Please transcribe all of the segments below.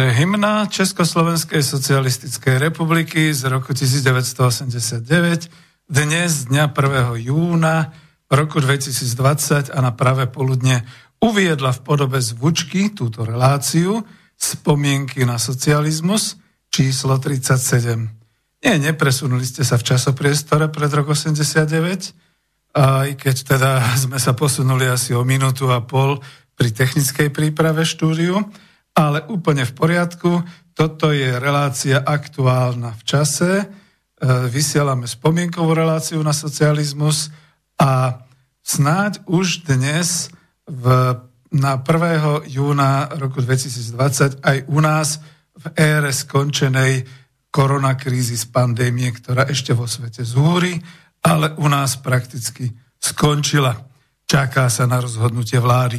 Takže hymna Československej socialistickej republiky z roku 1989 dnes, dňa 1. júna roku 2020 a na pravé poludne uviedla v podobe zvučky túto reláciu spomienky na socializmus číslo 37. Nie, nepresunuli ste sa v časopriestore pred rok 89, aj keď teda sme sa posunuli asi o minútu a pol pri technickej príprave štúdiu, ale úplne v poriadku. Toto je relácia aktuálna v čase. E, vysielame spomienkovú reláciu na socializmus a snáď už dnes v, na 1. júna roku 2020 aj u nás v ére skončenej koronakrízy z pandémie, ktorá ešte vo svete zúri, ale u nás prakticky skončila. Čaká sa na rozhodnutie vlády.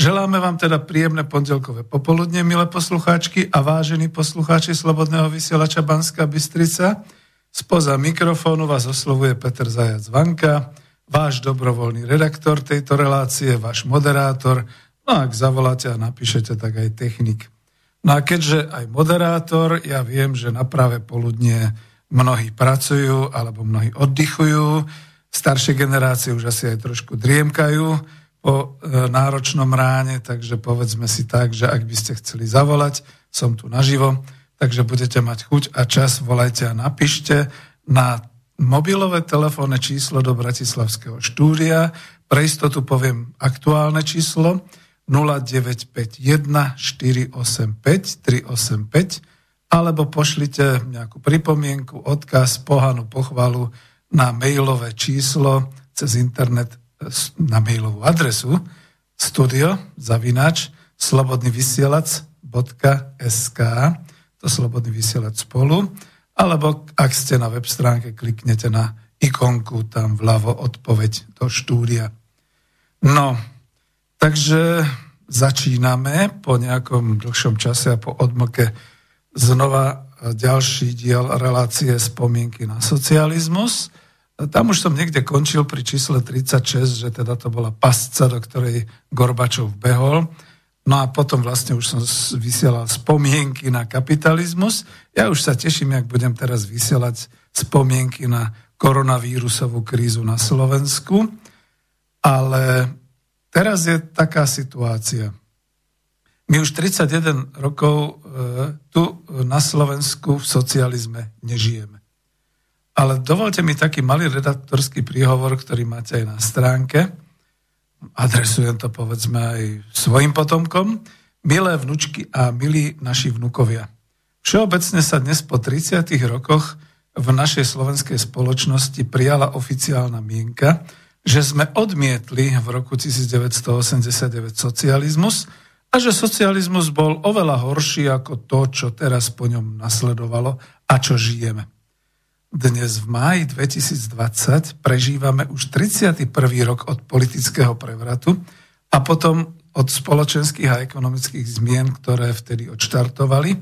Želáme vám teda príjemné pondelkové popoludne, milé poslucháčky a vážení poslucháči Slobodného vysielača Banska Bystrica. Spoza mikrofónu vás oslovuje Peter Zajac Vanka, váš dobrovoľný redaktor tejto relácie, váš moderátor, no ak zavoláte a napíšete, tak aj technik. No a keďže aj moderátor, ja viem, že na práve poludnie mnohí pracujú alebo mnohí oddychujú, staršie generácie už asi aj trošku driemkajú, po e, náročnom ráne, takže povedzme si tak, že ak by ste chceli zavolať, som tu naživo, takže budete mať chuť a čas, volajte a napíšte na mobilové telefónne číslo do Bratislavského štúdia. Pre istotu poviem aktuálne číslo 0951 485 385 alebo pošlite nejakú pripomienku, odkaz, pohanu, pochvalu na mailové číslo cez internet na mailovú adresu studio zavinač slobodnyvysielac.sk to slobodný vysielač spolu alebo ak ste na web stránke, kliknete na ikonku tam vľavo odpoveď do štúdia. No, takže začíname po nejakom dlhšom čase a po odmlke znova ďalší diel relácie spomienky na socializmus. Tam už som niekde končil pri čísle 36, že teda to bola pasca, do ktorej Gorbačov behol. No a potom vlastne už som vysielal spomienky na kapitalizmus. Ja už sa teším, jak budem teraz vysielať spomienky na koronavírusovú krízu na Slovensku. Ale teraz je taká situácia. My už 31 rokov e, tu na Slovensku v socializme nežijeme. Ale dovolte mi taký malý redaktorský príhovor, ktorý máte aj na stránke. Adresujem to povedzme aj svojim potomkom. Milé vnúčky a milí naši vnúkovia. Všeobecne sa dnes po 30 rokoch v našej slovenskej spoločnosti prijala oficiálna mienka, že sme odmietli v roku 1989 socializmus a že socializmus bol oveľa horší ako to, čo teraz po ňom nasledovalo a čo žijeme. Dnes v máji 2020 prežívame už 31. rok od politického prevratu a potom od spoločenských a ekonomických zmien, ktoré vtedy odštartovali.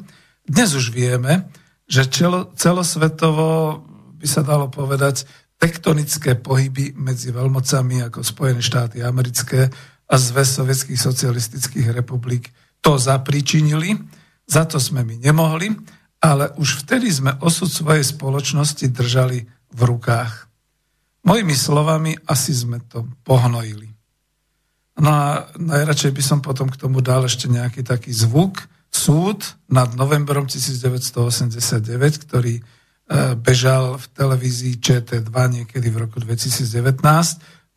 Dnes už vieme, že celosvetovo by sa dalo povedať tektonické pohyby medzi veľmocami ako Spojené štáty americké a Zväz sovietských socialistických republik to zapričinili, za to sme my nemohli ale už vtedy sme osud svojej spoločnosti držali v rukách. Mojimi slovami asi sme to pohnojili. No a najradšej by som potom k tomu dal ešte nejaký taký zvuk, súd nad novembrom 1989, ktorý e, bežal v televízii ČT2 niekedy v roku 2019.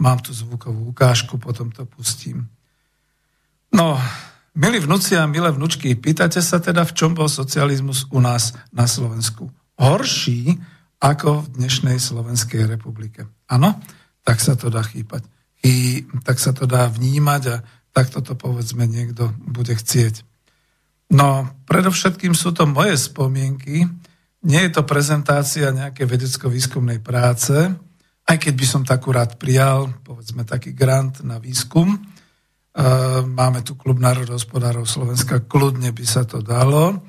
Mám tu zvukovú ukážku, potom to pustím. No, Milí vnúci a milé vnúčky, pýtate sa teda, v čom bol socializmus u nás na Slovensku? Horší ako v dnešnej Slovenskej republike. Áno? Tak sa to dá chýpať. Chý, tak sa to dá vnímať a takto to povedzme niekto bude chcieť. No, predovšetkým sú to moje spomienky, nie je to prezentácia nejakej vedecko-výskumnej práce, aj keď by som takú rád prijal, povedzme taký grant na výskum, Máme tu klub národohospodárov Slovenska, kľudne by sa to dalo.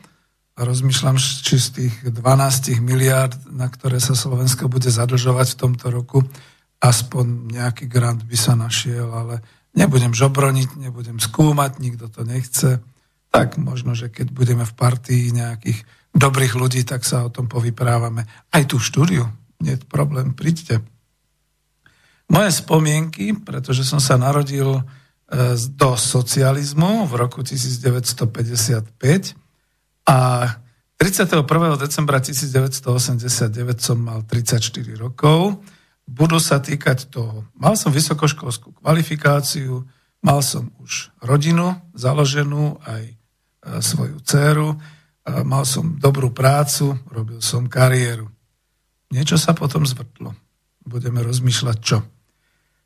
Rozmýšľam, či z tých 12 miliard, na ktoré sa Slovensko bude zadlžovať v tomto roku, aspoň nejaký grant by sa našiel, ale nebudem žobroniť, nebudem skúmať, nikto to nechce, tak možno, že keď budeme v partii nejakých dobrých ľudí, tak sa o tom povyprávame. Aj tú štúdiu, nie problém, príďte. Moje spomienky, pretože som sa narodil do socializmu v roku 1955 a 31. decembra 1989 som mal 34 rokov. Budú sa týkať toho. Mal som vysokoškolskú kvalifikáciu, mal som už rodinu založenú, aj e, svoju dceru, mal som dobrú prácu, robil som kariéru. Niečo sa potom zvrtlo. Budeme rozmýšľať čo.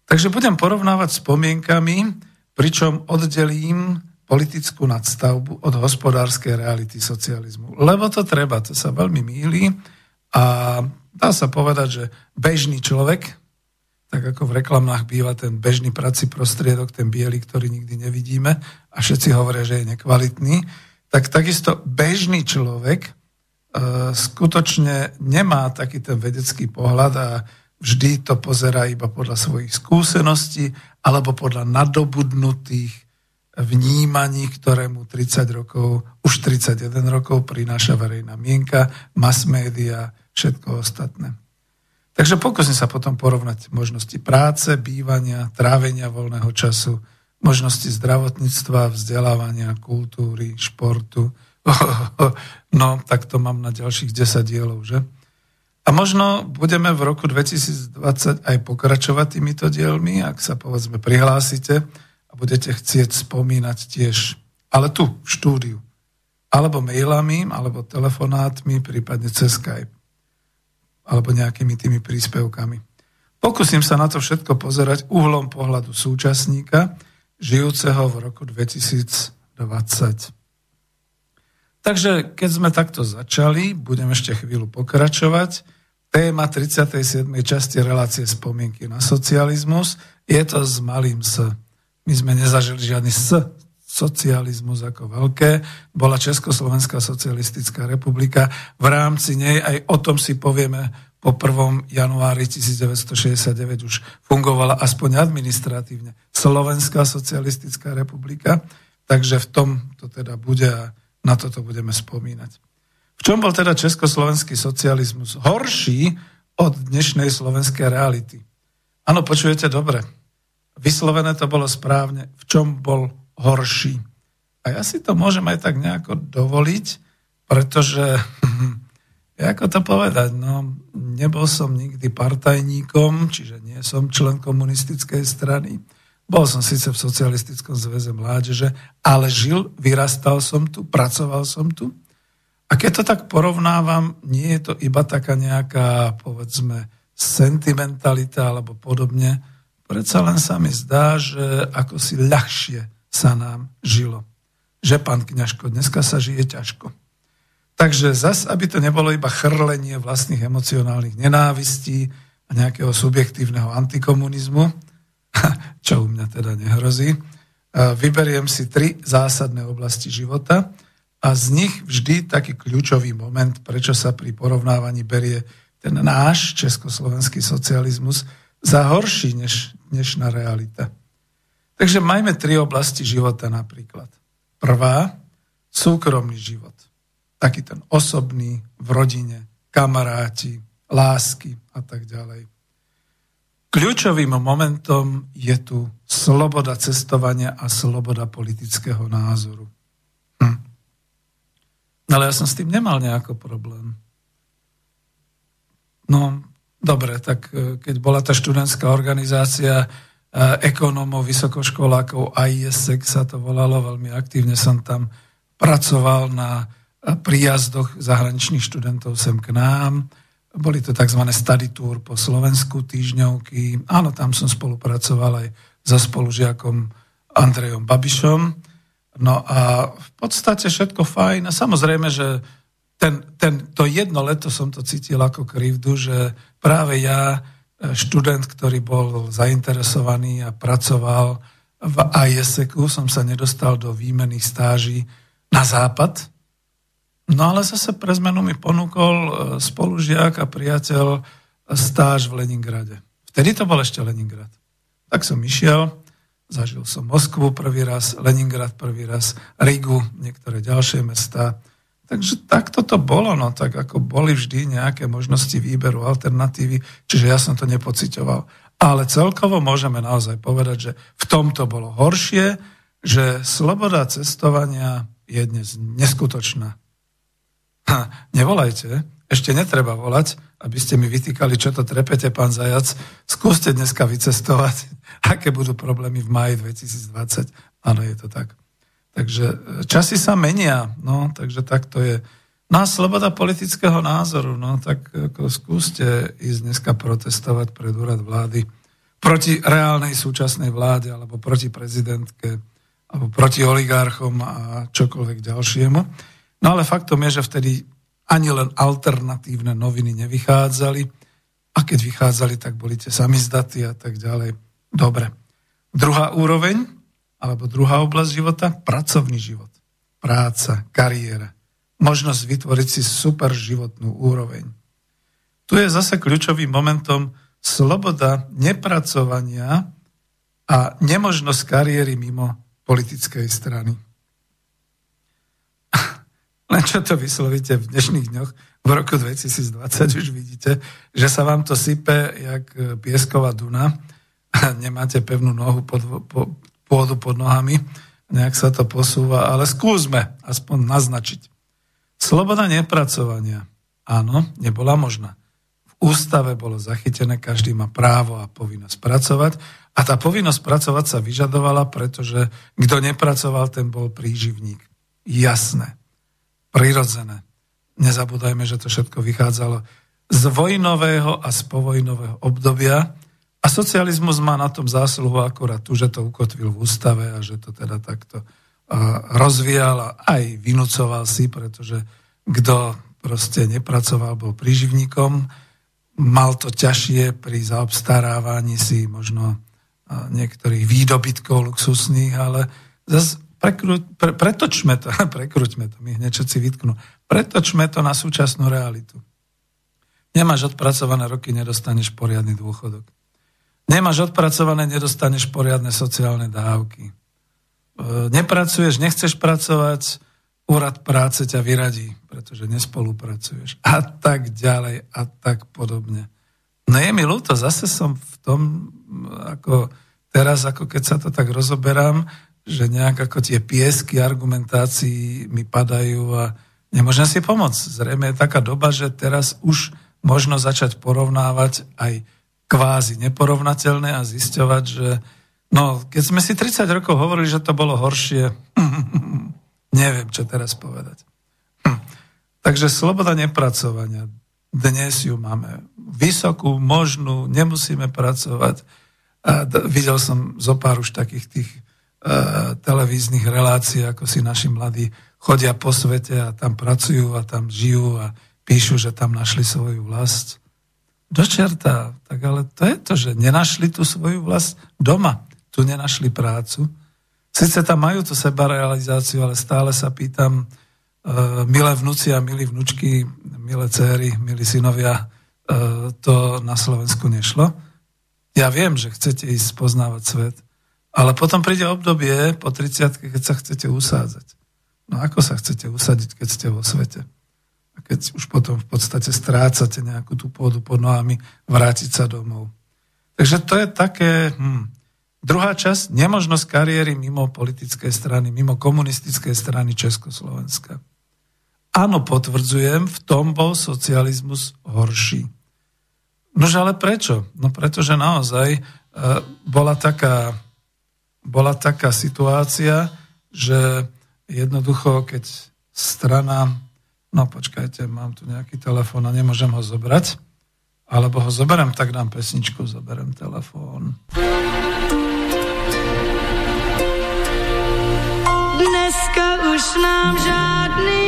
Takže budem porovnávať spomienkami, pričom oddelím politickú nadstavbu od hospodárskej reality socializmu. Lebo to treba, to sa veľmi míli a dá sa povedať, že bežný človek, tak ako v reklamách býva ten bežný prací prostriedok, ten biely, ktorý nikdy nevidíme a všetci hovoria, že je nekvalitný, tak takisto bežný človek e, skutočne nemá taký ten vedecký pohľad a vždy to pozerá iba podľa svojich skúseností alebo podľa nadobudnutých vnímaní, ktoré mu 30 rokov, už 31 rokov prináša verejná mienka, mass media, všetko ostatné. Takže pokúsim sa potom porovnať možnosti práce, bývania, trávenia voľného času, možnosti zdravotníctva, vzdelávania, kultúry, športu. No, tak to mám na ďalších 10 dielov, že? A možno budeme v roku 2020 aj pokračovať týmito dielmi, ak sa povedzme prihlásite a budete chcieť spomínať tiež, ale tu, v štúdiu. Alebo mailami, alebo telefonátmi, prípadne cez Skype. Alebo nejakými tými príspevkami. Pokúsim sa na to všetko pozerať uhlom pohľadu súčasníka, žijúceho v roku 2020. Takže keď sme takto začali, budem ešte chvíľu pokračovať. Téma 37. časti relácie spomienky na socializmus je to s malým S. My sme nezažili žiadny S socializmus ako veľké. Bola Československá socialistická republika. V rámci nej aj o tom si povieme po 1. januári 1969 už fungovala aspoň administratívne Slovenská socialistická republika, takže v tom to teda bude a na toto budeme spomínať. V čom bol teda československý socializmus horší od dnešnej slovenskej reality? Áno, počujete dobre. Vyslovené to bolo správne. V čom bol horší? A ja si to môžem aj tak nejako dovoliť, pretože ako to povedať, no nebol som nikdy partajníkom, čiže nie som člen komunistickej strany. Bol som síce v Socialistickom zväze mládeže, ale žil, vyrastal som tu, pracoval som tu. A keď to tak porovnávam, nie je to iba taká nejaká, povedzme, sentimentalita alebo podobne. Predsa len sa mi zdá, že ako si ľahšie sa nám žilo. Že, pán Kňažko, dneska sa žije ťažko. Takže zas, aby to nebolo iba chrlenie vlastných emocionálnych nenávistí a nejakého subjektívneho antikomunizmu, čo u mňa teda nehrozí, vyberiem si tri zásadné oblasti života a z nich vždy taký kľúčový moment, prečo sa pri porovnávaní berie ten náš československý socializmus za horší než dnešná realita. Takže majme tri oblasti života napríklad. Prvá, súkromný život taký ten osobný, v rodine, kamaráti, lásky a tak ďalej. Kľúčovým momentom je tu sloboda cestovania a sloboda politického názoru. Ale ja som s tým nemal nejako problém. No, dobre, tak e, keď bola tá študentská organizácia e, ekonómov, vysokoškolákov, ISEC sa to volalo, veľmi aktívne som tam pracoval na príjazdoch zahraničných študentov sem k nám. Boli to tzv. study tour po Slovensku, týždňovky. Áno, tam som spolupracoval aj so spolužiakom Andrejom Babišom. No a v podstate všetko fajn. A samozrejme, že ten, ten, to jedno leto som to cítil ako krivdu, že práve ja, študent, ktorý bol zainteresovaný a pracoval v ISEC-u, som sa nedostal do výmených stáží na západ, No ale zase pre zmenu mi ponúkol e, spolužiak a priateľ stáž v Leningrade. Vtedy to bol ešte Leningrad. Tak som išiel Zažil som Moskvu prvý raz, Leningrad prvý raz, Rigu, niektoré ďalšie mesta. Takže takto to bolo, no tak ako boli vždy nejaké možnosti výberu, alternatívy, čiže ja som to nepocitoval. Ale celkovo môžeme naozaj povedať, že v tomto bolo horšie, že sloboda cestovania je dnes neskutočná. Ha, nevolajte, ešte netreba volať, aby ste mi vytýkali, čo to trepete, pán Zajac. Skúste dneska vycestovať, aké budú problémy v maji 2020. Áno, je to tak. Takže e, časy sa menia, no, takže tak to je. No sloboda politického názoru, no tak ako skúste ísť dneska protestovať pred úrad vlády proti reálnej súčasnej vláde, alebo proti prezidentke, alebo proti oligarchom a čokoľvek ďalšiemu. No ale faktom je, že vtedy ani len alternatívne noviny nevychádzali a keď vychádzali, tak boli tie samizdaty a tak ďalej. Dobre. Druhá úroveň, alebo druhá oblasť života, pracovný život. Práca, kariéra. Možnosť vytvoriť si super životnú úroveň. Tu je zase kľúčovým momentom sloboda nepracovania a nemožnosť kariéry mimo politickej strany. Len čo to vyslovíte v dnešných dňoch, v roku 2020 už vidíte, že sa vám to sype jak piesková duna a nemáte pevnú nohu pod, po, pôdu pod nohami, nejak sa to posúva, ale skúsme aspoň naznačiť. Sloboda nepracovania, áno, nebola možná. V ústave bolo zachytené, každý má právo a povinnosť pracovať a tá povinnosť pracovať sa vyžadovala, pretože kto nepracoval, ten bol príživník. Jasné prirodzené. Nezabúdajme, že to všetko vychádzalo z vojnového a z povojnového obdobia a socializmus má na tom zásluhu akorát tu, že to ukotvil v ústave a že to teda takto rozvíjal a aj vynúcoval si, pretože kto proste nepracoval, bol príživníkom, mal to ťažšie pri zaobstarávaní si možno niektorých výdobytkov luxusných, ale zase Prekru, pre, pretočme to, prekruťme to, mi hneď všetci vytknú. Pretočme to na súčasnú realitu. Nemáš odpracované roky, nedostaneš poriadny dôchodok. Nemáš odpracované, nedostaneš poriadne sociálne dávky. E, nepracuješ, nechceš pracovať, úrad práce ťa vyradí, pretože nespolupracuješ. A tak ďalej a tak podobne. No je mi ľúto, zase som v tom, ako teraz, ako keď sa to tak rozoberám, že nejak ako tie piesky argumentácií mi padajú a nemôžem si pomôcť. Zrejme je taká doba, že teraz už možno začať porovnávať aj kvázi neporovnateľné a zisťovať, že no, keď sme si 30 rokov hovorili, že to bolo horšie, neviem, čo teraz povedať. Takže sloboda nepracovania. Dnes ju máme vysokú, možnú, nemusíme pracovať. A videl som zo pár už takých tých televíznych relácií, ako si naši mladí chodia po svete a tam pracujú a tam žijú a píšu, že tam našli svoju vlast. Do čerta, tak ale to je to, že nenašli tú svoju vlast doma. Tu nenašli prácu. Sice tam majú tú sebarealizáciu, ale stále sa pýtam, uh, milé vnúci a milí vnúčky, milé céry, milí synovia, uh, to na Slovensku nešlo. Ja viem, že chcete ísť poznávať svet, ale potom príde obdobie po 30 keď sa chcete usádzať. No ako sa chcete usadiť, keď ste vo svete? A keď už potom v podstate strácate nejakú tú pôdu pod nohami, vrátiť sa domov. Takže to je také... Hm. Druhá časť, nemožnosť kariéry mimo politickej strany, mimo komunistickej strany Československa. Áno, potvrdzujem, v tom bol socializmus horší. Nože ale prečo? No pretože naozaj e, bola taká bola taká situácia, že jednoducho, keď strana, no počkajte, mám tu nejaký telefón a nemôžem ho zobrať, alebo ho zoberem, tak dám pesničku, zoberem telefón. Dneska už nám žádný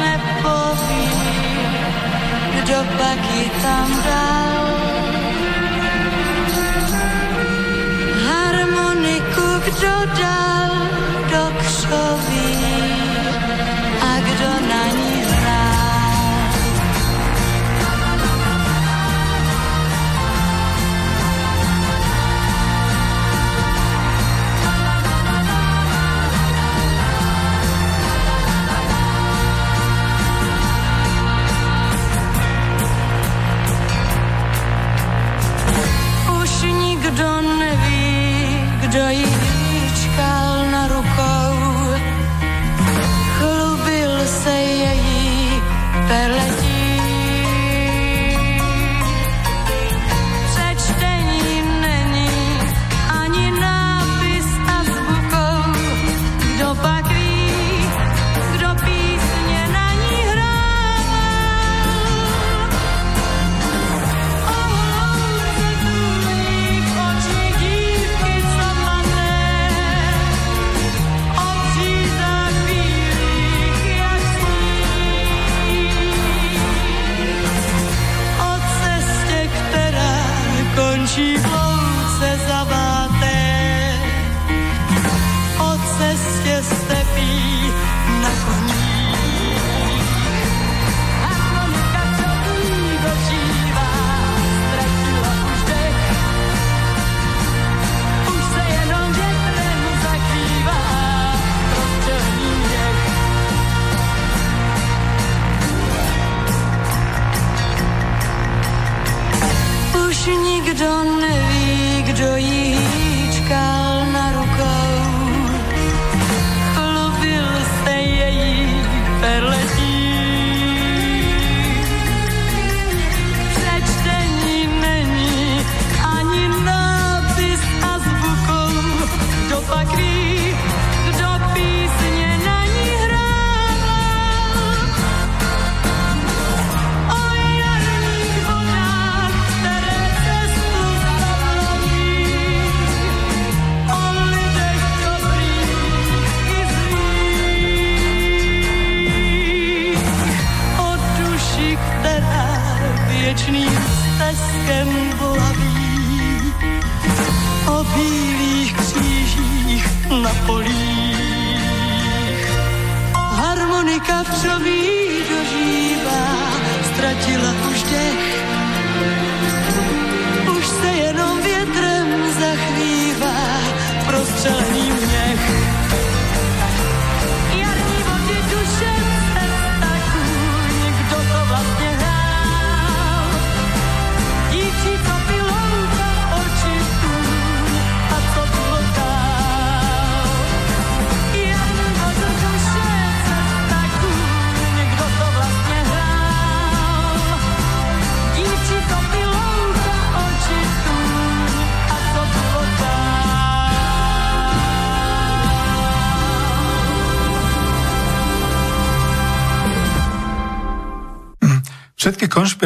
nepoví, kdo pak ji tam dal do křoví. Už nikdo neví, kdo je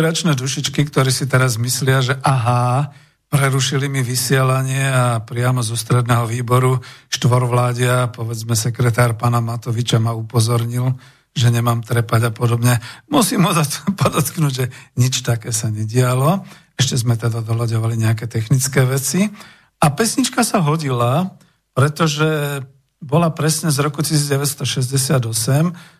konšpiračné dušičky, ktorí si teraz myslia, že aha, prerušili mi vysielanie a priamo zo stredného výboru štvorvládia, povedzme sekretár pána Matoviča ma upozornil, že nemám trepať a podobne. Musím podotknúť, že nič také sa nedialo. Ešte sme teda doľaďovali nejaké technické veci. A pesnička sa hodila, pretože bola presne z roku 1968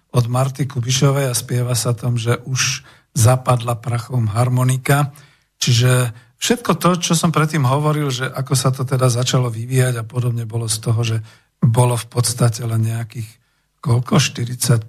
od Marty Kubišovej a spieva sa tom, že už zapadla prachom harmonika. Čiže všetko to, čo som predtým hovoril, že ako sa to teda začalo vyvíjať a podobne, bolo z toho, že bolo v podstate len nejakých koľko? 45,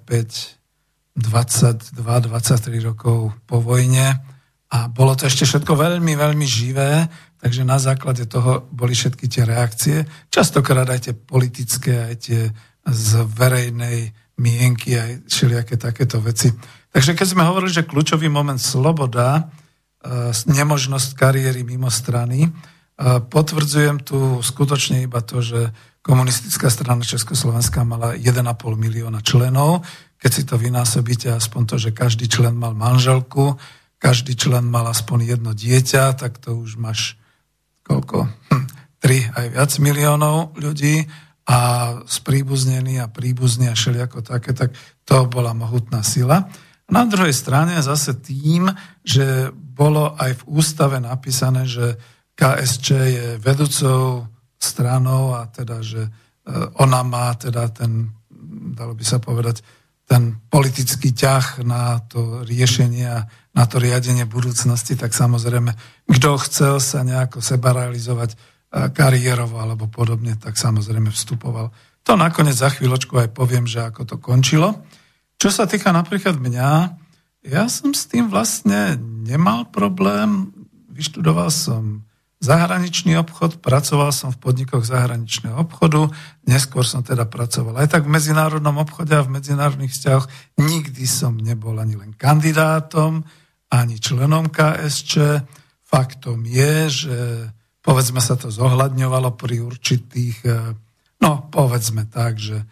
22, 23 rokov po vojne a bolo to ešte všetko veľmi, veľmi živé, takže na základe toho boli všetky tie reakcie, častokrát aj tie politické, aj tie z verejnej mienky, aj všelijaké takéto veci. Takže keď sme hovorili, že kľúčový moment sloboda, E, nemožnosť kariéry mimo strany. E, potvrdzujem tu skutočne iba to, že komunistická strana Československa mala 1,5 milióna členov. Keď si to vynásobíte, aspoň to, že každý člen mal manželku, každý člen mal aspoň jedno dieťa, tak to už máš koľko? Hm, 3 aj viac miliónov ľudí a spríbuznený a príbuzný a všelijako také, tak to bola mohutná sila. Na druhej strane zase tým, že bolo aj v ústave napísané, že KSČ je vedúcou stranou a teda, že e, ona má teda ten, dalo by sa povedať, ten politický ťah na to riešenie a na to riadenie budúcnosti, tak samozrejme, kto chcel sa nejako seba realizovať e, kariérovo alebo podobne, tak samozrejme vstupoval. To nakoniec za chvíľočku aj poviem, že ako to končilo. Čo sa týka napríklad mňa, ja som s tým vlastne nemal problém. Vyštudoval som zahraničný obchod, pracoval som v podnikoch zahraničného obchodu, neskôr som teda pracoval aj tak v medzinárodnom obchode a v medzinárodných vzťahoch. Nikdy som nebol ani len kandidátom, ani členom KSČ. Faktom je, že povedzme sa to zohľadňovalo pri určitých, eh, no povedzme tak, že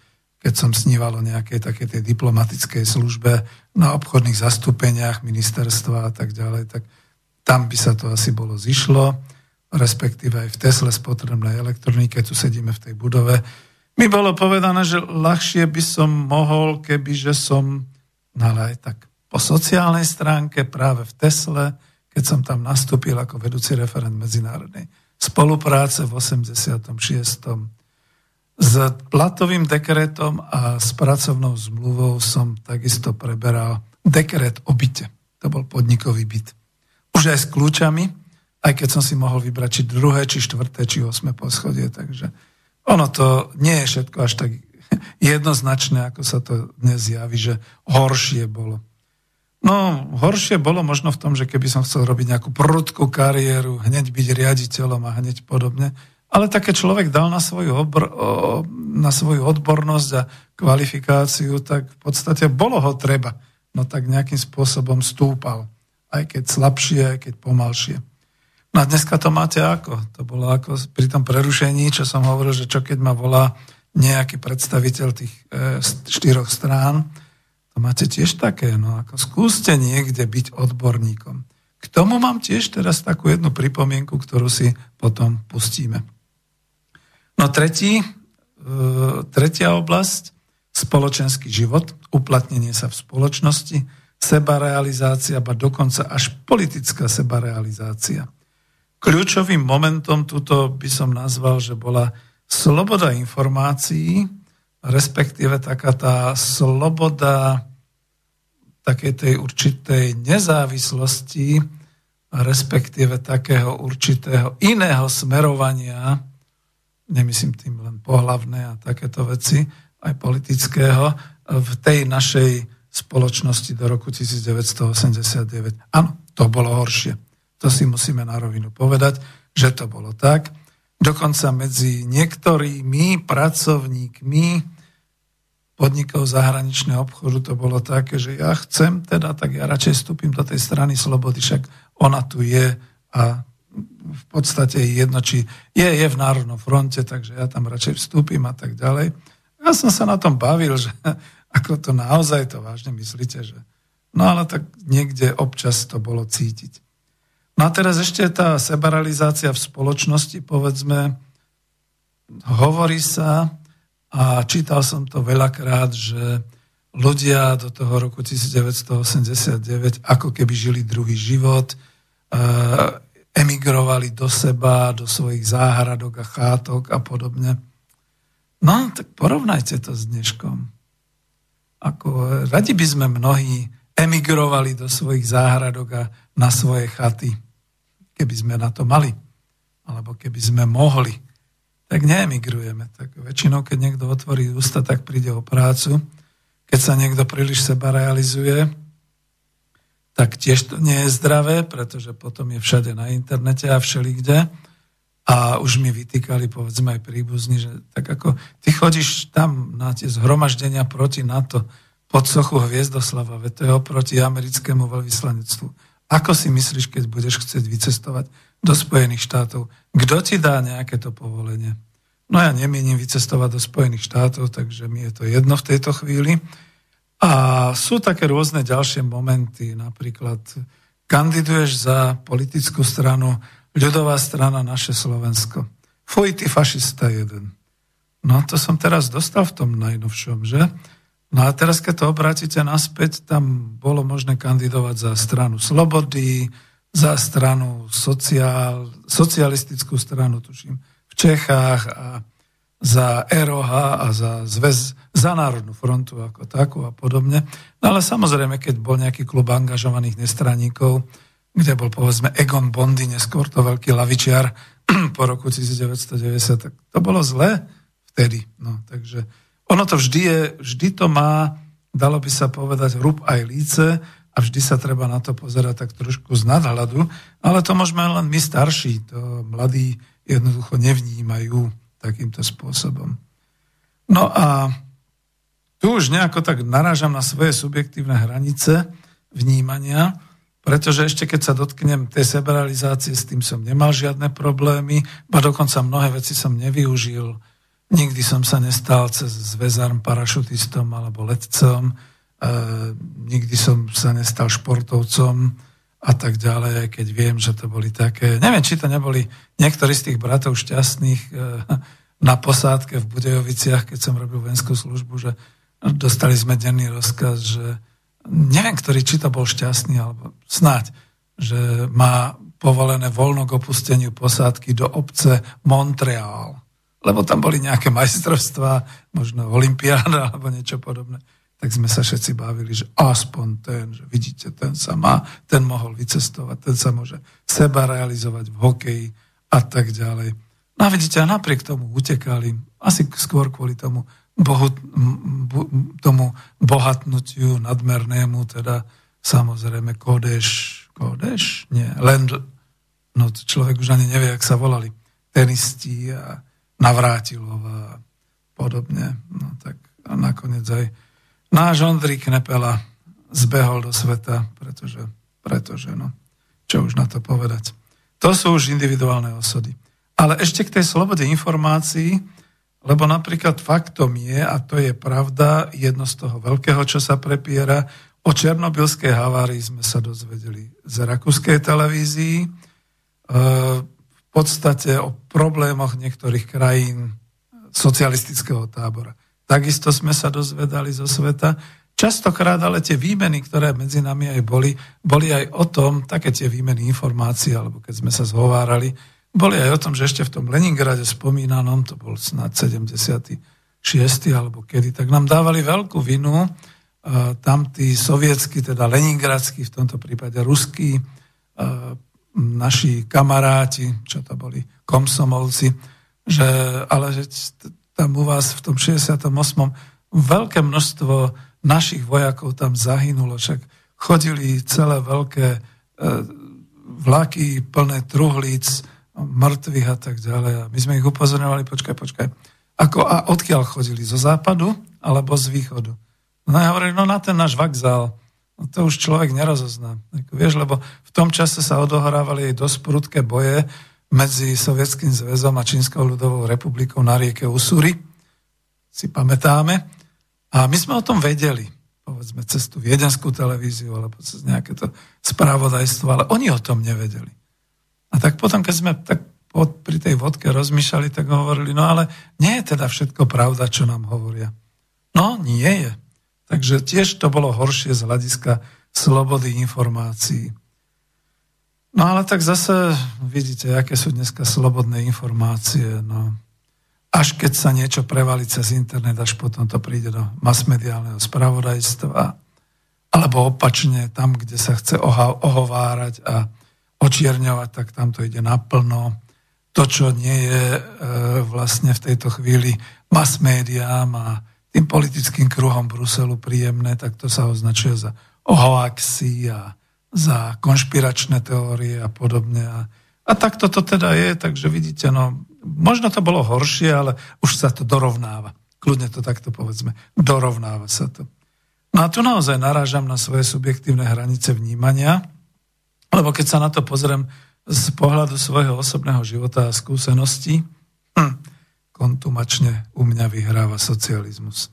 keď som sníval o nejakej takej tej diplomatickej službe na obchodných zastúpeniach ministerstva a tak ďalej, tak tam by sa to asi bolo zišlo, respektíve aj v Tesle spotrebnej elektronike, tu sedíme v tej budove. Mi bolo povedané, že ľahšie by som mohol, keby že som, no ale aj tak po sociálnej stránke práve v Tesle, keď som tam nastúpil ako vedúci referent medzinárodnej spolupráce v 86 s platovým dekretom a s pracovnou zmluvou som takisto preberal dekret o byte. To bol podnikový byt. Už aj s kľúčami, aj keď som si mohol vybrať či druhé, či štvrté, či osme poschodie. Takže ono to nie je všetko až tak jednoznačné, ako sa to dnes javí, že horšie bolo. No, horšie bolo možno v tom, že keby som chcel robiť nejakú prudkú kariéru, hneď byť riaditeľom a hneď podobne, ale také človek dal na svoju, obr, na svoju odbornosť a kvalifikáciu, tak v podstate bolo ho treba. No tak nejakým spôsobom stúpal. Aj keď slabšie, aj keď pomalšie. No a dneska to máte ako? To bolo ako pri tom prerušení, čo som hovoril, že čo keď ma volá nejaký predstaviteľ tých e, štyroch strán, to máte tiež také, no ako skúste niekde byť odborníkom. K tomu mám tiež teraz takú jednu pripomienku, ktorú si potom pustíme. No tretí, e, tretia oblasť, spoločenský život, uplatnenie sa v spoločnosti, sebarealizácia, ba dokonca až politická sebarealizácia. Kľúčovým momentom tuto by som nazval, že bola sloboda informácií, respektíve taká tá sloboda takej tej určitej nezávislosti, respektíve takého určitého iného smerovania nemyslím tým len pohlavné a takéto veci, aj politického, v tej našej spoločnosti do roku 1989. Áno, to bolo horšie. To si musíme na rovinu povedať, že to bolo tak. Dokonca medzi niektorými pracovníkmi podnikov zahraničného obchodu to bolo také, že ja chcem teda, tak ja radšej vstúpim do tej strany slobody, však ona tu je a v podstate jedno, či je, je v Národnom fronte, takže ja tam radšej vstúpim a tak ďalej. Ja som sa na tom bavil, že ako to naozaj to vážne myslíte, že No ale tak niekde občas to bolo cítiť. No a teraz ešte tá sebaralizácia v spoločnosti, povedzme, hovorí sa, a čítal som to veľakrát, že ľudia do toho roku 1989 ako keby žili druhý život, emigrovali do seba, do svojich záhradok a chátok a podobne. No, tak porovnajte to s dneškom. Ako, radi by sme mnohí emigrovali do svojich záhradok a na svoje chaty, keby sme na to mali, alebo keby sme mohli tak neemigrujeme. Tak väčšinou, keď niekto otvorí ústa, tak príde o prácu. Keď sa niekto príliš seba realizuje, tak tiež to nie je zdravé, pretože potom je všade na internete a všelikde. A už mi vytýkali, povedzme aj príbuzní, že tak ako ty chodíš tam na tie zhromaždenia proti NATO pod sochu Hviezdoslava, veď to je oproti americkému veľvyslanectvu. Ako si myslíš, keď budeš chcieť vycestovať do Spojených štátov. Kto ti dá nejaké to povolenie? No ja nemienim vycestovať do Spojených štátov, takže mi je to jedno v tejto chvíli. A sú také rôzne ďalšie momenty, napríklad kandiduješ za politickú stranu ľudová strana naše Slovensko. Fuj, ty fašista jeden. No to som teraz dostal v tom najnovšom, že? No a teraz, keď to obrátite naspäť, tam bolo možné kandidovať za stranu Slobody, za stranu sociál, socialistickú stranu, tuším, v Čechách a za ROH a za zväz, za Národnú frontu ako takú a podobne. No ale samozrejme, keď bol nejaký klub angažovaných nestraníkov, kde bol povedzme Egon Bondy, neskôr to veľký lavičiar po roku 1990, tak to bolo zlé vtedy. No, takže ono to vždy je, vždy to má, dalo by sa povedať, hrub aj líce, a vždy sa treba na to pozerať tak trošku z nadhľadu, ale to môžeme len my starší, to mladí jednoducho nevnímajú takýmto spôsobom. No a tu už nejako tak narážam na svoje subjektívne hranice vnímania, pretože ešte keď sa dotknem tej seberalizácie, s tým som nemal žiadne problémy, ba dokonca mnohé veci som nevyužil. Nikdy som sa nestal cez zväzarm, parašutistom alebo letcom nikdy som sa nestal športovcom a tak ďalej, keď viem, že to boli také... Neviem, či to neboli niektorí z tých bratov šťastných e, na posádke v Budejoviciach, keď som robil vojenskú službu, že dostali sme denný rozkaz, že neviem, ktorý, či to bol šťastný, alebo snáď, že má povolené voľno k opusteniu posádky do obce Montreal. Lebo tam boli nejaké majstrovstvá, možno olimpiáda alebo niečo podobné tak sme sa všetci bavili, že aspoň ten, že vidíte, ten sa má, ten mohol vycestovať, ten sa môže seba realizovať v hokeji a tak ďalej. No a vidíte, a napriek tomu utekali, asi skôr kvôli tomu, bohu, tomu bohatnutiu nadmernému, teda samozrejme kódeš, kódeš? Nie, len, no človek už ani nevie, jak sa volali, tenisti a Navrátilov a podobne. No tak a nakoniec aj náš Ondrík Nepela zbehol do sveta, pretože, pretože, no, čo už na to povedať. To sú už individuálne osody. Ale ešte k tej slobode informácií, lebo napríklad faktom je, a to je pravda, jedno z toho veľkého, čo sa prepiera, o černobylskej havárii sme sa dozvedeli z rakúskej televízii, e, v podstate o problémoch niektorých krajín socialistického tábora. Takisto sme sa dozvedali zo sveta. Častokrát ale tie výmeny, ktoré medzi nami aj boli, boli aj o tom, také tie výmeny informácií, alebo keď sme sa zhovárali, boli aj o tom, že ešte v tom Leningrade spomínanom, to bol snad 76. alebo kedy, tak nám dávali veľkú vinu tam tí sovietsky, teda leningradskí, v tomto prípade ruskí, naši kamaráti, čo to boli, komsomolci, že, ale že tam u vás v tom 68. veľké množstvo našich vojakov tam zahynulo, však chodili celé veľké e, vlaky plné truhlíc, mŕtvych a tak ďalej. A my sme ich upozorňovali, počkaj, počkaj. Ako, a odkiaľ chodili? Zo západu alebo z východu? No ja hovorím, no na ten náš vakzál. No to už človek nerozozná. Ako, vieš, lebo v tom čase sa odohrávali aj dosť prudké boje medzi Sovietským zväzom a Čínskou ľudovou republikou na rieke Usuri, si pamätáme. A my sme o tom vedeli, povedzme cez tú viedenskú televíziu alebo cez nejaké to správodajstvo, ale oni o tom nevedeli. A tak potom, keď sme tak pod, pri tej vodke rozmýšľali, tak hovorili, no ale nie je teda všetko pravda, čo nám hovoria. No, nie je. Takže tiež to bolo horšie z hľadiska slobody informácií. No ale tak zase vidíte, aké sú dneska slobodné informácie. No. Až keď sa niečo prevalí cez internet, až potom to príde do masmediálneho spravodajstva. Alebo opačne, tam, kde sa chce ohovárať a očierňovať, tak tam to ide naplno. To, čo nie je e, vlastne v tejto chvíli mass médiám a tým politickým kruhom Bruselu príjemné, tak to sa označuje za hoaxy a za konšpiračné teórie a podobne. A, a tak toto teda je, takže vidíte, no, možno to bolo horšie, ale už sa to dorovnáva. Kľudne to takto povedzme. Dorovnáva sa to. No a tu naozaj narážam na svoje subjektívne hranice vnímania, lebo keď sa na to pozriem z pohľadu svojho osobného života a skúseností, hm, kontumačne u mňa vyhráva socializmus.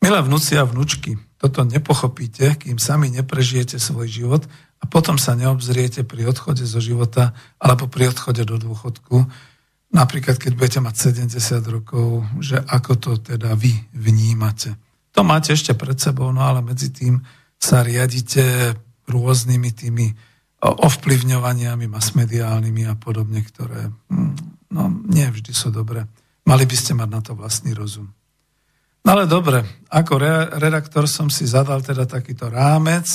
Milé vnúci a vnúčky, toto nepochopíte, kým sami neprežijete svoj život a potom sa neobzriete pri odchode zo života alebo pri odchode do dôchodku, napríklad keď budete mať 70 rokov, že ako to teda vy vnímate. To máte ešte pred sebou, no ale medzi tým sa riadite rôznymi tými ovplyvňovaniami masmediálnymi a podobne, ktoré hm, no, nie vždy sú dobré. Mali by ste mať na to vlastný rozum. No ale dobre, ako re- redaktor som si zadal teda takýto rámec,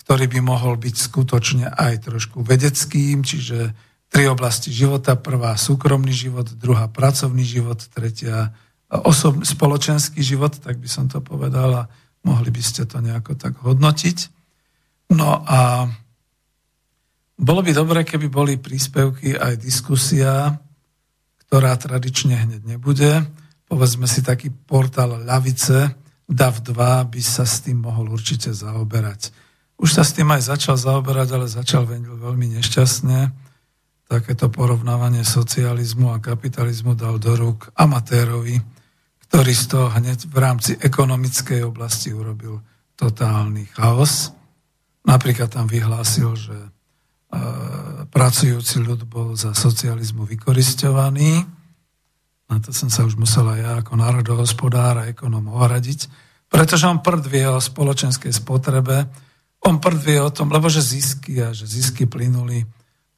ktorý by mohol byť skutočne aj trošku vedeckým, čiže tri oblasti života. Prvá súkromný život, druhá pracovný život, tretia osob- spoločenský život, tak by som to povedal a mohli by ste to nejako tak hodnotiť. No a bolo by dobre, keby boli príspevky aj diskusia, ktorá tradične hneď nebude. Povedzme si taký portál Lavice, DAV2 by sa s tým mohol určite zaoberať. Už sa s tým aj začal zaoberať, ale začal veľmi nešťastne. Takéto porovnávanie socializmu a kapitalizmu dal do rúk amatérovi, ktorý z toho hneď v rámci ekonomickej oblasti urobil totálny chaos. Napríklad tam vyhlásil, že pracujúci ľud bol za socializmu vykoristovaný. Na to som sa už musela ja ako národohospodár a ekonom ohradiť, pretože on prdvie o spoločenskej spotrebe, on prdvie o tom, lebo že zisky a že zisky plynuli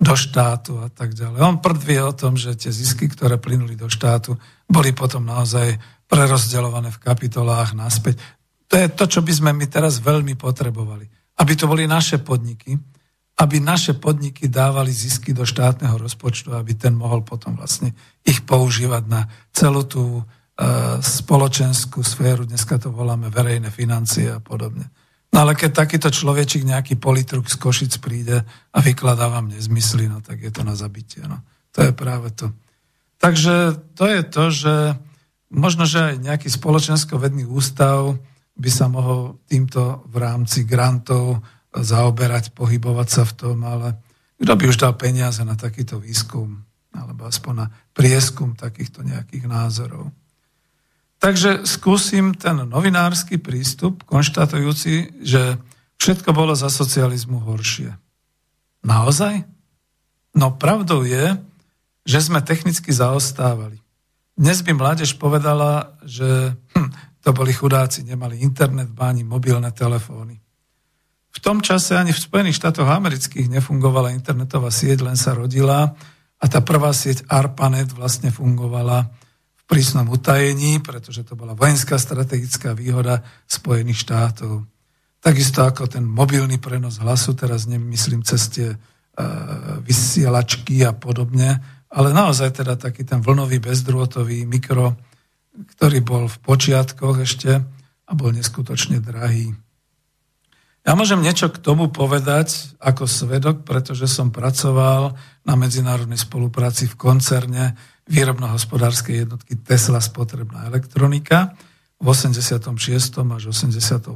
do štátu a tak ďalej. On prdvie o tom, že tie zisky, ktoré plynuli do štátu, boli potom naozaj prerozdeľované v kapitolách naspäť. To je to, čo by sme my teraz veľmi potrebovali. Aby to boli naše podniky, aby naše podniky dávali zisky do štátneho rozpočtu, aby ten mohol potom vlastne ich používať na celú tú e, spoločenskú sféru, dneska to voláme verejné financie a podobne. No ale keď takýto človečik, nejaký politruk z Košic príde a vykladá vám nezmysly, no tak je to na zabitie. No. To je práve to. Takže to je to, že možno, že aj nejaký spoločensko-vedný ústav by sa mohol týmto v rámci grantov zaoberať, pohybovať sa v tom, ale kto by už dal peniaze na takýto výskum, alebo aspoň na prieskum takýchto nejakých názorov. Takže skúsim ten novinársky prístup, konštatujúci, že všetko bolo za socializmu horšie. Naozaj? No pravdou je, že sme technicky zaostávali. Dnes by mládež povedala, že hm, to boli chudáci, nemali internet, báni mobilné telefóny. V tom čase ani v Spojených štátoch amerických nefungovala internetová sieť, len sa rodila a tá prvá sieť ARPANET vlastne fungovala v prísnom utajení, pretože to bola vojenská strategická výhoda Spojených štátov. Takisto ako ten mobilný prenos hlasu, teraz nemyslím cez tie uh, vysielačky a podobne, ale naozaj teda taký ten vlnový bezdrôtový mikro, ktorý bol v počiatkoch ešte a bol neskutočne drahý. Ja môžem niečo k tomu povedať ako svedok, pretože som pracoval na medzinárodnej spolupráci v koncerne výrobno-hospodárskej jednotky Tesla spotrebná elektronika v 86. až 88.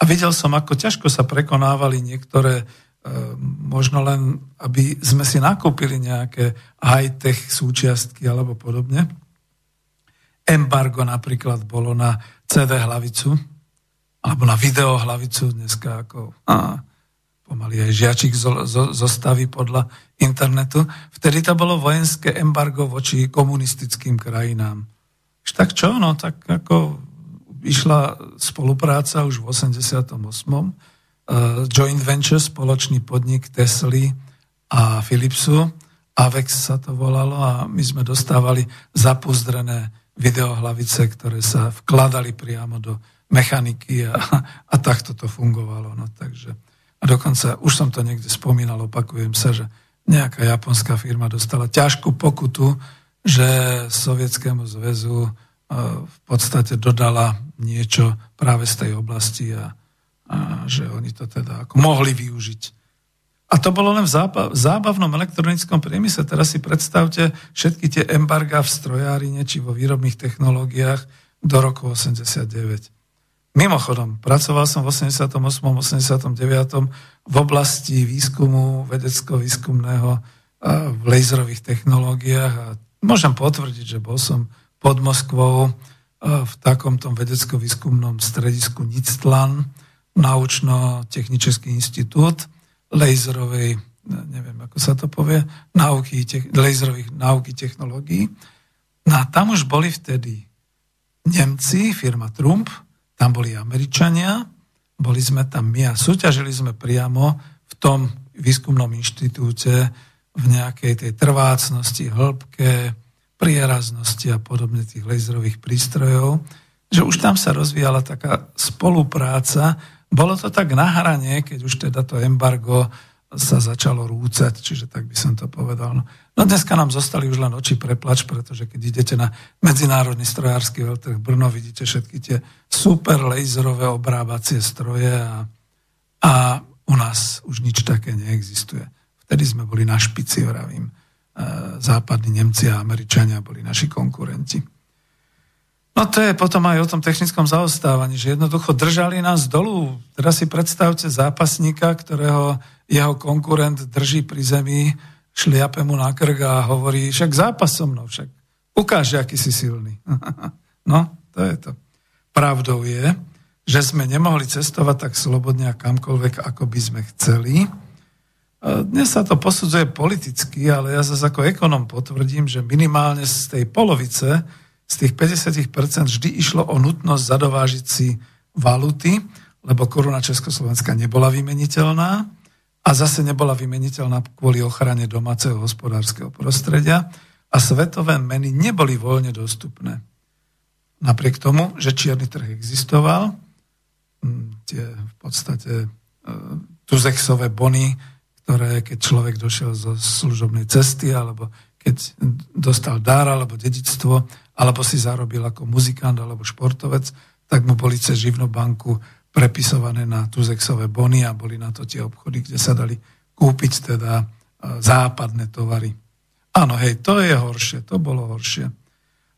A videl som, ako ťažko sa prekonávali niektoré e, možno len, aby sme si nakúpili nejaké high-tech súčiastky alebo podobne. Embargo napríklad bolo na CD hlavicu, alebo na videohlavicu dneska ako á, pomaly aj žiačik zo, zo, zostaví podľa internetu. Vtedy to bolo vojenské embargo voči komunistickým krajinám. Tak čo, no tak ako išla spolupráca už v 88. Uh, e, joint venture, spoločný podnik Tesly a Philipsu. Avex sa to volalo a my sme dostávali zapuzdrené videohlavice, ktoré sa vkladali priamo do mechaniky a, a takto to fungovalo. No, takže, a dokonca, už som to niekde spomínal, opakujem sa, že nejaká japonská firma dostala ťažkú pokutu, že Sovietskému zväzu e, v podstate dodala niečo práve z tej oblasti a, a že oni to teda ako mohli využiť a to bolo len v zábavnom elektronickom priemysle. Teraz si predstavte všetky tie embarga v strojárine či vo výrobných technológiách do roku 89. Mimochodom, pracoval som v 88. 89. v oblasti výskumu vedecko-výskumného v laserových technológiách a môžem potvrdiť, že bol som pod Moskvou v takomto vedecko-výskumnom stredisku NICTLAN, Naučno-technický institút, laserovej, neviem ako sa to povie, náuky, te, laserových náuky technológií. No a tam už boli vtedy Nemci, firma Trump, tam boli Američania, boli sme tam my a súťažili sme priamo v tom výskumnom inštitúte v nejakej tej trvácnosti, hĺbke, prieraznosti a podobne tých laserových prístrojov, že už tam sa rozvíjala taká spolupráca. Bolo to tak na hrane, keď už teda to embargo sa začalo rúcať, čiže tak by som to povedal. No, no dneska nám zostali už len oči preplač, pretože keď idete na medzinárodný strojársky veľtrh Brno, vidíte všetky tie super laserové obrábacie stroje a, a u nás už nič také neexistuje. Vtedy sme boli na špici, vravím. E, západní Nemci a Američania boli naši konkurenti. No to je potom aj o tom technickom zaostávaní, že jednoducho držali nás dolu. Teraz si predstavte zápasníka, ktorého jeho konkurent drží pri zemi, šliape mu na krk a hovorí, však zápas so mnou, však ukáže, aký si silný. no, to je to. Pravdou je, že sme nemohli cestovať tak slobodne a kamkoľvek, ako by sme chceli. Dnes sa to posudzuje politicky, ale ja zase ako ekonom potvrdím, že minimálne z tej polovice z tých 50% vždy išlo o nutnosť zadovážiť si valuty, lebo koruna Československa nebola vymeniteľná a zase nebola vymeniteľná kvôli ochrane domáceho hospodárskeho prostredia a svetové meny neboli voľne dostupné. Napriek tomu, že čierny trh existoval, hm, tie v podstate e, tuzexové bony, ktoré keď človek došiel zo služobnej cesty alebo keď dostal dar alebo dedictvo, alebo si zarobil ako muzikant alebo športovec, tak mu boli cez živnú banku prepisované na tuzexové bony a boli na to tie obchody, kde sa dali kúpiť teda e, západné tovary. Áno, hej, to je horšie, to bolo horšie.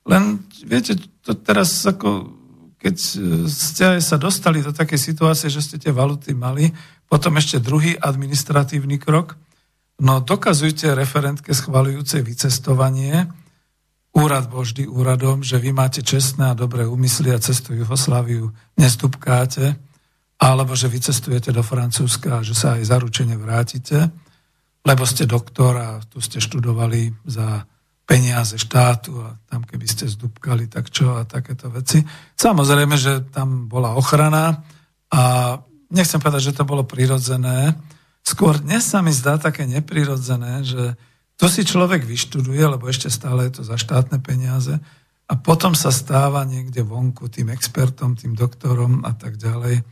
Len, viete, to teraz ako, keď ste sa dostali do takej situácie, že ste tie valuty mali, potom ešte druhý administratívny krok, no dokazujte referentke schvalujúcej vycestovanie, úrad bol vždy úradom, že vy máte čestné a dobré úmysly a cestu Jugosláviu nestupkáte, alebo že vy cestujete do Francúzska a že sa aj zaručene vrátite, lebo ste doktor a tu ste študovali za peniaze štátu a tam keby ste zdúbkali, tak čo a takéto veci. Samozrejme, že tam bola ochrana a nechcem povedať, že to bolo prirodzené. Skôr dnes sa mi zdá také neprirodzené, že to si človek vyštuduje, lebo ešte stále je to za štátne peniaze a potom sa stáva niekde vonku tým expertom, tým doktorom a tak ďalej,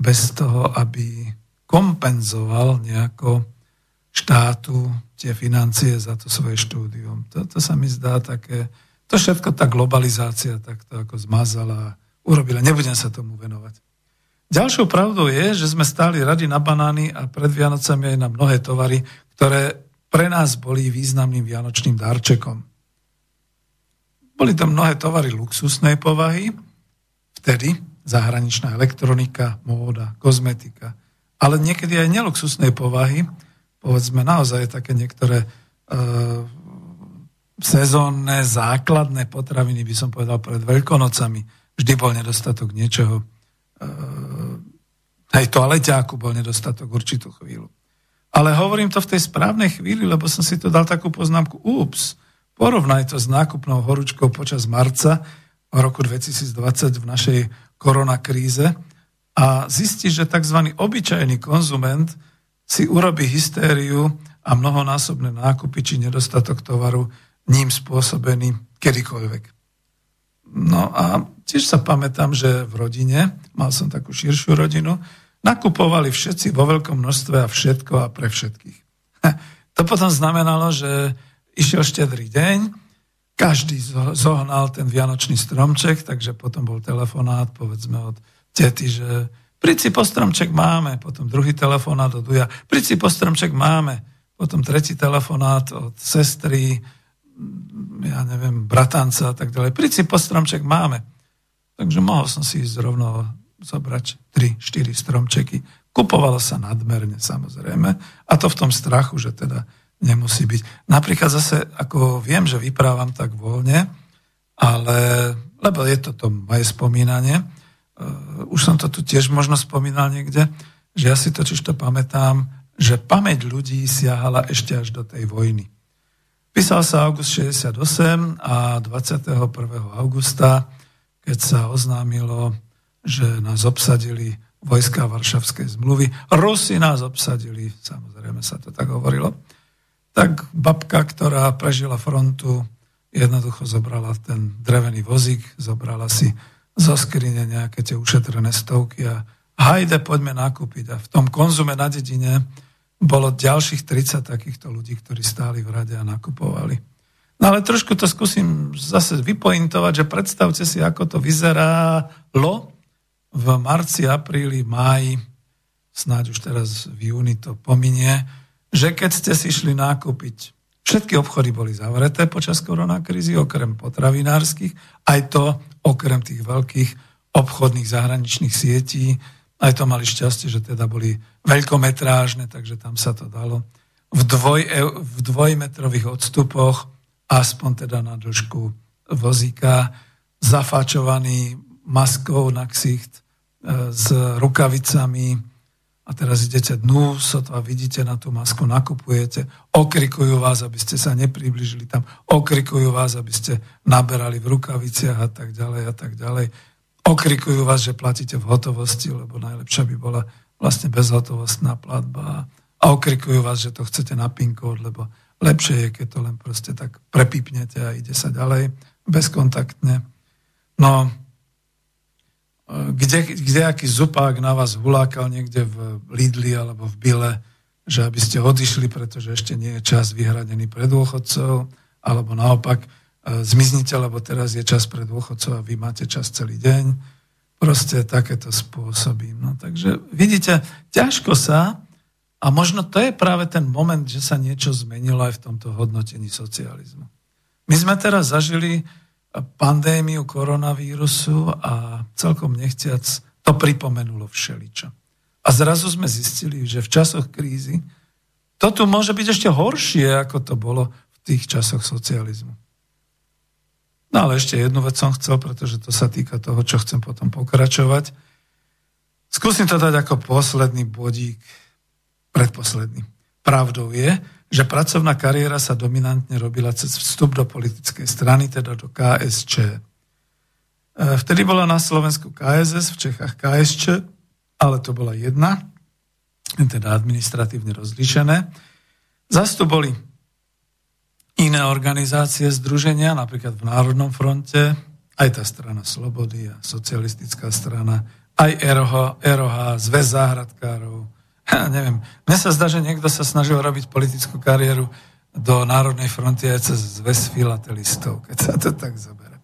bez toho, aby kompenzoval nejako štátu tie financie za to svoje štúdium. Toto sa mi zdá také, to všetko tá globalizácia takto ako zmazala a urobila. Nebudem sa tomu venovať. Ďalšou pravdou je, že sme stáli radi na banány a pred Vianocami aj na mnohé tovary, ktoré pre nás boli významným vianočným darčekom. Boli to mnohé tovary luxusnej povahy, vtedy zahraničná elektronika, móda, kozmetika, ale niekedy aj neluxusnej povahy, povedzme naozaj také niektoré e, sezónne, základné potraviny, by som povedal, pred veľkonocami. Vždy bol nedostatok niečoho e, Aj toaleťáku bol nedostatok určitú chvíľu. Ale hovorím to v tej správnej chvíli, lebo som si to dal takú poznámku. Ups, porovnaj to s nákupnou horúčkou počas marca roku 2020 v našej koronakríze a zistí, že tzv. obyčajný konzument si urobí hystériu a mnohonásobné nákupy či nedostatok tovaru ním spôsobený kedykoľvek. No a tiež sa pamätám, že v rodine, mal som takú širšiu rodinu, nakupovali všetci vo veľkom množstve a všetko a pre všetkých. To potom znamenalo, že išiel štedrý deň, každý zohnal ten vianočný stromček, takže potom bol telefonát, povedzme od tety, že príď po stromček máme, potom druhý telefonát od Duja, príď po stromček máme, potom tretí telefonát od sestry, ja neviem, bratanca a tak ďalej. Príď si po stromček máme. Takže mohol som si ísť rovno zobrať 3-4 stromčeky. Kupovalo sa nadmerne, samozrejme. A to v tom strachu, že teda nemusí byť. Napríklad zase, ako viem, že vyprávam tak voľne, ale, lebo je to to moje spomínanie, uh, už som to tu tiež možno spomínal niekde, že ja si totiž to pamätám, že pamäť ľudí siahala ešte až do tej vojny. Písal sa august 68 a 21. augusta, keď sa oznámilo, že nás obsadili vojska Varšavskej zmluvy, Rusi nás obsadili, samozrejme sa to tak hovorilo, tak babka, ktorá prežila frontu, jednoducho zobrala ten drevený vozík, zobrala si zo skrine nejaké tie ušetrené stovky a hajde, poďme nakúpiť. A v tom konzume na dedine bolo ďalších 30 takýchto ľudí, ktorí stáli v rade a nakupovali. No ale trošku to skúsim zase vypointovať, že predstavte si, ako to vyzeralo v marci, apríli, máji, snáď už teraz v júni to pominie, že keď ste si šli nákupiť, všetky obchody boli zavreté počas koronakrízy, okrem potravinárskych, aj to okrem tých veľkých obchodných zahraničných sietí, aj to mali šťastie, že teda boli veľkometrážne, takže tam sa to dalo. V, dvoj, v dvojmetrových odstupoch, aspoň teda na dĺžku vozíka, zafáčovaný maskou na ksicht, e, s rukavicami, a teraz idete dnu, sotva vidíte na tú masku, nakupujete, okrikujú vás, aby ste sa nepribližili tam, okrikujú vás, aby ste naberali v rukaviciach a tak ďalej a tak ďalej. Okrikujú vás, že platíte v hotovosti, lebo najlepšia by bola vlastne bezhotovostná platba. A okrikujú vás, že to chcete na PIN kód, lebo lepšie je, keď to len proste tak prepipnete a ide sa ďalej bezkontaktne. No, kde, kde aký zupák na vás hulákal niekde v Lidli alebo v Bile, že aby ste odišli, pretože ešte nie je čas vyhradený pre dôchodcov, alebo naopak, zmiznite, lebo teraz je čas pre dôchodcov a vy máte čas celý deň. Proste takéto spôsoby. No, takže vidíte, ťažko sa, a možno to je práve ten moment, že sa niečo zmenilo aj v tomto hodnotení socializmu. My sme teraz zažili pandémiu koronavírusu a celkom nechciac to pripomenulo všeličo. A zrazu sme zistili, že v časoch krízy to tu môže byť ešte horšie, ako to bolo v tých časoch socializmu. No ale ešte jednu vec som chcel, pretože to sa týka toho, čo chcem potom pokračovať. Skúsim to dať ako posledný bodík, predposledný. Pravdou je, že pracovná kariéra sa dominantne robila cez vstup do politickej strany, teda do KSČ. E, vtedy bola na Slovensku KSS, v Čechách KSČ, ale to bola jedna, teda administratívne rozlišené. Zastup boli iné organizácie, združenia, napríklad v Národnom fronte, aj tá strana Slobody a socialistická strana, aj ROH, ROH Zväz záhradkárov. Ja neviem, mne sa zdá, že niekto sa snažil robiť politickú kariéru do Národnej fronty aj cez Zväz filatelistov, keď sa to tak zoberie.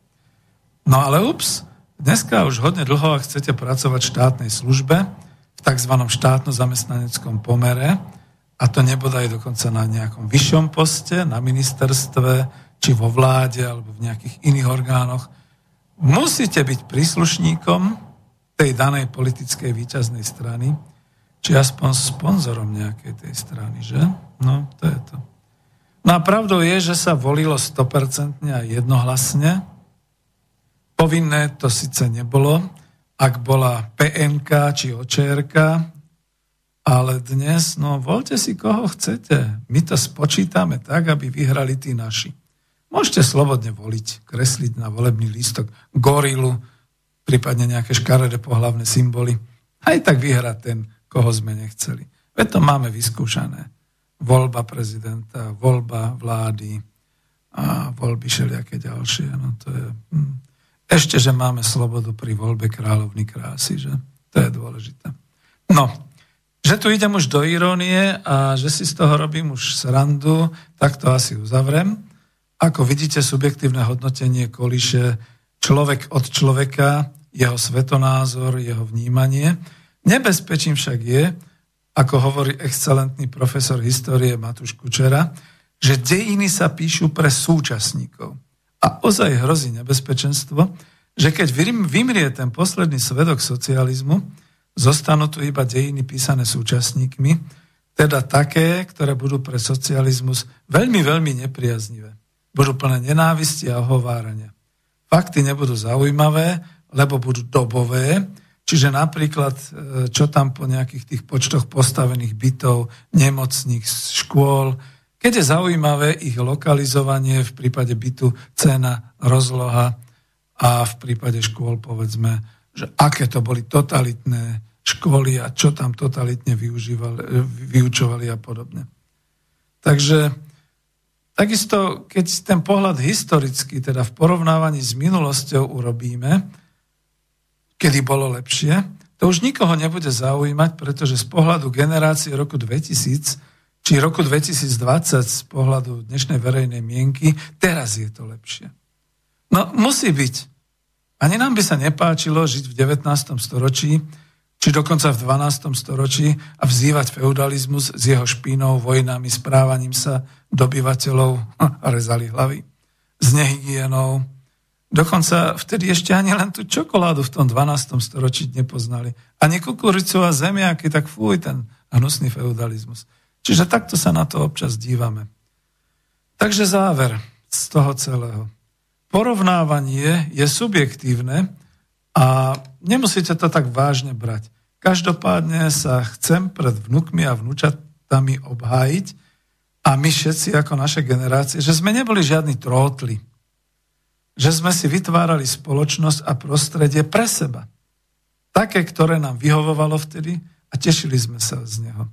No ale ups, dneska už hodne dlho, ak chcete pracovať v štátnej službe, v tzv. štátno-zamestnaneckom pomere, a to nebodaj dokonca na nejakom vyššom poste, na ministerstve, či vo vláde, alebo v nejakých iných orgánoch, musíte byť príslušníkom tej danej politickej výťaznej strany, či aspoň sponzorom nejakej tej strany, že? No, to je to. No a pravdou je, že sa volilo 100% a jednohlasne. Povinné to síce nebolo, ak bola PMK či OČRK, ale dnes, no voľte si koho chcete. My to spočítame tak, aby vyhrali tí naši. Môžete slobodne voliť, kresliť na volebný lístok gorilu, prípadne nejaké škaredé pohlavné symboly. Aj tak vyhrá ten, koho sme nechceli. Veď to máme vyskúšané. Voľba prezidenta, voľba vlády a voľby všelijaké ďalšie. No to je, hm. Ešte, že máme slobodu pri voľbe kráľovny krásy, že? To je dôležité. No, že tu idem už do irónie a že si z toho robím už srandu, tak to asi uzavrem. Ako vidíte, subjektívne hodnotenie kolíše človek od človeka, jeho svetonázor, jeho vnímanie. Nebezpečím však je, ako hovorí excelentný profesor histórie Matúš Kučera, že dejiny sa píšu pre súčasníkov. A ozaj hrozí nebezpečenstvo, že keď vymrie ten posledný svedok socializmu, Zostanú tu iba dejiny písané súčasníkmi, teda také, ktoré budú pre socializmus veľmi, veľmi nepriaznivé. Budú plné nenávisti a ohovárania. Fakty nebudú zaujímavé, lebo budú dobové, čiže napríklad, e, čo tam po nejakých tých počtoch postavených bytov, nemocných, škôl, keď je zaujímavé ich lokalizovanie v prípade bytu, cena, rozloha a v prípade škôl povedzme že aké to boli totalitné školy a čo tam totalitne vyučovali a podobne. Takže takisto, keď ten pohľad historický, teda v porovnávaní s minulosťou urobíme, kedy bolo lepšie, to už nikoho nebude zaujímať, pretože z pohľadu generácie roku 2000 či roku 2020 z pohľadu dnešnej verejnej mienky, teraz je to lepšie. No musí byť. Ani nám by sa nepáčilo žiť v 19. storočí, či dokonca v 12. storočí a vzývať feudalizmus s jeho špínou, vojnami, správaním sa dobyvateľov a rezali hlavy, s nehygienou. Dokonca vtedy ešte ani len tú čokoládu v tom 12. storočí nepoznali. Ani kukuricová zemiaky, tak fuj, ten hnusný feudalizmus. Čiže takto sa na to občas dívame. Takže záver z toho celého porovnávanie je subjektívne a nemusíte to tak vážne brať. Každopádne sa chcem pred vnukmi a vnúčatami obhájiť a my všetci ako naše generácie, že sme neboli žiadni trótli. Že sme si vytvárali spoločnosť a prostredie pre seba. Také, ktoré nám vyhovovalo vtedy a tešili sme sa z neho.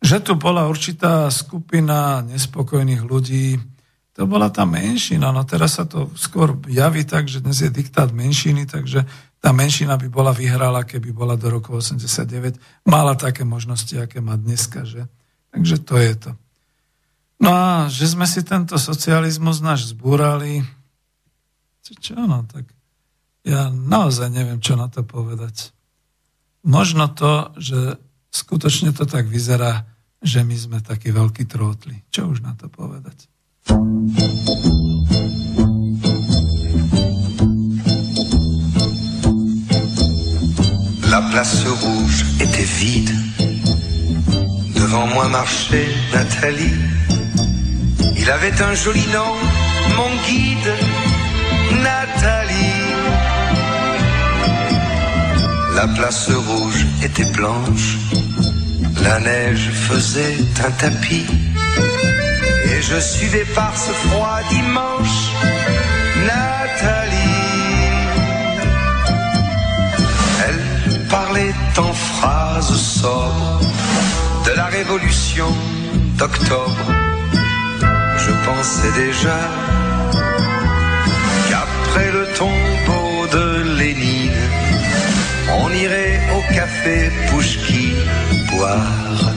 Že tu bola určitá skupina nespokojných ľudí, to bola tá menšina. No teraz sa to skôr javí tak, že dnes je diktát menšiny, takže tá menšina by bola vyhrala, keby bola do roku 89. Mala také možnosti, aké má dneska. Že? Takže to je to. No a že sme si tento socializmus náš zbúrali, čo no, tak ja naozaj neviem, čo na to povedať. Možno to, že skutočne to tak vyzerá, že my sme takí veľkí trótli. Čo už na to povedať? La place rouge était vide. Devant moi marchait Nathalie. Il avait un joli nom, mon guide, Nathalie. La place rouge était blanche. La neige faisait un tapis et je suivais par ce froid dimanche Nathalie. Elle parlait en phrases sobres de la révolution d'octobre. Je pensais déjà le tombeau de Lénine, on irait au café Pouchki boire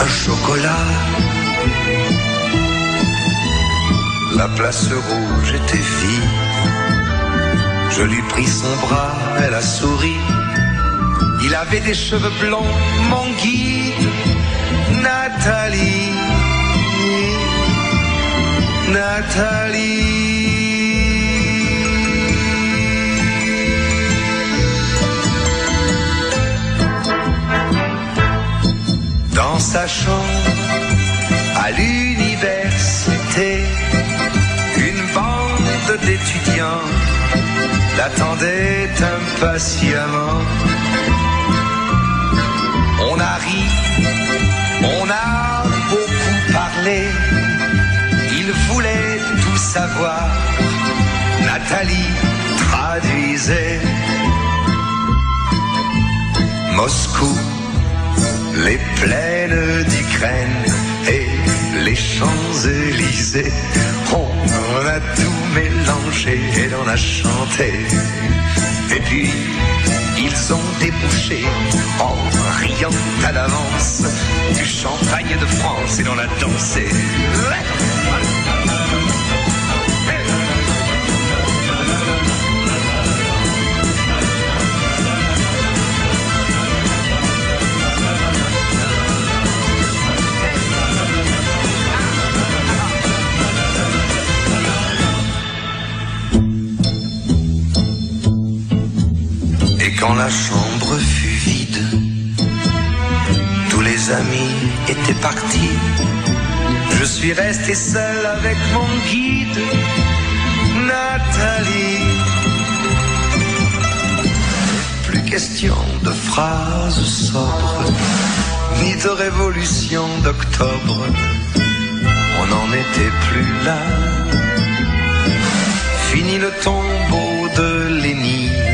un chocolat. La place rouge était vide. Je lui pris son bras, elle a souri. Il avait des cheveux blonds, mon guide, Nathalie. Nathalie. Dans sa chambre à l'université. Une bande d'étudiants l'attendait impatiemment. On a ri, on a beaucoup parlé, il voulait tout savoir. Nathalie traduisait Moscou, les plaines d'Ukraine et les Champs-Élysées. On a tout mélangé et on a chanté. Et puis, ils ont débouché en riant à l'avance du champagne de France et l'on a dansé. Quand la chambre fut vide, tous les amis étaient partis. Je suis resté seul avec mon guide, Nathalie. Plus question de phrases sobres, ni de révolution d'octobre. On n'en était plus là. Fini le tombeau de Lénine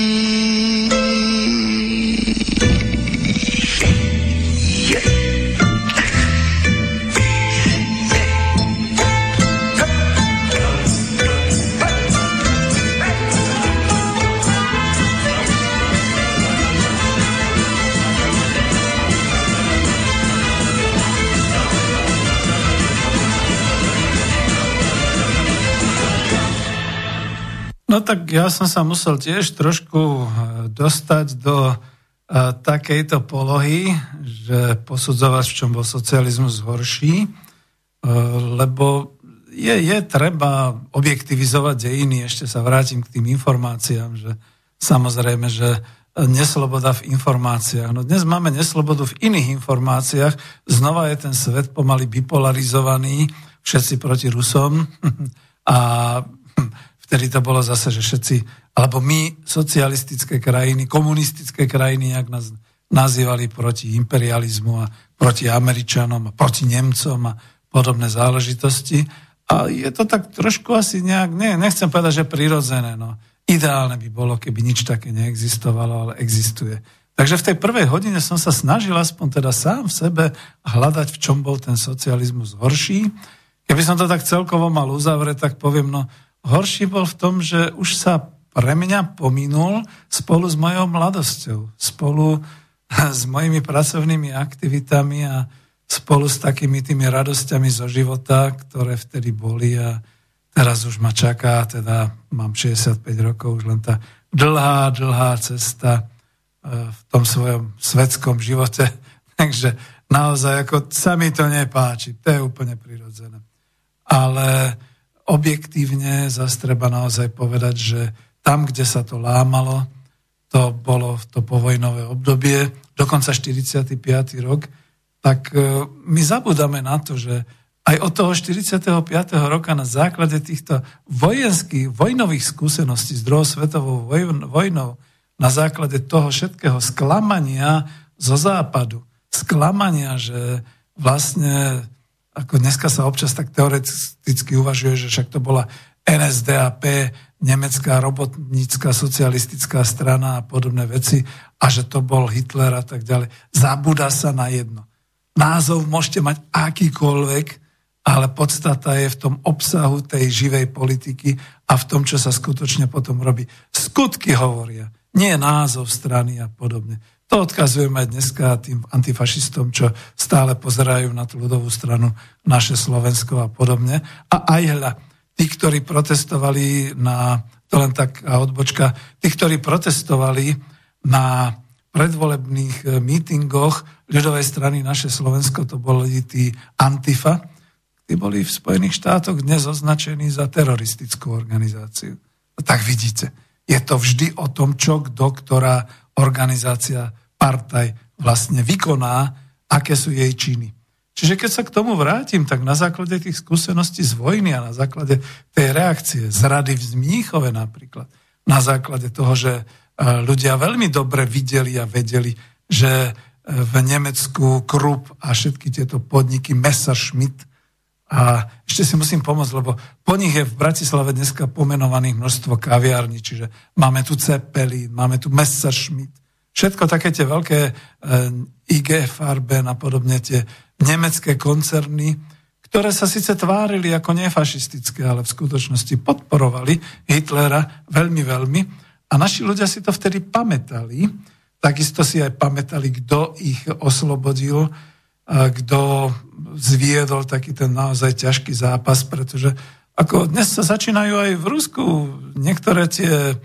No tak ja som sa musel tiež trošku e, dostať do e, takejto polohy, že posudzovať, v čom bol socializmus horší, e, lebo je, je treba objektivizovať dejiny, ešte sa vrátim k tým informáciám, že samozrejme, že nesloboda v informáciách. No dnes máme neslobodu v iných informáciách, znova je ten svet pomaly bipolarizovaný, všetci proti Rusom. A vtedy to bolo zase, že všetci, alebo my, socialistické krajiny, komunistické krajiny, jak nás nazývali proti imperializmu a proti Američanom a proti Nemcom a podobné záležitosti. A je to tak trošku asi nejak, ne, nechcem povedať, že prirodzené, no. Ideálne by bolo, keby nič také neexistovalo, ale existuje. Takže v tej prvej hodine som sa snažil aspoň teda sám v sebe hľadať, v čom bol ten socializmus horší. Keby som to tak celkovo mal uzavrieť, tak poviem, no Horší bol v tom, že už sa pre mňa pominul spolu s mojou mladosťou, spolu s mojimi pracovnými aktivitami a spolu s takými tými radosťami zo života, ktoré vtedy boli a teraz už ma čaká, teda mám 65 rokov, už len tá dlhá, dlhá cesta e, v tom svojom svetskom živote. Takže naozaj, ako sa mi to nepáči, to je úplne prirodzené. Ale objektívne zase treba naozaj povedať, že tam, kde sa to lámalo, to bolo to povojnové obdobie, dokonca 45. rok, tak e, my zabudáme na to, že aj od toho 45. roka na základe týchto vojenských, vojnových skúseností s druhou svetovou vojnou, na základe toho všetkého sklamania zo západu, sklamania, že vlastne ako dneska sa občas tak teoreticky uvažuje, že však to bola NSDAP, nemecká robotnícka socialistická strana a podobné veci a že to bol Hitler a tak ďalej. Zabúda sa na jedno. Názov môžete mať akýkoľvek, ale podstata je v tom obsahu tej živej politiky a v tom, čo sa skutočne potom robí. Skutky hovoria, nie názov strany a podobne. To odkazujeme aj dneska tým antifašistom, čo stále pozerajú na tú ľudovú stranu naše Slovensko a podobne. A aj hľa, tí, ktorí protestovali na, to len taká odbočka, tí, ktorí protestovali na predvolebných e, mítingoch ľudovej strany naše Slovensko, to boli tí Antifa, tí boli v Spojených štátoch dnes označení za teroristickú organizáciu. Tak vidíte, je to vždy o tom, čo kto, ktorá organizácia, partaj vlastne vykoná, aké sú jej činy. Čiže keď sa k tomu vrátim, tak na základe tých skúseností z vojny a na základe tej reakcie, z rady v Zmíchove napríklad, na základe toho, že e, ľudia veľmi dobre videli a vedeli, že e, v Nemecku Krupp a všetky tieto podniky Messerschmitt a ešte si musím pomôcť, lebo po nich je v Bratislave dneska pomenovaných množstvo kaviarní, čiže máme tu Cepelin, máme tu Messerschmitt, všetko také tie veľké e, IG Farben a podobne tie nemecké koncerny, ktoré sa síce tvárili ako nefašistické, ale v skutočnosti podporovali Hitlera veľmi, veľmi. A naši ľudia si to vtedy pamätali. Takisto si aj pamätali, kto ich oslobodil, kto zviedol taký ten naozaj ťažký zápas, pretože ako dnes sa začínajú aj v Rusku niektoré tie, e,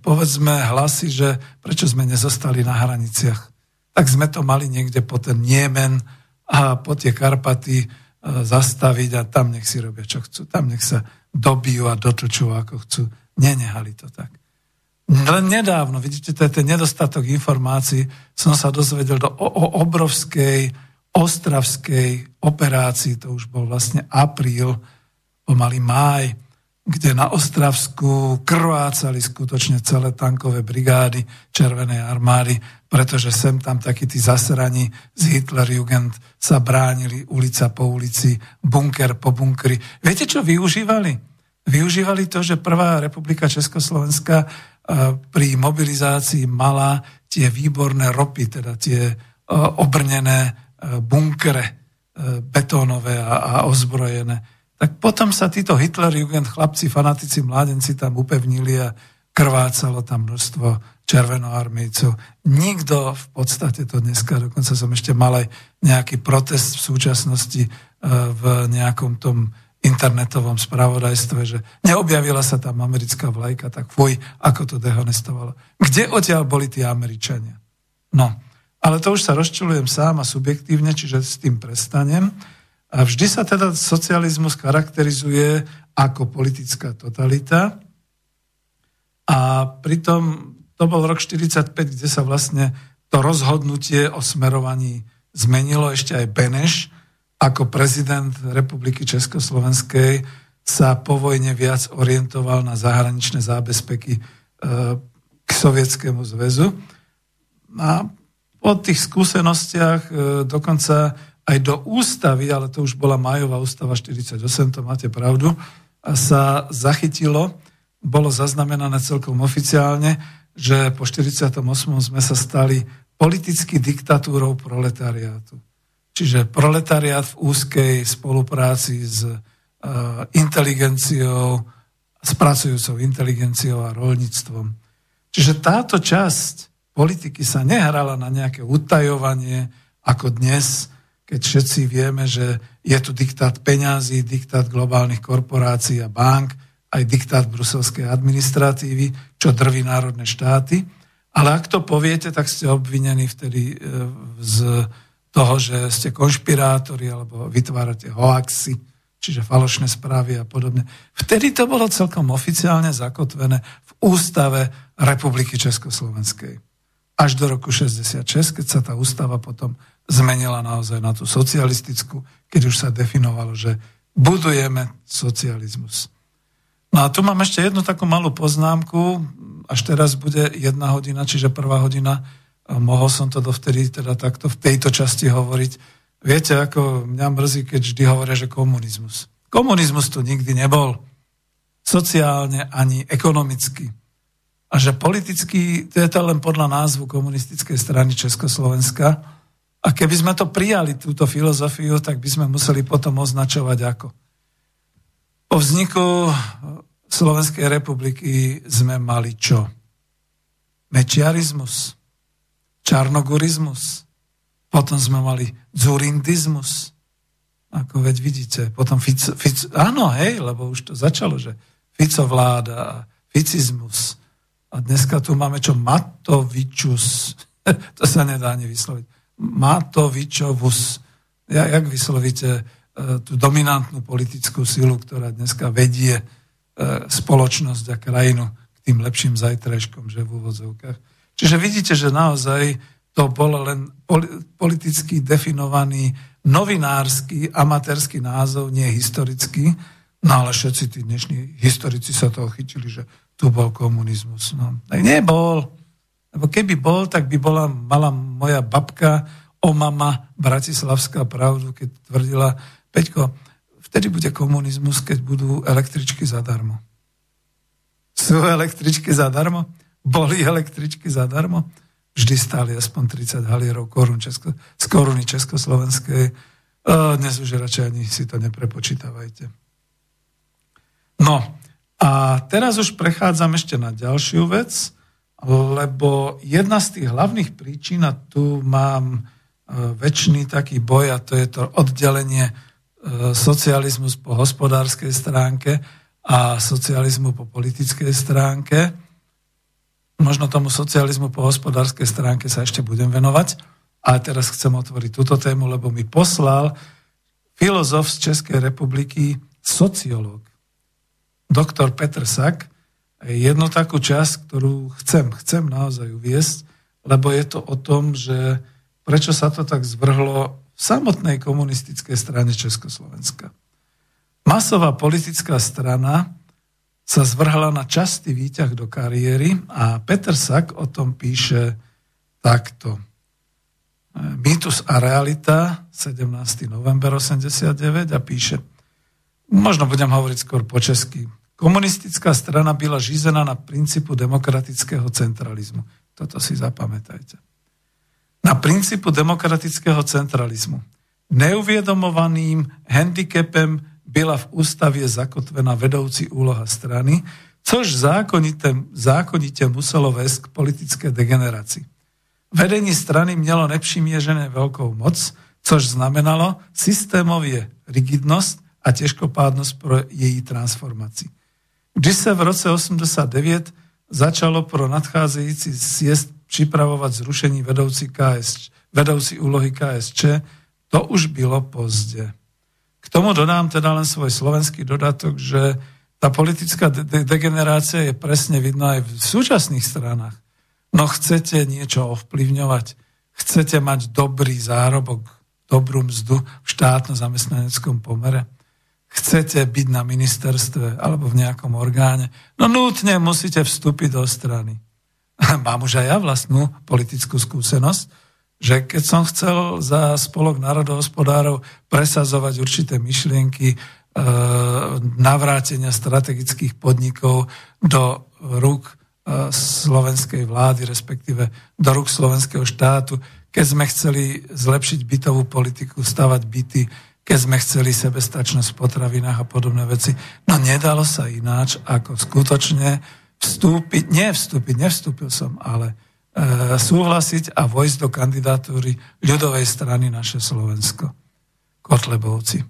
povedzme, hlasy, že prečo sme nezostali na hraniciach. Tak sme to mali niekde po ten Niemen a po tie Karpaty e, zastaviť a tam nech si robia, čo chcú. Tam nech sa dobijú a dotočujú, ako chcú. Nenehali to tak. Len nedávno, vidíte, to je ten nedostatok informácií, som sa dozvedel do, o, o obrovskej ostravskej operácii, to už bol vlastne apríl, pomaly máj, kde na Ostravsku krvácali skutočne celé tankové brigády Červenej armády, pretože sem tam takí tí zasraní z Hitlerjugend sa bránili ulica po ulici, bunker po bunkeri. Viete, čo využívali? Využívali to, že Prvá republika Československa pri mobilizácii mala tie výborné ropy, teda tie obrnené bunkere e, betónové a, a ozbrojené. Tak potom sa títo Hitlerjugend, chlapci, fanatici, mládenci tam upevnili a krvácalo tam množstvo červenoarmejcov. Nikto v podstate to dneska, dokonca som ešte mal aj nejaký protest v súčasnosti e, v nejakom tom internetovom spravodajstve, že neobjavila sa tam americká vlajka, tak fuj, ako to dehonestovalo. Kde odtiaľ boli tí Američania? No, ale to už sa rozčulujem sám a subjektívne, čiže s tým prestanem. A vždy sa teda socializmus charakterizuje ako politická totalita. A pritom to bol rok 45, kde sa vlastne to rozhodnutie o smerovaní zmenilo. Ešte aj Beneš ako prezident Republiky Československej sa po vojne viac orientoval na zahraničné zábezpeky e, k Sovietskému zväzu. A po tých skúsenostiach e, dokonca aj do ústavy, ale to už bola majová ústava 48, to máte pravdu, a sa zachytilo, bolo zaznamenané celkom oficiálne, že po 48. sme sa stali politicky diktatúrou proletariátu. Čiže proletariát v úzkej spolupráci s uh, inteligenciou, s pracujúcou inteligenciou a rolníctvom. Čiže táto časť politiky sa nehrala na nejaké utajovanie, ako dnes, keď všetci vieme, že je tu diktát peňazí, diktát globálnych korporácií a bank, aj diktát bruselskej administratívy, čo drví národné štáty. Ale ak to poviete, tak ste obvinení vtedy e, z toho, že ste konšpirátori alebo vytvárate hoaxy, čiže falošné správy a podobne. Vtedy to bolo celkom oficiálne zakotvené v ústave Republiky Československej až do roku 66, keď sa tá ústava potom zmenila naozaj na tú socialistickú, keď už sa definovalo, že budujeme socializmus. No a tu mám ešte jednu takú malú poznámku, až teraz bude jedna hodina, čiže prvá hodina, mohol som to dovtedy teda takto v tejto časti hovoriť. Viete, ako mňa mrzí, keď vždy hovoria, že komunizmus. Komunizmus tu nikdy nebol. Sociálne ani ekonomicky. A že politicky, to je to len podľa názvu komunistickej strany Československa. A keby sme to prijali, túto filozofiu, tak by sme museli potom označovať ako. Po vzniku Slovenskej republiky sme mali čo? Mečiarizmus, čarnogurizmus, potom sme mali dzurindizmus, Ako veď vidíte, potom Fico, Fico, áno, hej, lebo už to začalo, že Fico vláda ficizmus. A dneska tu máme čo? Matovičus. to sa nedá ani vysloviť. Matovičovus. Ja, jak vyslovíte e, tú dominantnú politickú silu, ktorá dneska vedie e, spoločnosť a krajinu k tým lepším zajtrajškom, že v úvodzovkách. Čiže vidíte, že naozaj to bol len politicky definovaný novinársky, amatérsky názov, nie historický, no ale všetci tí dnešní historici sa toho chytili, že tu bol komunizmus. No, tak nebol. Lebo keby bol, tak by bola, mala moja babka, o mama Bratislavská pravdu, keď tvrdila, Peťko, vtedy bude komunizmus, keď budú električky zadarmo. Sú električky zadarmo? Boli električky zadarmo? vždy stáli aspoň 30 halierov korun Česko, z koruny Československej. Dnes už radšej ani si to neprepočítavajte. No a teraz už prechádzam ešte na ďalšiu vec, lebo jedna z tých hlavných príčin, a tu mám e, väčší taký boj, a to je to oddelenie e, socializmus po hospodárskej stránke a socializmu po politickej stránke, Možno tomu socializmu po hospodárskej stránke sa ešte budem venovať, ale teraz chcem otvoriť túto tému, lebo mi poslal filozof z Českej republiky, sociológ, doktor Petr Sak, jednu takú časť, ktorú chcem, chcem naozaj uviesť, lebo je to o tom, že prečo sa to tak zvrhlo v samotnej komunistickej strane Československa. Masová politická strana sa zvrhla na častý výťah do kariéry a Peter Sack o tom píše takto. Mýtus a realita, 17. november 89 a píše, možno budem hovoriť skôr po česky, komunistická strana byla žízená na princípu demokratického centralizmu. Toto si zapamätajte. Na princípu demokratického centralizmu. Neuviedomovaným handicapem byla v ústavě zakotvená vedoucí úloha strany, což zákonite, zákonite muselo vést k politické degeneraci. Vedení strany mělo nepřiměřené velkou moc, což znamenalo systémově rigidnost a těžkopádnost pro její transformaci. Když se v roce 89 začalo pro nadcházející sjezd připravovat zrušení vedoucí, KS, vedoucí úlohy KSČ, to už bylo pozdě. Tomu dodám teda len svoj slovenský dodatok, že tá politická de- degenerácia je presne vidno aj v súčasných stranách. No chcete niečo ovplyvňovať, chcete mať dobrý zárobok, dobrú mzdu v štátno-zamestnaneckom pomere, chcete byť na ministerstve alebo v nejakom orgáne, no nutne musíte vstúpiť do strany. Mám už aj ja vlastnú politickú skúsenosť, že keď som chcel za spolok národohospodárov presazovať určité myšlienky e, navrátenia strategických podnikov do rúk e, slovenskej vlády, respektíve do rúk slovenského štátu, keď sme chceli zlepšiť bytovú politiku, stavať byty, keď sme chceli sebestačnosť v potravinách a podobné veci. No nedalo sa ináč, ako skutočne vstúpiť, nie vstúpiť, nevstúpil som, ale E, súhlasiť a vojsť do kandidatúry ľudovej strany naše Slovensko. Kotlebovci.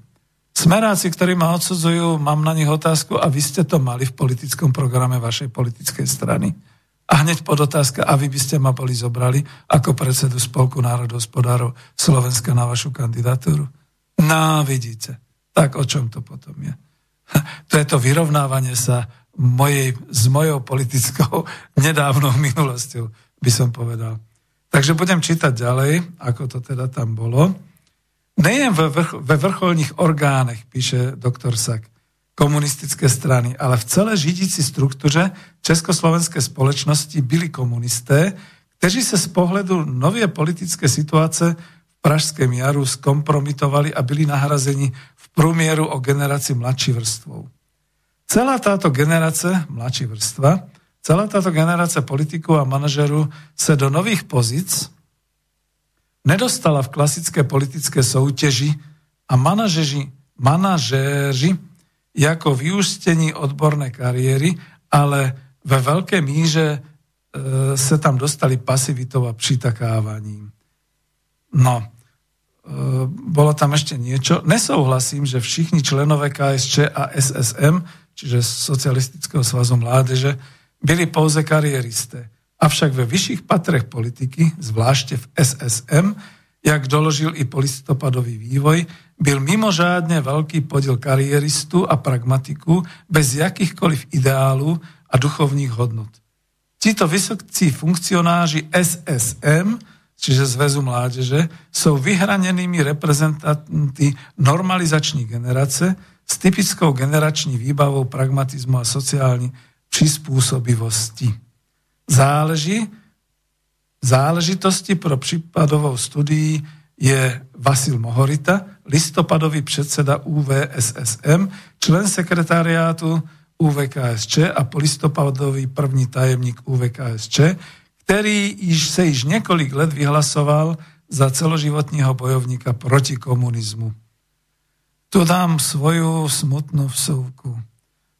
Smeráci, ktorí ma odsudzujú, mám na nich otázku a vy ste to mali v politickom programe vašej politickej strany. A hneď pod otázka, a vy by ste ma boli zobrali ako predsedu Spolku národohospodárov Slovenska na vašu kandidatúru? No, vidíte. Tak o čom to potom je? To je to vyrovnávanie sa mojej, s mojou politickou nedávnou minulosťou by som povedal. Takže budem čítať ďalej, ako to teda tam bolo. Nejen ve, vrch, vrcholných orgánech, píše doktor Sak, komunistické strany, ale v celé židící struktuře československé společnosti byli komunisté, kteří se z pohledu nově politické situace Pražském jaru skompromitovali a byli nahrazeni v průměru o generaci mladší vrstvou. Celá táto generace, mladší vrstva, Celá táto generácia politikov a manažerov sa do nových pozic nedostala v klasické politické soutěži a manažeři, manažéři jako vyústení odborné kariéry, ale ve veľké míře e, sa tam dostali pasivitou a přitakávaním. No, bolo tam ešte niečo. Nesouhlasím, že všichni členové KSČ a SSM, čiže Socialistického svazu mládeže, byli pouze karieristé. Avšak ve vyšších patrech politiky, zvláště v SSM, jak doložil i polistopadový vývoj, byl mimořádne veľký podiel kariéristu a pragmatiku bez jakýchkoliv ideálů a duchovních hodnot. Tito vysocí funkcionáři SSM, čiže Zväzu mládeže, jsou vyhranenými reprezentanty normalizační generace s typickou generační výbavou pragmatizmu a sociální prispôsobivosti. Záleží, záležitosti pro případovou studii je Vasil Mohorita, listopadový předseda UVSSM, člen sekretariátu UVKSČ a polistopadový první tajemník UVKSČ, který již se již několik let vyhlasoval za celoživotního bojovníka proti komunizmu. Tu dám svoju smutnú vsúvku.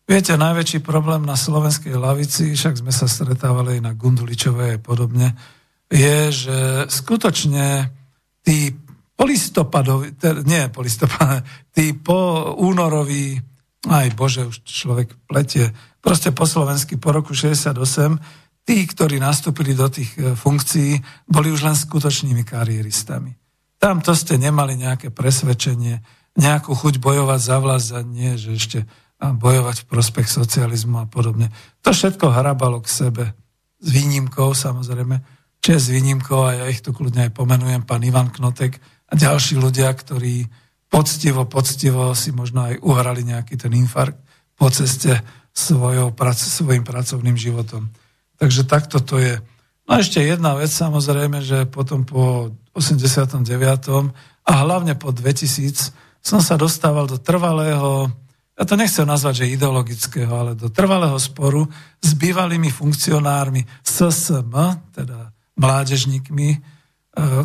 Viete, najväčší problém na slovenskej lavici, však sme sa stretávali na Gunduličovej a podobne, je, že skutočne tí polistopadoví, nie polistopadoví, tí po únoroví, aj Bože, už človek pletie, proste po slovensky po roku 68, tí, ktorí nastúpili do tých e, funkcií, boli už len skutočnými karieristami. Tam to ste nemali nejaké presvedčenie, nejakú chuť bojovať za vlast, a nie, že ešte bojovať v prospech socializmu a podobne. To všetko hrabalo k sebe. S výnimkou samozrejme. Čo s výnimkou, a ja ich tu kľudne aj pomenujem, pán Ivan Knotek a ďalší ľudia, ktorí poctivo, poctivo si možno aj uhrali nejaký ten infarkt po ceste svojou, svojim pracovným životom. Takže takto to je. No a ešte jedna vec samozrejme, že potom po 89. a hlavne po 2000 som sa dostával do trvalého ja to nechcem nazvať, že ideologického, ale do trvalého sporu s bývalými funkcionármi SSM, teda mládežníkmi, e,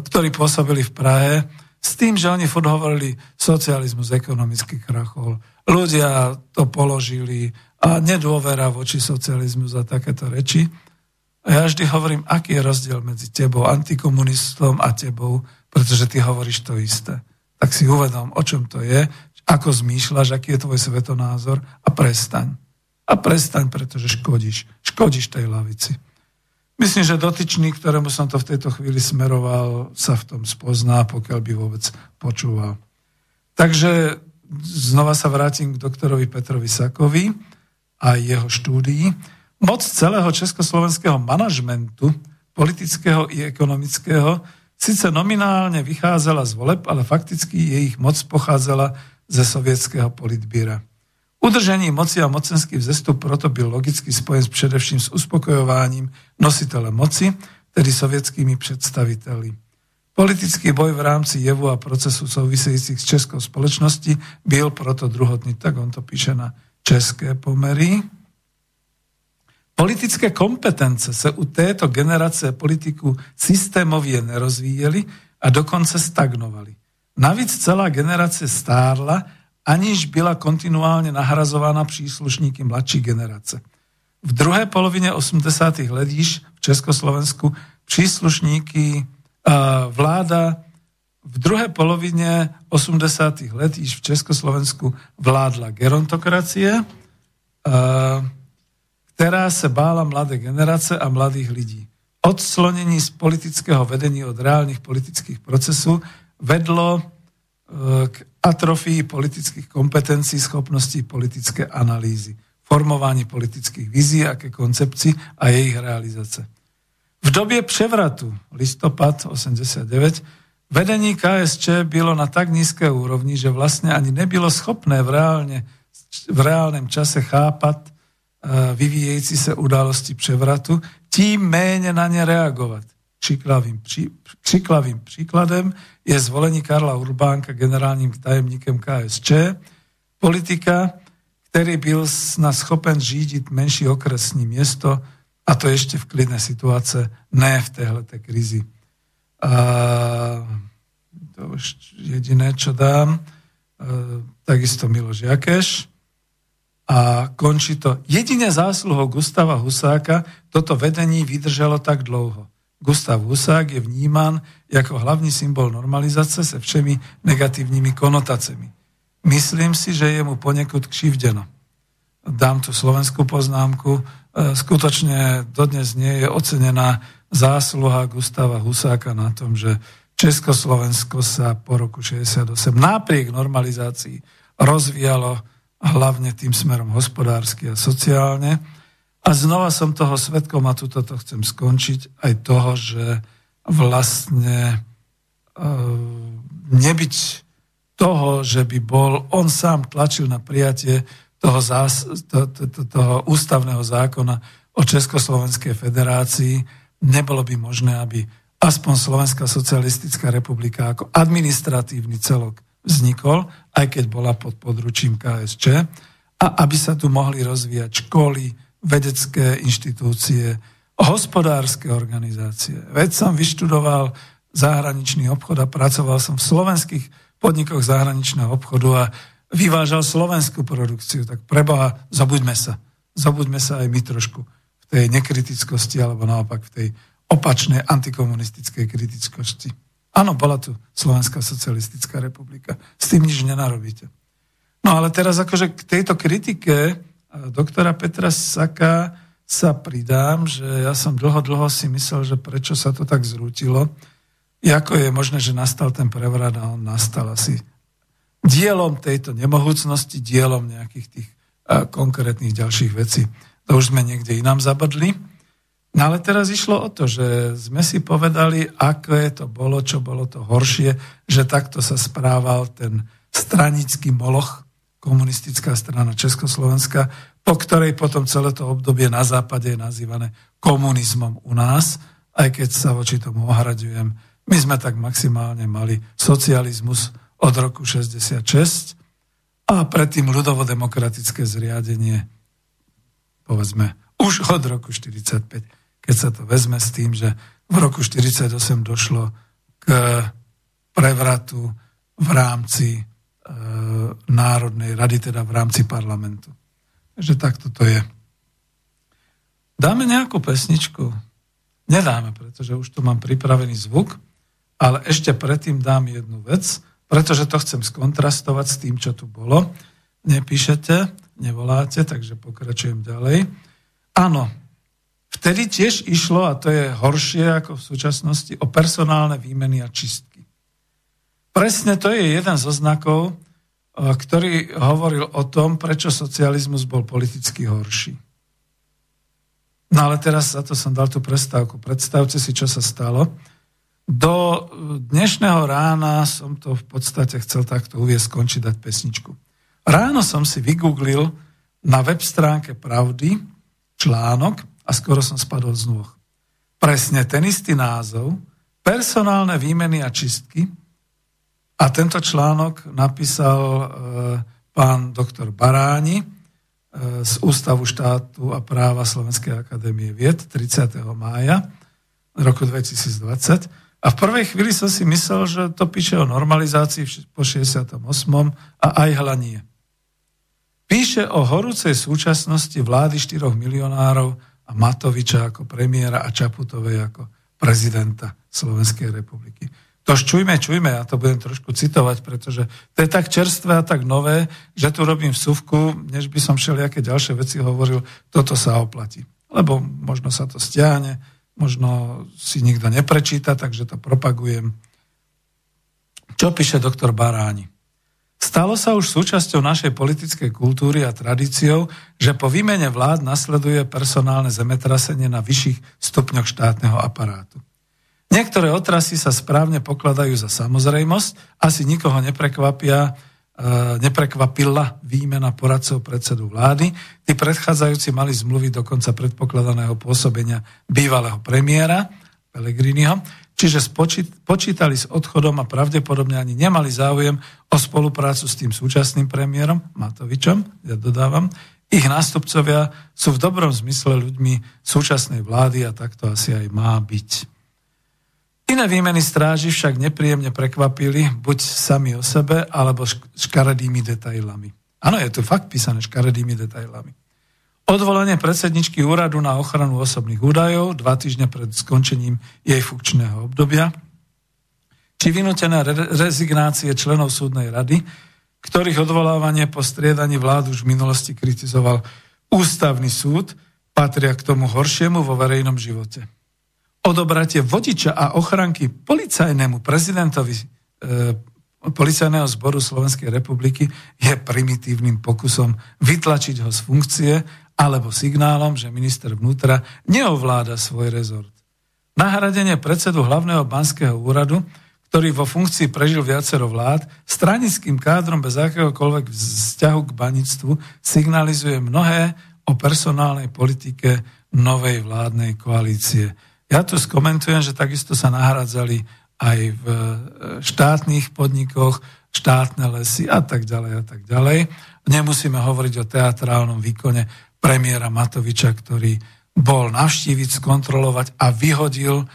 ktorí pôsobili v Prahe, s tým, že oni furt hovorili socializmus ekonomický krachol. Ľudia to položili a nedôvera voči socializmu za takéto reči. A ja vždy hovorím, aký je rozdiel medzi tebou, antikomunistom a tebou, pretože ty hovoríš to isté. Tak si uvedom, o čom to je, ako zmýšľaš, aký je tvoj svetonázor a prestaň. A prestaň, pretože škodíš. Škodíš tej lavici. Myslím, že dotyčný, ktorému som to v tejto chvíli smeroval, sa v tom spozná, pokiaľ by vôbec počúval. Takže znova sa vrátim k doktorovi Petrovi Sakovi a jeho štúdii. Moc celého československého manažmentu, politického i ekonomického, síce nominálne vychádzala z voleb, ale fakticky jej ich moc pochádzala ze sovietského politbíra. Udržení moci a mocenský vzestup proto byl logicky spojen s především s uspokojováním nositele moci, tedy sovětskými představiteli. Politický boj v rámci jevu a procesu souvisejících s českou společností byl proto druhotný. Tak on to píše na české pomery. Politické kompetence se u této generace politiku systémově nerozvíjeli a dokonce stagnovali. Navíc celá generace stárla, aniž byla kontinuálně nahrazována příslušníky mladší generace. V druhé polovině 80. let již v Československu příslušníky uh, vláda v druhé polovině 80. let již v Československu vládla gerontokracie, uh, která se bála mladé generace a mladých lidí. Odslonění z politického vedení od reálnych politických procesů vedlo e, k atrofii politických kompetencií, schopností politické analýzy, formování politických vizí a ke a jejich realizace. V době převratu, listopad 89, vedení KSČ bylo na tak nízké úrovni, že vlastně ani nebylo schopné v, reálne, v reálném čase chápat vyvíjející se události převratu, tím méně na ně reagovat. Křiklavým, křiklavým příkladem je zvolení Karla Urbánka generálním tajemníkem KSČ, politika, ktorý byl na schopen řídiť menší okresní miesto a to ešte v klidné situáce, ne v téhleté krizi. A to už jediné, čo dám. A, takisto Miloš Jakeš. A končí to. Jedine zásluhou Gustava Husáka toto vedení vydržalo tak dlouho. Gustav Husák je vníman ako hlavní symbol normalizace se všemi negatívnymi konotacemi. Myslím si, že je mu ponekud kšivdeno. Dám tu slovenskú poznámku. E, skutočne dodnes nie je ocenená zásluha Gustava Husáka na tom, že Československo sa po roku 68 napriek normalizácii rozvíjalo hlavne tým smerom hospodársky a sociálne. A znova som toho svetkom, a tuto to chcem skončiť, aj toho, že vlastne e, nebyť toho, že by bol, on sám tlačil na prijatie toho, zás, to, to, to, toho ústavného zákona o Československej federácii, nebolo by možné, aby aspoň Slovenská socialistická republika ako administratívny celok vznikol, aj keď bola pod područím KSČ, a aby sa tu mohli rozvíjať školy, vedecké inštitúcie, hospodárske organizácie. Veď som vyštudoval zahraničný obchod a pracoval som v slovenských podnikoch zahraničného obchodu a vyvážal slovenskú produkciu. Tak preboha, zobuďme sa. Zobuďme sa aj my trošku v tej nekritickosti alebo naopak v tej opačnej antikomunistickej kritickosti. Áno, bola tu Slovenská socialistická republika. S tým nič nenarobíte. No ale teraz akože k tejto kritike doktora Petra Saka sa pridám, že ja som dlho, dlho si myslel, že prečo sa to tak zrútilo. Ako je možné, že nastal ten prevrat a on nastal asi dielom tejto nemohúcnosti, dielom nejakých tých konkrétnych ďalších vecí. To už sme niekde inám zabadli. No ale teraz išlo o to, že sme si povedali, je to bolo, čo bolo to horšie, že takto sa správal ten stranický moloch, komunistická strana Československa, po ktorej potom celé to obdobie na západe je nazývané komunizmom u nás, aj keď sa voči tomu ohraďujem. My sme tak maximálne mali socializmus od roku 66 a predtým ľudovodemokratické zriadenie, povedzme, už od roku 45 keď sa to vezme s tým, že v roku 1948 došlo k prevratu v rámci e, Národnej rady, teda v rámci parlamentu. Takže takto to je. Dáme nejakú pesničku? Nedáme, pretože už tu mám pripravený zvuk, ale ešte predtým dám jednu vec, pretože to chcem skontrastovať s tým, čo tu bolo. Nepíšete, nevoláte, takže pokračujem ďalej. Áno, Vtedy tiež išlo, a to je horšie ako v súčasnosti, o personálne výmeny a čistky. Presne to je jeden zo znakov, eh, ktorý hovoril o tom, prečo socializmus bol politicky horší. No ale teraz za to som dal tú prestávku. Predstavte si, čo sa stalo. Do dnešného rána som to v podstate chcel takto uvieť, skončiť, dať pesničku. Ráno som si vygooglil na web stránke Pravdy článok, a skoro som spadol z nôh. Presne ten istý názov, personálne výmeny a čistky a tento článok napísal e, pán doktor Baráni e, z Ústavu štátu a práva Slovenskej akadémie vied 30. mája roku 2020. A v prvej chvíli som si myslel, že to píše o normalizácii po 68. a aj hlanie. Píše o horúcej súčasnosti vlády 4 milionárov Matoviča ako premiéra a Čaputovej ako prezidenta Slovenskej republiky. Tož čujme, čujme, ja to budem trošku citovať, pretože to je tak čerstvé a tak nové, že tu robím v suvku, než by som všelijaké ďalšie veci hovoril, toto sa oplatí. Lebo možno sa to stiahne, možno si nikto neprečíta, takže to propagujem. Čo píše doktor Baráni? Stalo sa už súčasťou našej politickej kultúry a tradíciou, že po výmene vlád nasleduje personálne zemetrasenie na vyšších stupňoch štátneho aparátu. Niektoré otrasy sa správne pokladajú za samozrejmosť, asi nikoho neprekvapia, e, neprekvapila výmena poradcov predsedu vlády. Tí predchádzajúci mali zmluvy dokonca predpokladaného pôsobenia bývalého premiéra Pelegriniho. Čiže počítali s odchodom a pravdepodobne ani nemali záujem o spoluprácu s tým súčasným premiérom Matovičom, ja dodávam. Ich nástupcovia sú v dobrom zmysle ľuďmi súčasnej vlády a tak to asi aj má byť. Iné výmeny stráži však nepríjemne prekvapili, buď sami o sebe, alebo škaredými detailami. Áno, je tu fakt písané škaredými detailami. Odvolanie predsedničky úradu na ochranu osobných údajov dva týždne pred skončením jej funkčného obdobia, či vynútené rezignácie členov súdnej rady, ktorých odvolávanie po striedaní vládu už v minulosti kritizoval ústavný súd, patria k tomu horšiemu vo verejnom živote. Odobratie vodiča a ochranky policajnému prezidentovi e, policajného zboru Slovenskej republiky je primitívnym pokusom vytlačiť ho z funkcie alebo signálom, že minister vnútra neovláda svoj rezort. Nahradenie predsedu hlavného banského úradu ktorý vo funkcii prežil viacero vlád, stranickým kádrom bez akéhokoľvek vzťahu k banictvu signalizuje mnohé o personálnej politike novej vládnej koalície. Ja tu skomentujem, že takisto sa nahradzali aj v e, štátnych podnikoch, štátne lesy a tak ďalej a tak ďalej. Nemusíme hovoriť o teatrálnom výkone premiéra Matoviča, ktorý bol navštíviť, skontrolovať a vyhodil e,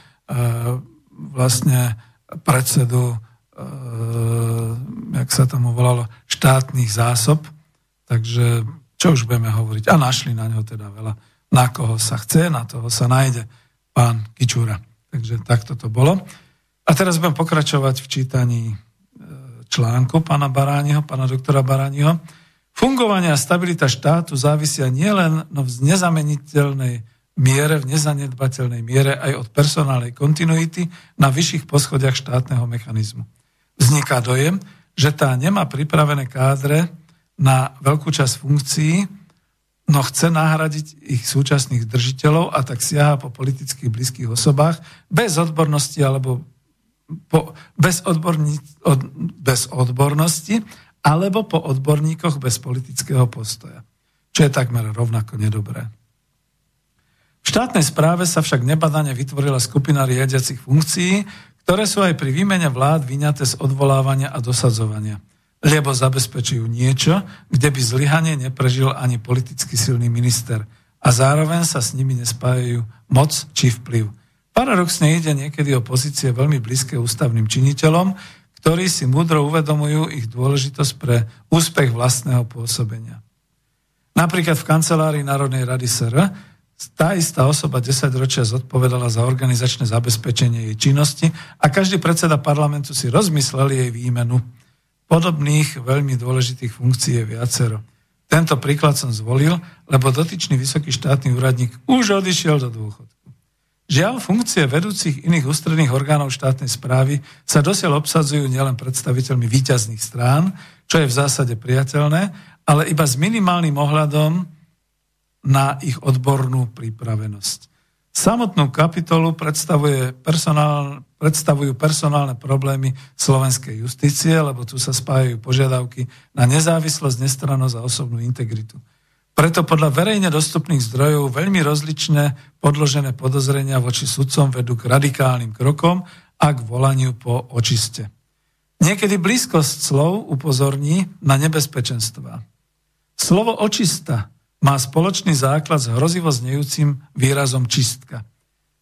vlastne predsedu, e, jak sa tomu volalo, štátnych zásob. Takže čo už budeme hovoriť? A našli na ňo teda veľa. Na koho sa chce, na toho sa nájde pán Kičúra. Takže takto to bolo. A teraz budem pokračovať v čítaní e, článku pána Barániho, pána doktora Barániho. Fungovanie a stabilita štátu závisia nielen no v nezameniteľnej miere, v nezanedbateľnej miere aj od personálnej kontinuity na vyšších poschodiach štátneho mechanizmu. Vzniká dojem, že tá nemá pripravené kádre na veľkú časť funkcií, no chce nahradiť ich súčasných držiteľov a tak siaha po politických blízkych osobách bez odbornosti alebo po, bez, odborní, od, bez odbornosti alebo po odborníkoch bez politického postoja. Čo je takmer rovnako nedobré. V štátnej správe sa však nebadane vytvorila skupina riadiacich funkcií, ktoré sú aj pri výmene vlád vyňaté z odvolávania a dosadzovania. Lebo zabezpečujú niečo, kde by zlyhanie neprežil ani politicky silný minister a zároveň sa s nimi nespájajú moc či vplyv. Paradoxne ide niekedy o pozície veľmi blízke ústavným činiteľom, ktorí si múdro uvedomujú ich dôležitosť pre úspech vlastného pôsobenia. Napríklad v kancelárii Národnej rady SR tá istá osoba 10 ročia zodpovedala za organizačné zabezpečenie jej činnosti a každý predseda parlamentu si rozmyslel jej výmenu. Podobných veľmi dôležitých funkcií je viacero. Tento príklad som zvolil, lebo dotyčný vysoký štátny úradník už odišiel do dôchodku. Žiaľ, funkcie vedúcich iných ústredných orgánov štátnej správy sa dosiaľ obsadzujú nielen predstaviteľmi výťazných strán, čo je v zásade priateľné, ale iba s minimálnym ohľadom na ich odbornú pripravenosť. Samotnú kapitolu predstavuje personál, predstavujú personálne problémy slovenskej justície, lebo tu sa spájajú požiadavky na nezávislosť, nestrannosť a osobnú integritu. Preto podľa verejne dostupných zdrojov veľmi rozličné podložené podozrenia voči sudcom vedú k radikálnym krokom a k volaniu po očiste. Niekedy blízkosť slov upozorní na nebezpečenstva. Slovo očista má spoločný základ s hrozivo znejúcim výrazom čistka.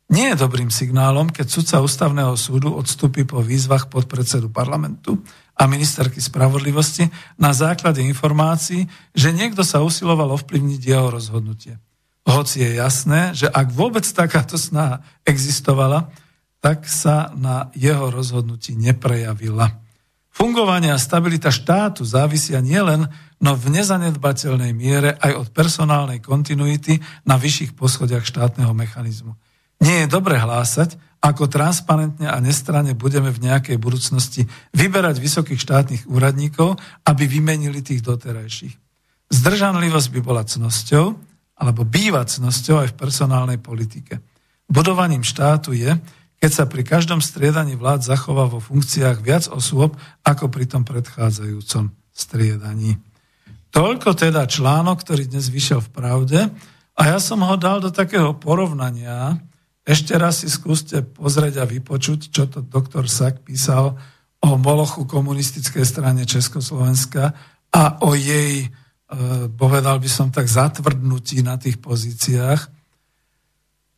Nie je dobrým signálom, keď sudca ústavného súdu odstúpi po výzvach podpredsedu parlamentu a ministerky spravodlivosti na základe informácií, že niekto sa usiloval ovplyvniť jeho rozhodnutie. Hoci je jasné, že ak vôbec takáto snaha existovala, tak sa na jeho rozhodnutí neprejavila. Fungovanie a stabilita štátu závisia nielen, no v nezanedbateľnej miere aj od personálnej kontinuity na vyšších poschodiach štátneho mechanizmu. Nie je dobre hlásať, ako transparentne a nestranne budeme v nejakej budúcnosti vyberať vysokých štátnych úradníkov, aby vymenili tých doterajších. Zdržanlivosť by bola cnosťou, alebo býva cnosťou aj v personálnej politike. Budovaním štátu je, keď sa pri každom striedaní vlád zachová vo funkciách viac osôb ako pri tom predchádzajúcom striedaní. Toľko teda článok, ktorý dnes vyšiel v pravde a ja som ho dal do takého porovnania. Ešte raz si skúste pozrieť a vypočuť, čo to doktor Sak písal o molochu komunistickej strane Československa a o jej, e, povedal by som tak, zatvrdnutí na tých pozíciách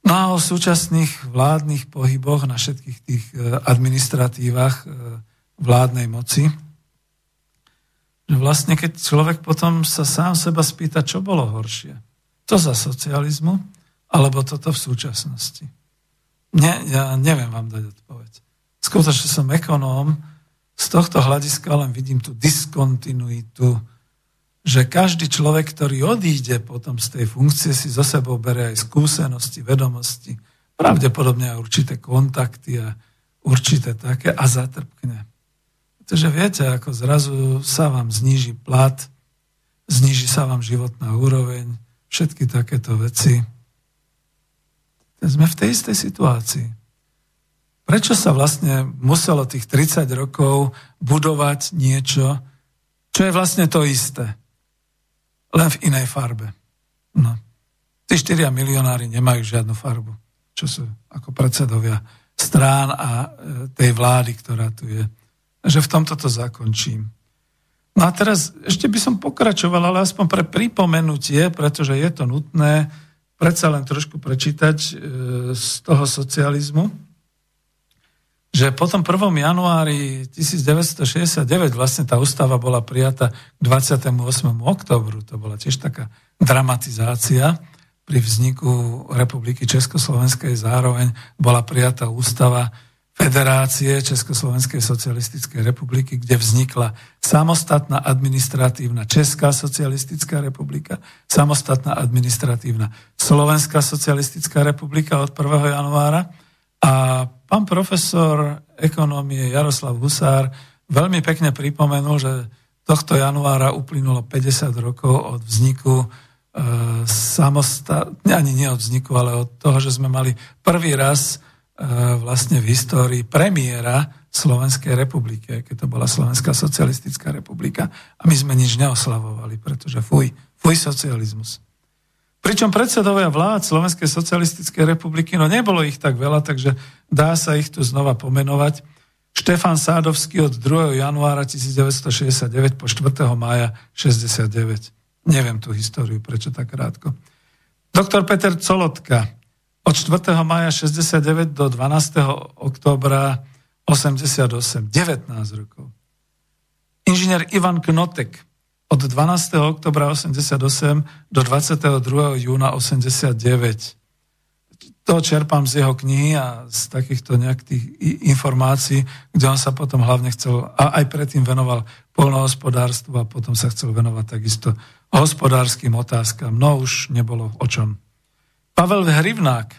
No a o súčasných vládnych pohyboch na všetkých tých e, administratívach e, vládnej moci. Vlastne keď človek potom sa sám seba spýta, čo bolo horšie. To za socializmu, alebo toto v súčasnosti? Nie, ja neviem vám dať odpoveď. Skutočne som ekonóm, z tohto hľadiska len vidím tú diskontinuitu, že každý človek, ktorý odíde potom z tej funkcie, si zo sebou bere aj skúsenosti, vedomosti, pravdepodobne aj určité kontakty a určité také a zatrpkne. Pretože viete, ako zrazu sa vám zníži plat, zníži sa vám životná úroveň, všetky takéto veci. Sme v tej istej situácii. Prečo sa vlastne muselo tých 30 rokov budovať niečo, čo je vlastne to isté, len v inej farbe? No. Tí štyria milionári nemajú žiadnu farbu, čo sú ako predsedovia strán a e, tej vlády, ktorá tu je. Že v tomto to zakončím. No a teraz ešte by som pokračoval, ale aspoň pre pripomenutie, pretože je to nutné, predsa len trošku prečítať e, z toho socializmu, že potom 1. januári 1969 vlastne tá ústava bola prijata k 28. oktobru. To bola tiež taká dramatizácia pri vzniku Republiky Československej. Zároveň bola prijatá ústava Federácie Československej socialistickej republiky, kde vznikla samostatná administratívna Česká socialistická republika, samostatná administratívna Slovenská socialistická republika od 1. januára. A pán profesor ekonómie Jaroslav Husár veľmi pekne pripomenul, že tohto januára uplynulo 50 rokov od vzniku e, samostatne, ani nie od vzniku, ale od toho, že sme mali prvý raz vlastne v histórii premiéra Slovenskej republiky, keď to bola Slovenská socialistická republika. A my sme nič neoslavovali, pretože fuj, fuj socializmus. Pričom predsedovia vlád Slovenskej socialistickej republiky, no nebolo ich tak veľa, takže dá sa ich tu znova pomenovať. Štefan Sádovský od 2. januára 1969 po 4. mája 69. Neviem tú históriu, prečo tak krátko. Doktor Peter Colotka, od 4. maja 69 do 12. októbra 88, 19 rokov. Inžinier Ivan Knotek od 12. oktobra 88 do 22. júna 89. To čerpám z jeho knihy a z takýchto nejakých informácií, kde on sa potom hlavne chcel, a aj predtým venoval polnohospodárstvu a potom sa chcel venovať takisto hospodárskym otázkam. No už nebolo o čom. Pavel Hrivnák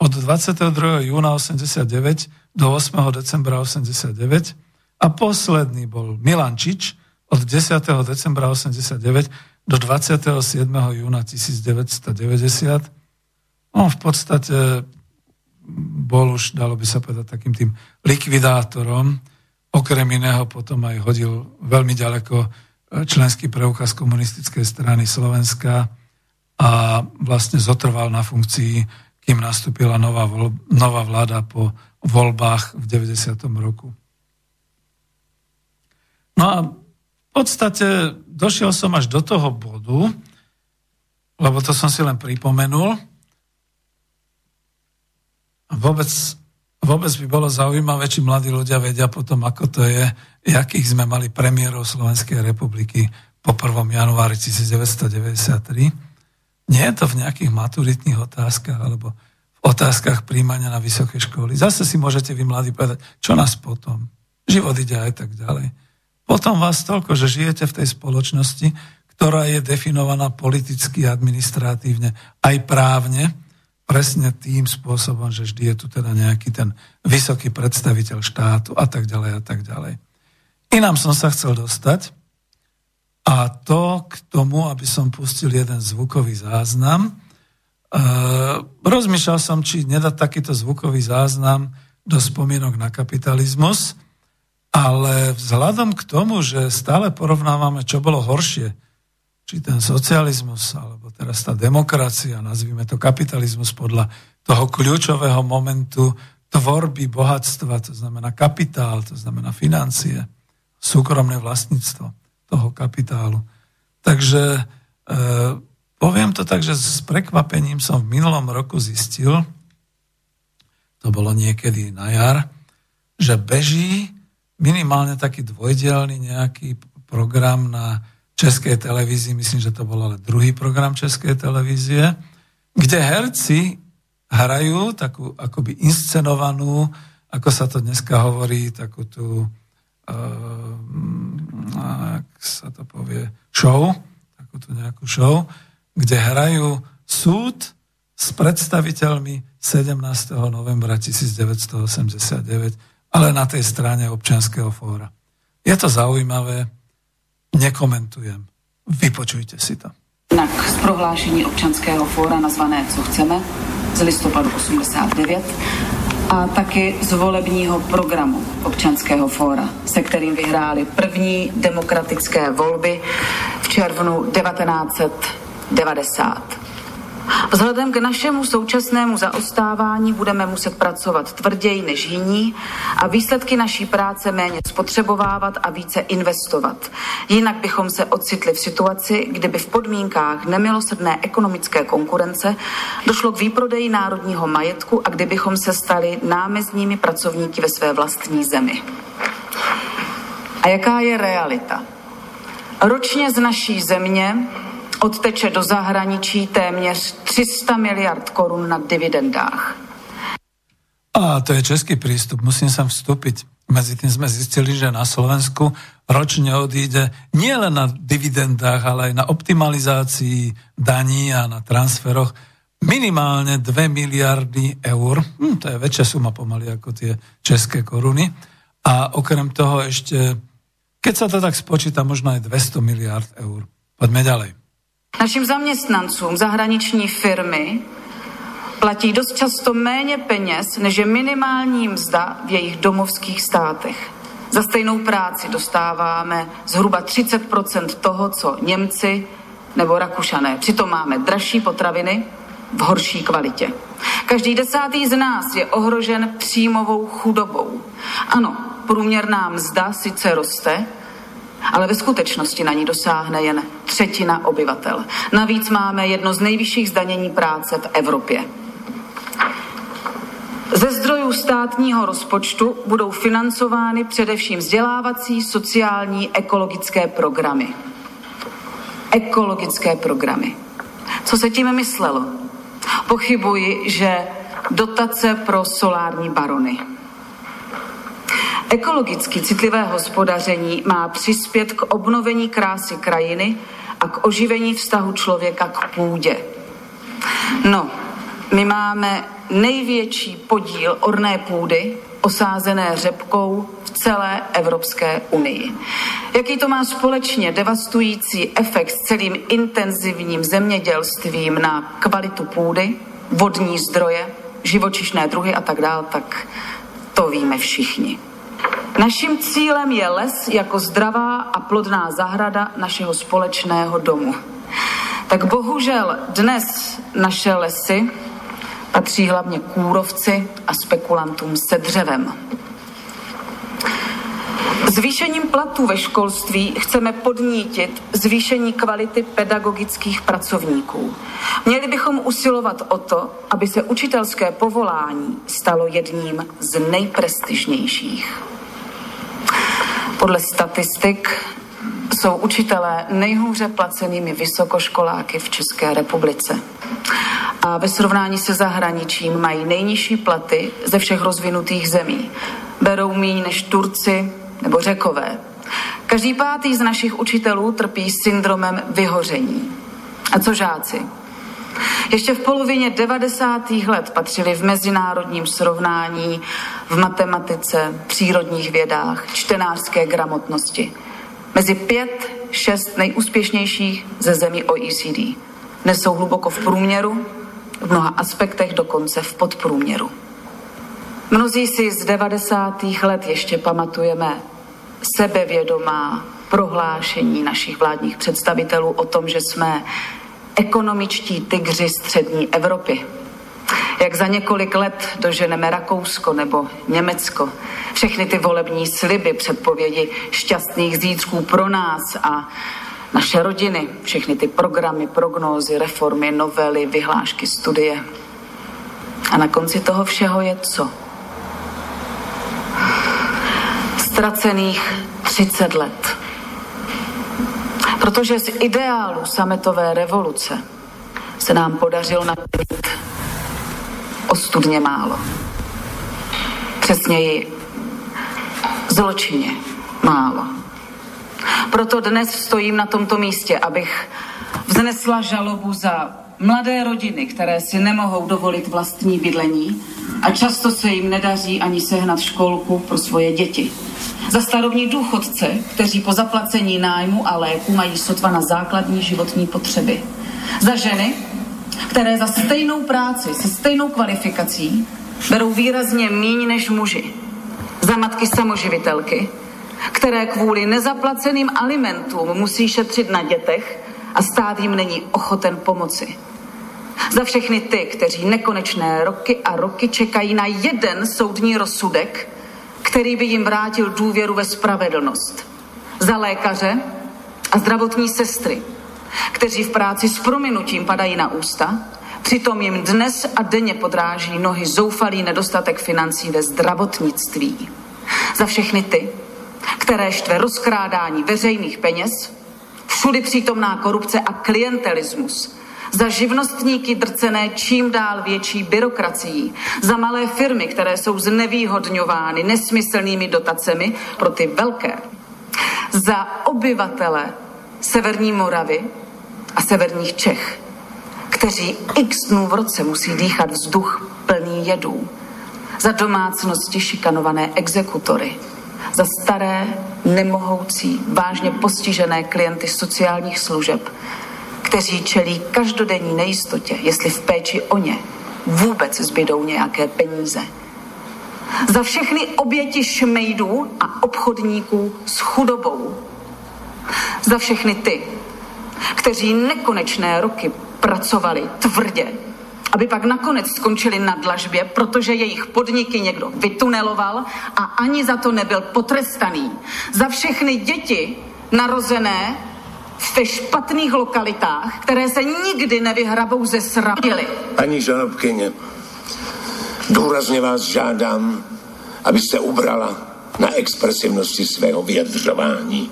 od 22. júna 89 do 8. decembra 89 a posledný bol Milan Čič od 10. decembra 89 do 27. júna 1990. On v podstate bol už, dalo by sa povedať, takým tým likvidátorom. Okrem iného potom aj hodil veľmi ďaleko členský preukaz komunistickej strany Slovenska a vlastne zotrval na funkcii, kým nastúpila nová, nová vláda po voľbách v 90. roku. No a v podstate došiel som až do toho bodu, lebo to som si len pripomenul. Vôbec, vôbec by bolo zaujímavé, či mladí ľudia vedia potom, ako to je, jakých sme mali premiérov Slovenskej republiky po 1. januári 1993 nie je to v nejakých maturitných otázkach alebo v otázkach príjmania na vysoké školy. Zase si môžete vy mladí povedať, čo nás potom? Život ide aj tak ďalej. Potom vás toľko, že žijete v tej spoločnosti, ktorá je definovaná politicky, administratívne, aj právne, presne tým spôsobom, že vždy je tu teda nejaký ten vysoký predstaviteľ štátu a tak ďalej a tak ďalej. Inám som sa chcel dostať, a to k tomu, aby som pustil jeden zvukový záznam. E, rozmýšľal som, či nedať takýto zvukový záznam do spomienok na kapitalizmus, ale vzhľadom k tomu, že stále porovnávame, čo bolo horšie, či ten socializmus, alebo teraz tá demokracia, nazvime to kapitalizmus podľa toho kľúčového momentu tvorby bohatstva, to znamená kapitál, to znamená financie, súkromné vlastníctvo toho kapitálu. Takže e, poviem to tak, že s prekvapením som v minulom roku zistil, to bolo niekedy na jar, že beží minimálne taký dvojdielný nejaký program na Českej televízii, myslím, že to bol ale druhý program Českej televízie, kde herci hrajú takú akoby inscenovanú, ako sa to dneska hovorí, takú tú, ak sa to povie, show, takúto nejakú show, kde hrajú súd s predstaviteľmi 17. novembra 1989, ale na tej strane občianského fóra. Je to zaujímavé, nekomentujem. Vypočujte si to. Jinak z prohlášení občanského fóra nazvané Co chceme z listopadu 89 a taky z volebního programu občanského fóra, se kterým vyhráli první demokratické volby v červnu 1990. Vzhledem k našemu současnému zaostávání budeme muset pracovat tvrději než jiní a výsledky naší práce méně spotřebovávat a více investovat. Jinak bychom se ocitli v situaci, kdyby v podmínkách nemilosrdné ekonomické konkurence došlo k výprodeji národního majetku a kdybychom se stali námezními pracovníky ve své vlastní zemi. A jaká je realita? Ročně z naší země odteče do zahraničí téměř 300 miliard korun na dividendách. A to je český prístup, musím sa vstúpiť. Medzi tým sme zistili, že na Slovensku ročne odíde nielen na dividendách, ale aj na optimalizácii daní a na transferoch minimálne 2 miliardy eur. Hm, to je väčšia suma pomaly ako tie české koruny. A okrem toho ešte, keď sa to tak spočíta, možno aj 200 miliard eur. Poďme ďalej. Našim zaměstnancům zahraniční firmy platí dost často méně peněz, než je minimální mzda v jejich domovských státech. Za stejnou práci dostáváme zhruba 30% toho, co Němci nebo Rakušané. Přitom máme dražší potraviny v horší kvalitě. Každý desátý z nás je ohrožen příjmovou chudobou. Ano, průměrná mzda sice roste, ale ve skutečnosti na ní dosáhne jen třetina obyvatel. Navíc máme jedno z nejvyšších zdanění práce v Evropě. Ze zdrojů státního rozpočtu budou financovány především vzdělávací, sociální, ekologické programy. Ekologické programy. Co se tím myslelo? Pochybuji, že dotace pro solární barony. Ekologicky citlivé hospodaření má přispět k obnovení krásy krajiny a k oživení vztahu člověka k půdě. No, my máme největší podíl orné půdy osázené řepkou v celé Evropské unii. Jaký to má společně devastující efekt s celým intenzivním zemědělstvím na kvalitu půdy, vodní zdroje, živočišné druhy a tak dále, tak to víme všichni. Naším cílem je les jako zdravá a plodná zahrada našeho společného domu. Tak bohužel dnes naše lesy patří hlavně kůrovci a spekulantům se dřevem. Zvýšením platů ve školství chceme podnítit zvýšení kvality pedagogických pracovníků. Měli bychom usilovat o to, aby se učitelské povolání stalo jedním z nejprestižnějších. Podle statistik jsou učitelé nejhůře placenými vysokoškoláky v České republice. A ve srovnání se zahraničím mají nejnižší platy ze všech rozvinutých zemí. Berou míň než Turci nebo Řekové. Každý pátý z našich učitelů trpí syndromem vyhoření. A co žáci? Ještě v polovině 90. let patřili v mezinárodním srovnání v matematice, přírodních vědách, čtenářské gramotnosti. Mezi pět, šest nejúspěšnějších ze zemí OECD. Dnes jsou hluboko v průměru, v mnoha aspektech dokonce v podprůměru. Mnozí si z 90. let ještě pamatujeme sebevědomá prohlášení našich vládních představitelů o tom, že jsme ekonomičtí tygři střední Evropy. Jak za několik let doženeme Rakousko nebo Německo. Všechny ty volební sliby, předpovědi šťastných zítřků pro nás a naše rodiny, všechny ty programy, prognózy, reformy, novely, vyhlášky, studie. A na konci toho všeho je co? Ztracených 30 let Protože z ideálu sametové revoluce se nám podařilo naplnit ostudně málo. Přesněji zločině málo. Proto dnes stojím na tomto místě, abych vznesla žalobu za mladé rodiny, které si nemohou dovolit vlastní bydlení a často se jim nedaří ani sehnat školku pro svoje děti. Za starobní důchodce, kteří po zaplacení nájmu a léku mají sotva na základní životní potřeby. Za ženy, které za stejnou práci se stejnou kvalifikací berou výrazně míň než muži. Za matky samoživitelky, které kvůli nezaplaceným alimentům musí šetřit na dětech a stát jim není ochoten pomoci. Za všechny ty, kteří nekonečné roky a roky čekají na jeden soudní rozsudek, který by jim vrátil důvěru ve spravedlnost. Za lékaře a zdravotní sestry, kteří v práci s prominutím padají na ústa, přitom jim dnes a denně podráží nohy zoufalý nedostatek financí ve zdravotnictví. Za všechny ty, které štve rozkrádání veřejných peněz, všudy přítomná korupce a klientelismus, za živnostníky drcené čím dál větší byrokracií, za malé firmy, které jsou znevýhodňovány nesmyslnými dotacemi pro ty velké, za obyvatele Severní Moravy a severních Čech, kteří x dnů v roce musí dýchat vzduch plný jedů, za domácnosti šikanované exekutory, za staré, nemohoucí, vážně postižené klienty sociálních služeb, kteří čelí každodenní nejistotě, jestli v péči o ně vůbec zbydou nějaké peníze. Za všechny oběti šmejdů a obchodníků s chudobou. Za všechny ty, kteří nekonečné roky pracovali tvrdě, aby pak nakonec skončili na dlažbě, protože jejich podniky někdo vytuneloval a ani za to nebyl potrestaný. Za všechny děti narozené ve špatných lokalitách, které se nikdy nevyhrabou ze srabily. Paní žalobkyně, důrazně vás žádám, abyste ubrala na expresivnosti svého vyjadřování.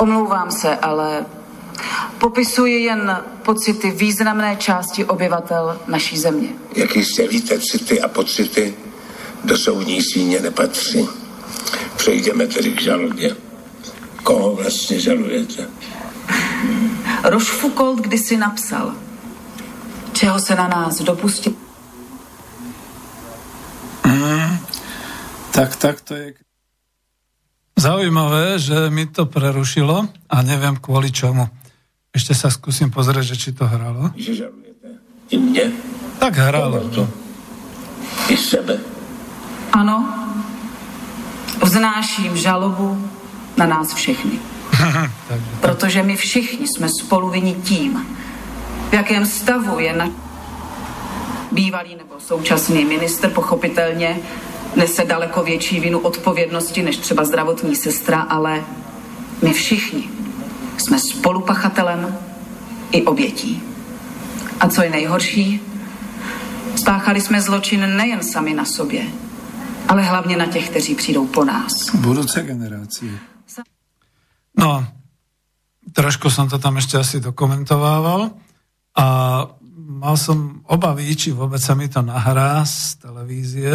Omlouvám se, ale popisuji jen pocity významné části obyvatel naší země. Jak jistě víte, city a pocity do soudní síně nepatří. Přejdeme tedy k žalobě. Koho vlastně žalujete? Rochefoucauld kdysi napsal, čeho se na nás dopustil. Mm, tak, tak to je zaujímavé, že mi to prerušilo a neviem kvôli čomu. Ešte sa skúsim pozrieť, že či to hralo. Že žalujete i mne? Tak hralo to. I sebe? Ano, vznáším žalobu na nás všechny. Protože my všichni jsme spolu vyni tím, v jakém stavu je na bývalý nebo současný minister pochopitelně nese daleko větší vinu odpovědnosti než třeba zdravotní sestra, ale my všichni jsme spolupachatelem i obětí. A co je nejhorší, spáchali jsme zločin nejen sami na sobě, ale hlavně na těch, kteří přijdou po nás. Budúce generácie. No, trošku som to tam ešte asi dokumentovával a mal som obavy, či vôbec sa mi to nahrá z televízie,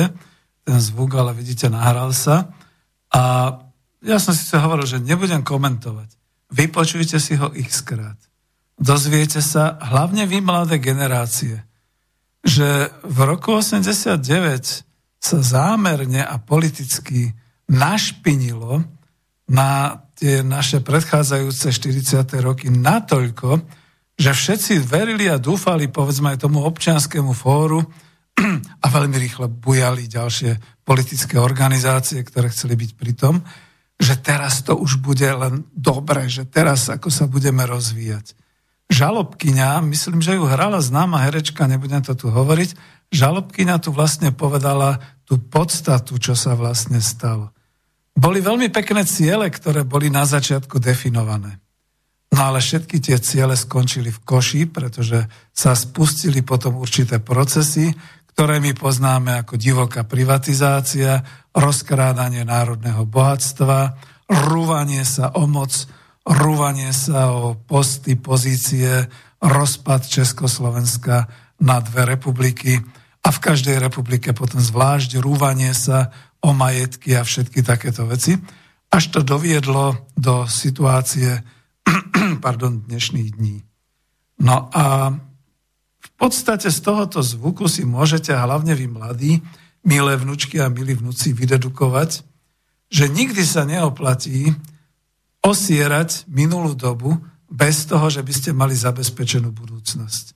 ten zvuk, ale vidíte, nahral sa. A ja som si sa hovoril, že nebudem komentovať. Vypočujte si ho x krát. Dozviete sa, hlavne vy mladé generácie, že v roku 89 sa zámerne a politicky našpinilo na tie naše predchádzajúce 40. roky natoľko, že všetci verili a dúfali, povedzme aj tomu občianskému fóru a veľmi rýchle bujali ďalšie politické organizácie, ktoré chceli byť pri tom, že teraz to už bude len dobre, že teraz ako sa budeme rozvíjať. Žalobkyňa, myslím, že ju hrala známa herečka, nebudem to tu hovoriť, žalobkyňa tu vlastne povedala tú podstatu, čo sa vlastne stalo. Boli veľmi pekné ciele, ktoré boli na začiatku definované. No ale všetky tie ciele skončili v koši, pretože sa spustili potom určité procesy, ktoré my poznáme ako divoká privatizácia, rozkrádanie národného bohatstva, rúvanie sa o moc, rúvanie sa o posty, pozície, rozpad Československa na dve republiky a v každej republike potom zvlášť rúvanie sa o majetky a všetky takéto veci, až to doviedlo do situácie pardon, dnešných dní. No a v podstate z tohoto zvuku si môžete, hlavne vy mladí, milé vnúčky a milí vnúci, vydedukovať, že nikdy sa neoplatí osierať minulú dobu bez toho, že by ste mali zabezpečenú budúcnosť.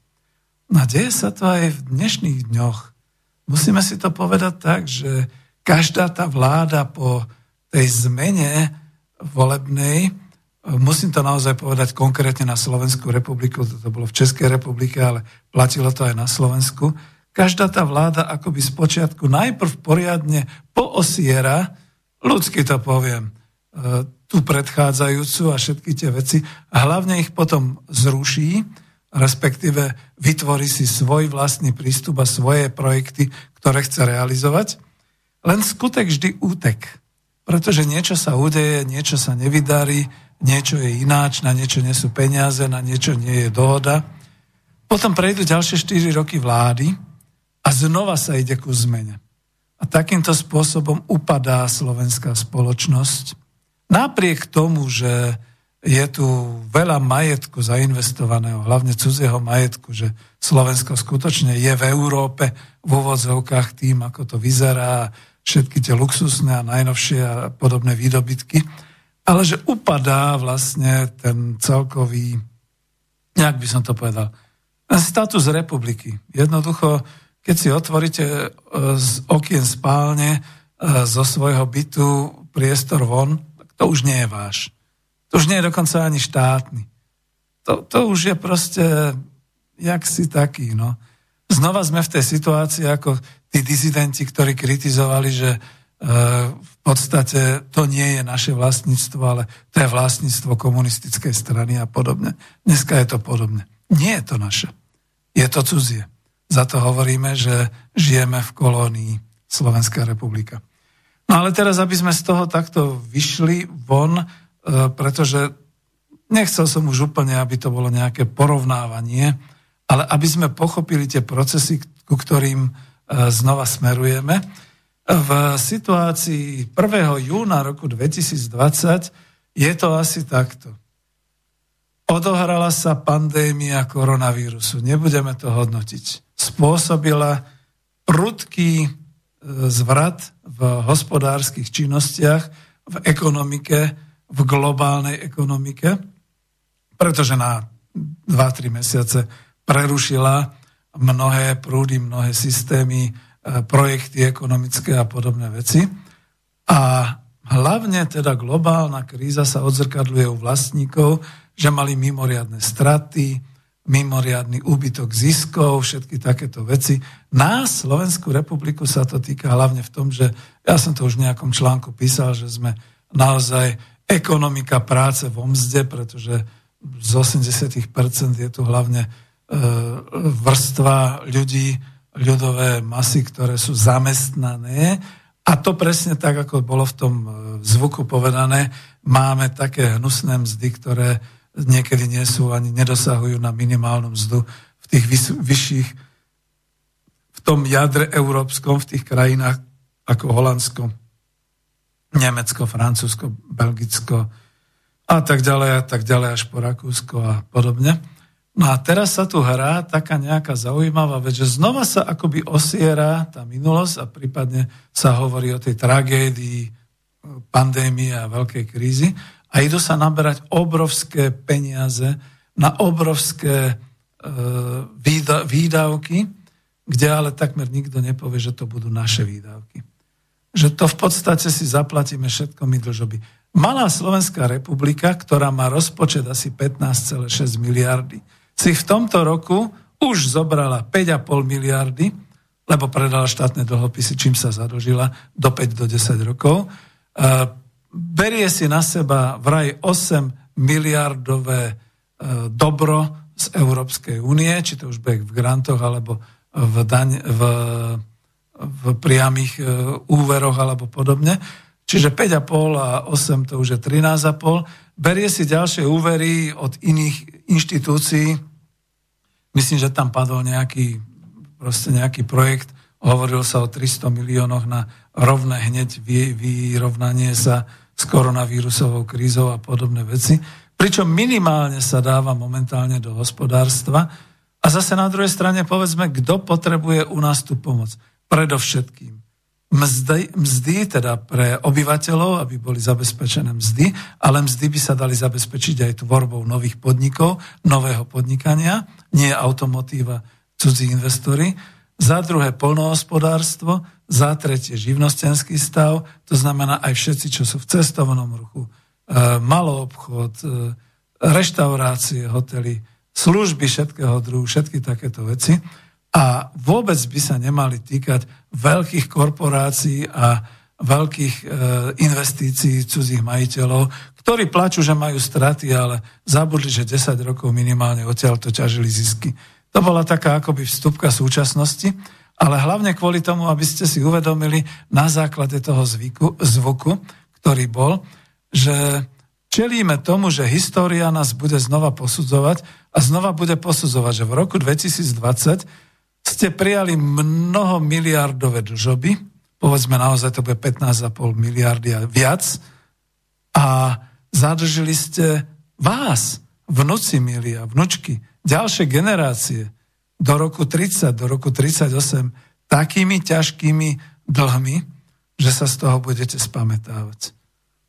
No deje sa to aj v dnešných dňoch. Musíme si to povedať tak, že každá tá vláda po tej zmene volebnej, musím to naozaj povedať konkrétne na Slovensku republiku, to bolo v Českej republike, ale platilo to aj na Slovensku, každá tá vláda akoby z počiatku najprv poriadne poosiera, ľudsky to poviem, e, tú predchádzajúcu a všetky tie veci a hlavne ich potom zruší, respektíve vytvorí si svoj vlastný prístup a svoje projekty, ktoré chce realizovať. Len skutek vždy útek, pretože niečo sa udeje, niečo sa nevydarí, niečo je ináč, na niečo nie sú peniaze, na niečo nie je dohoda. Potom prejdú ďalšie 4 roky vlády a znova sa ide ku zmene. A takýmto spôsobom upadá slovenská spoločnosť Napriek tomu, že je tu veľa majetku zainvestovaného, hlavne cudzieho majetku, že Slovensko skutočne je v Európe v úvodzovkách tým, ako to vyzerá, všetky tie luxusné a najnovšie a podobné výdobytky, ale že upadá vlastne ten celkový, nejak by som to povedal, status republiky. Jednoducho, keď si otvoríte e, z okien spálne e, zo svojho bytu priestor von, to už nie je váš. To už nie je dokonca ani štátny. To, to už je proste jak si taký, no. Znova sme v tej situácii ako tí dizidenti, ktorí kritizovali, že e, v podstate to nie je naše vlastníctvo, ale to je vlastníctvo komunistickej strany a podobne. Dneska je to podobne. Nie je to naše. Je to cudzie. Za to hovoríme, že žijeme v kolónii Slovenská republika. No ale teraz, aby sme z toho takto vyšli von, e, pretože nechcel som už úplne, aby to bolo nejaké porovnávanie, ale aby sme pochopili tie procesy, ku ktorým znova smerujeme. V situácii 1. júna roku 2020 je to asi takto. Odohrala sa pandémia koronavírusu. Nebudeme to hodnotiť. Spôsobila prudký zvrat v hospodárskych činnostiach, v ekonomike, v globálnej ekonomike, pretože na 2-3 mesiace prerušila mnohé prúdy, mnohé systémy, e, projekty ekonomické a podobné veci. A hlavne teda globálna kríza sa odzrkadľuje u vlastníkov, že mali mimoriadne straty, mimoriadný úbytok ziskov, všetky takéto veci. Na Slovensku republiku sa to týka hlavne v tom, že ja som to už v nejakom článku písal, že sme naozaj ekonomika práce vo mzde, pretože z 80% je tu hlavne vrstva ľudí, ľudové masy, ktoré sú zamestnané. A to presne tak, ako bolo v tom e, zvuku povedané, máme také hnusné mzdy, ktoré niekedy nie sú ani nedosahujú na minimálnu mzdu v tých vys- vyšších, v tom jadre európskom, v tých krajinách ako Holandsko, Nemecko, Francúzsko, Belgicko a tak ďalej a tak ďalej až po Rakúsko a podobne. No a teraz sa tu hrá taká nejaká zaujímavá vec, že znova sa akoby osiera tá minulosť a prípadne sa hovorí o tej tragédii pandémie a veľkej krízy a idú sa naberať obrovské peniaze na obrovské e, výdavky, kde ale takmer nikto nepovie, že to budú naše výdavky. Že to v podstate si zaplatíme všetko my dlžoby. Malá Slovenská republika, ktorá má rozpočet asi 15,6 miliardy, si v tomto roku už zobrala 5,5 miliardy, lebo predala štátne dlhopisy, čím sa zadlžila do 5 do 10 rokov. E, berie si na seba vraj 8 miliardové e, dobro z Európskej únie, či to už bude v grantoch alebo v, daň, v, v priamých e, úveroch alebo podobne. Čiže 5,5 a 8 to už je 13,5. Berie si ďalšie úvery od iných inštitúcií. Myslím, že tam padol nejaký, proste nejaký projekt, hovorilo sa o 300 miliónoch na rovné hneď vyrovnanie sa s koronavírusovou krízou a podobné veci. Pričom minimálne sa dáva momentálne do hospodárstva. A zase na druhej strane povedzme, kto potrebuje u nás tú pomoc. Predovšetkým mzdy, mzdy teda pre obyvateľov, aby boli zabezpečené mzdy, ale mzdy by sa dali zabezpečiť aj tvorbou nových podnikov, nového podnikania, nie automotíva, cudzí investori. Za druhé polnohospodárstvo, za tretie živnostenský stav, to znamená aj všetci, čo sú v cestovnom ruchu, e, maloobchod, e, reštaurácie, hotely, služby všetkého druhu, všetky takéto veci a vôbec by sa nemali týkať veľkých korporácií a veľkých e, investícií cudzích majiteľov, ktorí plačú, že majú straty, ale zabudli, že 10 rokov minimálne odtiaľ to ťažili zisky. To bola taká akoby vstupka súčasnosti, ale hlavne kvôli tomu, aby ste si uvedomili na základe toho zvyku, zvuku, ktorý bol, že čelíme tomu, že história nás bude znova posudzovať a znova bude posudzovať, že v roku 2020 ste prijali mnoho miliardové dlžoby, povedzme naozaj to bude 15,5 miliardy a viac, a zadržili ste vás, vnúci milí a vnúčky, ďalšie generácie. Do roku 30, do roku 38 takými ťažkými dlhmi, že sa z toho budete spametávať.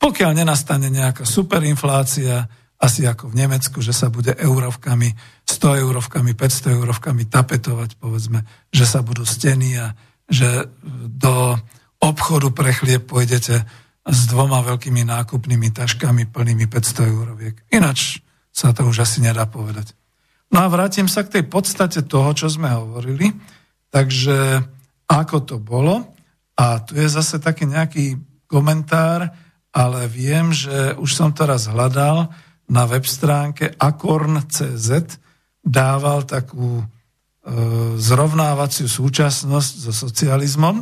Pokiaľ nenastane nejaká superinflácia, asi ako v Nemecku, že sa bude eurovkami, 100 eurovkami, 500 eurovkami tapetovať, povedzme, že sa budú steny a že do obchodu pre chlieb pôjdete s dvoma veľkými nákupnými taškami plnými 500 euroviek. Ináč sa to už asi nedá povedať. No a vrátim sa k tej podstate toho, čo sme hovorili. Takže ako to bolo. A tu je zase taký nejaký komentár, ale viem, že už som to raz hľadal, na web stránke akorn.cz dával takú e, zrovnávaciu súčasnosť so socializmom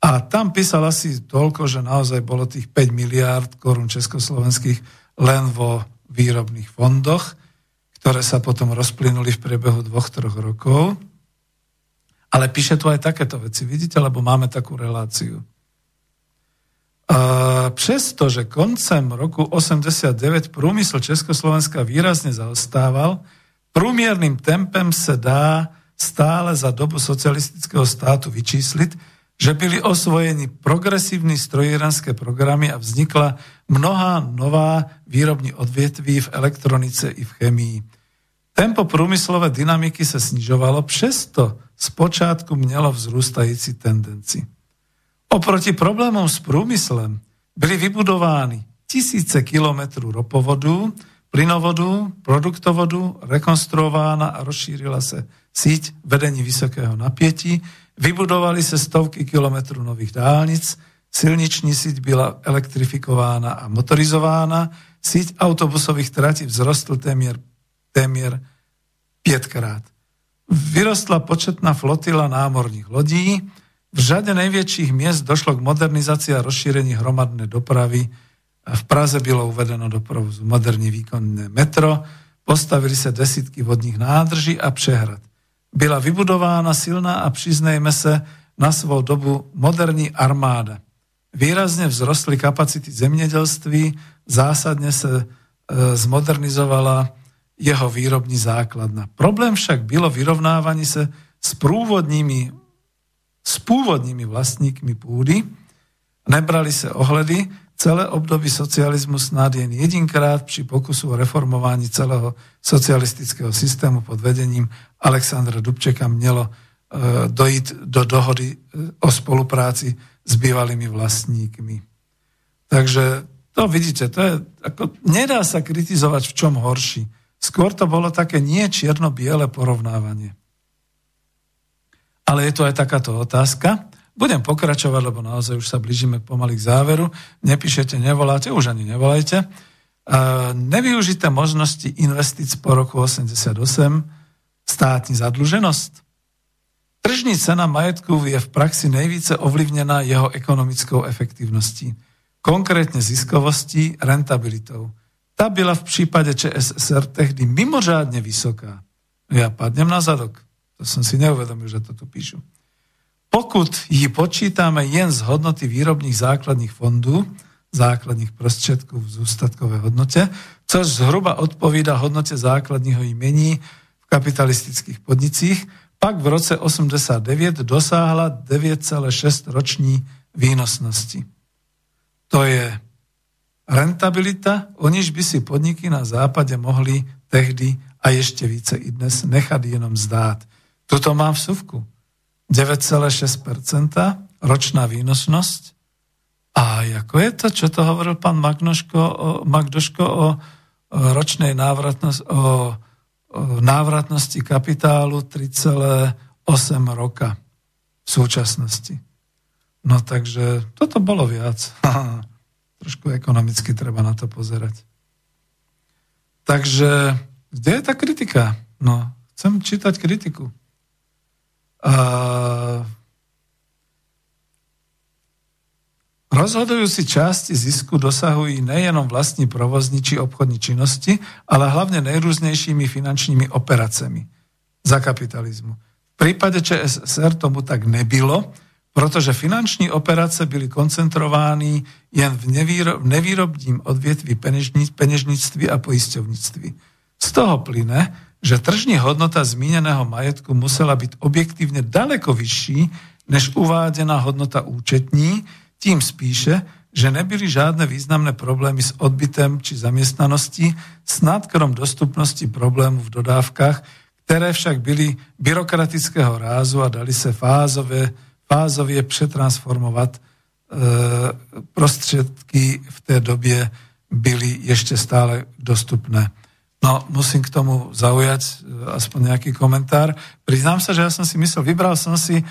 a tam písal asi toľko, že naozaj bolo tých 5 miliárd korún československých len vo výrobných fondoch, ktoré sa potom rozplynuli v priebehu dvoch, troch rokov. Ale píše tu aj takéto veci, vidíte, lebo máme takú reláciu. Přestože koncem roku 89 průmysl Československa výrazne zaostával, průměrným tempem se dá stále za dobu socialistického státu vyčísliť, že byli osvojeni progresívne strojírenské programy a vznikla mnohá nová výrobní odvětví v elektronice i v chemii. Tempo průmyslové dynamiky se snižovalo, přesto zpočátku mělo vzrůstající tendenci. Oproti problémom s průmyslem byly vybudovány tisíce kilometrů ropovodu, plynovodu, produktovodu, rekonstruována a rozšírila se síť vedení vysokého napietí, vybudovali se stovky kilometrů nových dálnic, silniční síť byla elektrifikována a motorizována, síť autobusových tratí vzrostl téměr, téměr pětkrát. Vyrostla početná flotila námorných lodí, v žade najväčších miest došlo k modernizácii a rozšírení hromadnej dopravy. V Praze bylo uvedeno do provozu moderní výkonné metro, postavili sa desítky vodních nádrží a přehrad. Byla vybudována silná a přiznejme se na svou dobu moderní armáda. Výrazne vzrostli kapacity zemědělství, zásadne sa e, zmodernizovala jeho výrobní základna. Problém však bylo vyrovnávanie sa s prúvodními s pôvodnými vlastníkmi púdy, nebrali sa ohledy, celé období socializmu snad jen jedinkrát pri pokusu o reformování celého socialistického systému pod vedením Alexandra Dubčeka mělo e, dojít do dohody e, o spolupráci s bývalými vlastníkmi. Takže to vidíte, to je, ako, nedá sa kritizovať v čom horší. Skôr to bolo také nie čierno-biele porovnávanie. Ale je tu aj takáto otázka. Budem pokračovať, lebo naozaj už sa blížime pomaly k záveru. Nepíšete, nevoláte, už ani nevolajte. Nevyužité možnosti investíc po roku 88, státní zadluženosť. Tržní cena majetku je v praxi nejvíce ovlivnená jeho ekonomickou efektivností. konkrétne ziskovosti, rentabilitou. Tá byla v prípade ČSSR tehdy mimořádne vysoká. Ja padnem na zadok. To som si neuvedomil, že to tu píšu. Pokud ji počítame jen z hodnoty výrobných základných fondů, základných prostriedkov v zústatkovej hodnote, což zhruba odpovída hodnote základního imení v kapitalistických podnicích, pak v roce 89 dosáhla 9,6 roční výnosnosti. To je rentabilita, o níž by si podniky na západe mohli tehdy a ešte více i dnes nechať jenom zdát. Toto mám v suvku. 9,6% ročná výnosnosť. A ako je to, čo to hovoril pán Magnoško, o, Magdoško o ročnej návratnosti, o, o návratnosti kapitálu 3,8 roka v súčasnosti. No takže toto bolo viac. Trošku ekonomicky treba na to pozerať. Takže kde je tá kritika? No, chcem čítať kritiku. A Rozhodujúci časti zisku dosahujú nejenom vlastní provozní či obchodní činnosti, ale hlavne najrúznejšími finančnými operacemi za kapitalizmu. V prípade ČSSR tomu tak nebylo, protože finanční operace byly koncentrovány jen v, nevýro, v nevýrobním odvětví peněžnictví a poisťovnictví. Z toho plyne, že tržní hodnota zmíneného majetku musela byť objektívne daleko vyšší než uvádená hodnota účetní, tím spíše, že nebyly žádné významné problémy s odbytem či zamestnaností, snad krom dostupnosti problémů v dodávkach, které však byly byrokratického rázu a dali se fázové, fázově přetransformovat. E, prostředky v té době byly ještě stále dostupné. No, musím k tomu zaujať e, aspoň nejaký komentár. Priznám sa, že ja som si myslel, vybral som si e,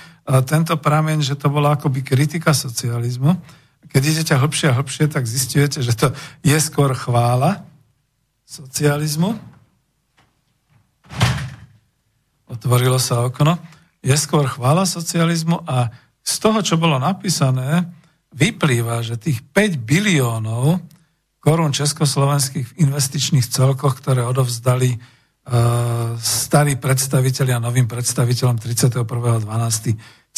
tento prameň, že to bola akoby kritika socializmu. Keď idete hlbšie a hlbšie, tak zistujete, že to je skôr chvála socializmu. Otvorilo sa okno. Je skôr chvála socializmu a z toho, čo bolo napísané, vyplýva, že tých 5 biliónov korún československých investičných celkoch, ktoré odovzdali uh, starí predstaviteľi a novým predstaviteľom 31.12.1990,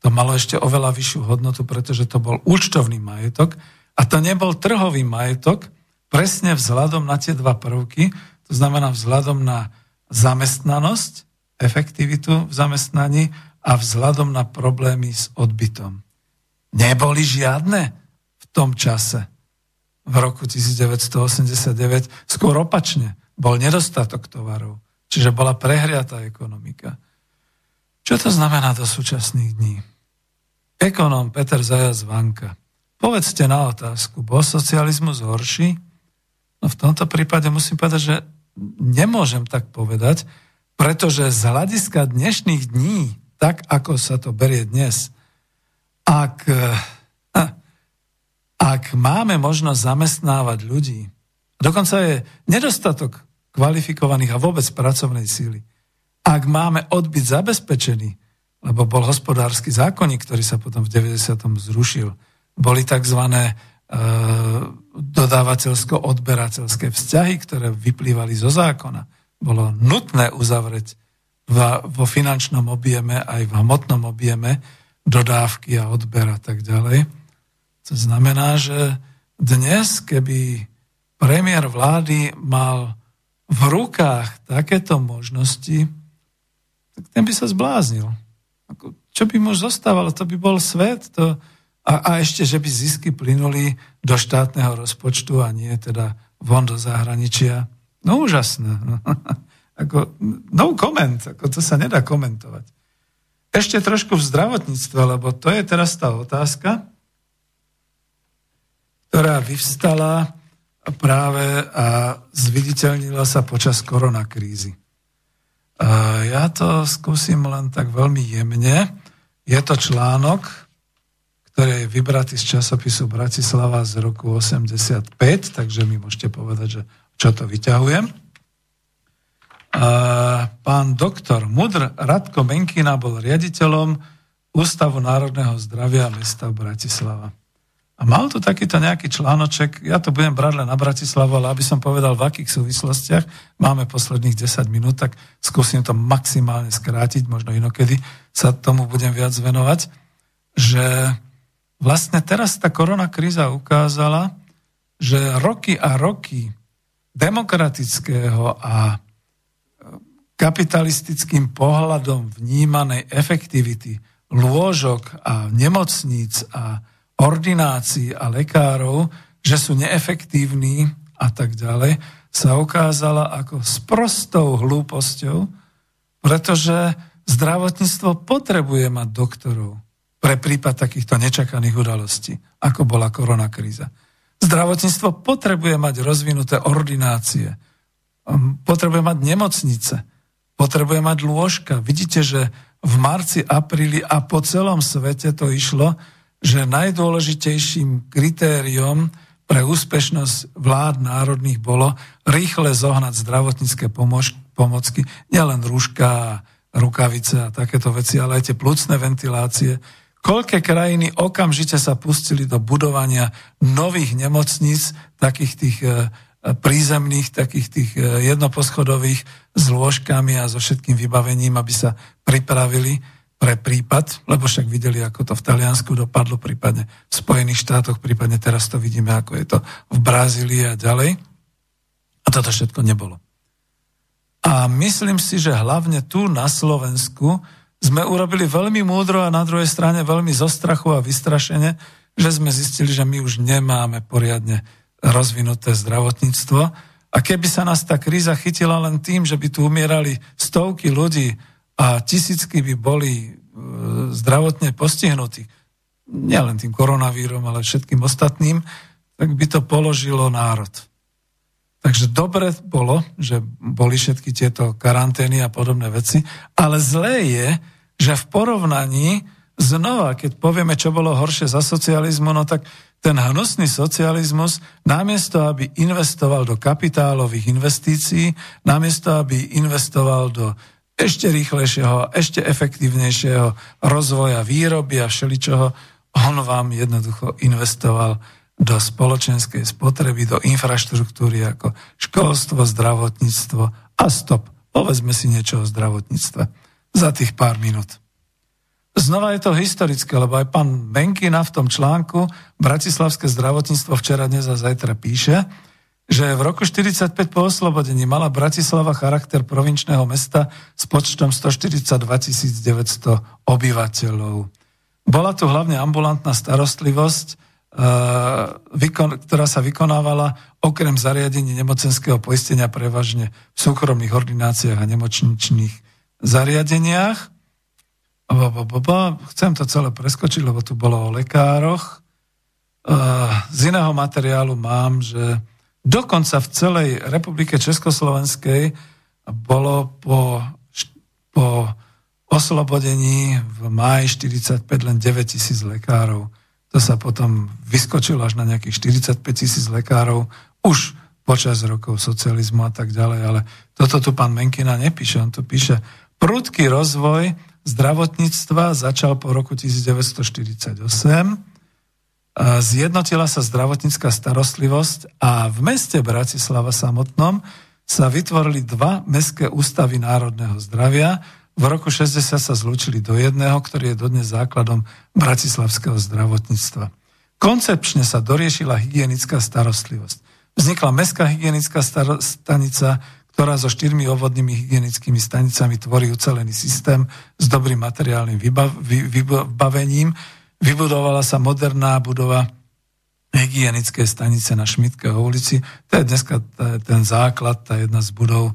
to malo ešte oveľa vyššiu hodnotu, pretože to bol účtovný majetok. A to nebol trhový majetok, presne vzhľadom na tie dva prvky, to znamená vzhľadom na zamestnanosť, efektivitu v zamestnaní a vzhľadom na problémy s odbytom. Neboli žiadne tom čase, v roku 1989, skôr opačne. Bol nedostatok tovarov, čiže bola prehriatá ekonomika. Čo to znamená do súčasných dní? Ekonom Peter Zajac Vanka. Povedzte na otázku, bol socializmus horší? No v tomto prípade musím povedať, že nemôžem tak povedať, pretože z hľadiska dnešných dní, tak ako sa to berie dnes, ak ak máme možnosť zamestnávať ľudí, dokonca je nedostatok kvalifikovaných a vôbec pracovnej síly, ak máme odbyt zabezpečený, lebo bol hospodársky zákonník, ktorý sa potom v 90. zrušil, boli tzv. E, dodávateľsko-odberateľské vzťahy, ktoré vyplývali zo zákona. Bolo nutné uzavrieť vo finančnom objeme aj v hmotnom objeme dodávky a odber a tak ďalej to znamená, že dnes, keby premiér vlády mal v rukách takéto možnosti, tak ten by sa zbláznil. Čo by mu zostávalo? To by bol svet. To, a, a ešte, že by zisky plynuli do štátneho rozpočtu a nie teda von do zahraničia. No úžasné. Ako, no comment, ako to sa nedá komentovať. Ešte trošku v zdravotníctve, lebo to je teraz tá otázka, ktorá vyvstala práve a zviditeľnila sa počas koronakrízy. Ja to skúsim len tak veľmi jemne. Je to článok, ktorý je vybratý z časopisu Bratislava z roku 85, takže mi môžete povedať, že čo to vyťahujem. Pán doktor Mudr Radko Menkina bol riaditeľom Ústavu národného zdravia mesta Bratislava. A mal tu takýto nejaký článoček, ja to budem brať len na Bratislavu, ale aby som povedal, v akých súvislostiach máme posledných 10 minút, tak skúsim to maximálne skrátiť, možno inokedy sa tomu budem viac venovať, že vlastne teraz tá korona kríza ukázala, že roky a roky demokratického a kapitalistickým pohľadom vnímanej efektivity lôžok a nemocníc a ordinácií a lekárov, že sú neefektívni a tak ďalej, sa ukázala ako sprostou hlúposťou, pretože zdravotníctvo potrebuje mať doktorov pre prípad takýchto nečakaných udalostí, ako bola koronakríza. Zdravotníctvo potrebuje mať rozvinuté ordinácie, um, potrebuje mať nemocnice, potrebuje mať lôžka. Vidíte, že v marci, apríli a po celom svete to išlo, že najdôležitejším kritériom pre úspešnosť vlád národných bolo rýchle zohnať zdravotnícke pomocky, nielen rúška, rukavice a takéto veci, ale aj tie plúcne ventilácie. Koľké krajiny okamžite sa pustili do budovania nových nemocníc, takých tých e, prízemných, takých tých e, jednoposchodových s lôžkami a so všetkým vybavením, aby sa pripravili pre prípad, lebo však videli, ako to v Taliansku dopadlo, prípadne v Spojených štátoch, prípadne teraz to vidíme, ako je to v Brazílii a ďalej. A toto všetko nebolo. A myslím si, že hlavne tu na Slovensku sme urobili veľmi múdro a na druhej strane veľmi zo strachu a vystrašene, že sme zistili, že my už nemáme poriadne rozvinuté zdravotníctvo. A keby sa nás tá kríza chytila len tým, že by tu umierali stovky ľudí a tisícky by boli e, zdravotne postihnutí, nielen tým koronavírom, ale všetkým ostatným, tak by to položilo národ. Takže dobre bolo, že boli všetky tieto karantény a podobné veci, ale zlé je, že v porovnaní znova, keď povieme, čo bolo horšie za socializmu, no tak ten hnusný socializmus, namiesto aby investoval do kapitálových investícií, namiesto aby investoval do ešte rýchlejšieho, ešte efektívnejšieho rozvoja výroby a všeličoho, on vám jednoducho investoval do spoločenskej spotreby, do infraštruktúry ako školstvo, zdravotníctvo a stop. Povedzme si niečo o zdravotníctve za tých pár minút. Znova je to historické, lebo aj pán Benkina v tom článku Bratislavské zdravotníctvo včera, dnes a zajtra píše, že v roku 45 po oslobodení mala Bratislava charakter provinčného mesta s počtom 142 900 obyvateľov. Bola tu hlavne ambulantná starostlivosť, eh, ktorá sa vykonávala okrem zariadení nemocenského poistenia prevažne v súkromných ordináciách a nemočničných zariadeniach. Chcem to celé preskočiť, lebo tu bolo o lekároch. Eh, z iného materiálu mám, že Dokonca v celej republike Československej bolo po, po oslobodení v máji 45 len 9 tisíc lekárov. To sa potom vyskočilo až na nejakých 45 tisíc lekárov už počas rokov socializmu a tak ďalej, ale toto tu pán Menkina nepíše, on tu píše prudký rozvoj zdravotníctva začal po roku 1948 zjednotila sa zdravotnícká starostlivosť a v meste Bratislava samotnom sa vytvorili dva mestské ústavy národného zdravia. V roku 60 sa zlúčili do jedného, ktorý je dodnes základom bratislavského zdravotníctva. Koncepčne sa doriešila hygienická starostlivosť. Vznikla mestská hygienická stanica, ktorá so štyrmi obvodnými hygienickými stanicami tvorí ucelený systém s dobrým materiálnym vybavením, Vybudovala sa moderná budova hygienické stanice na Šmitkeho ulici. To je dneska ten základ, tá jedna z budov e,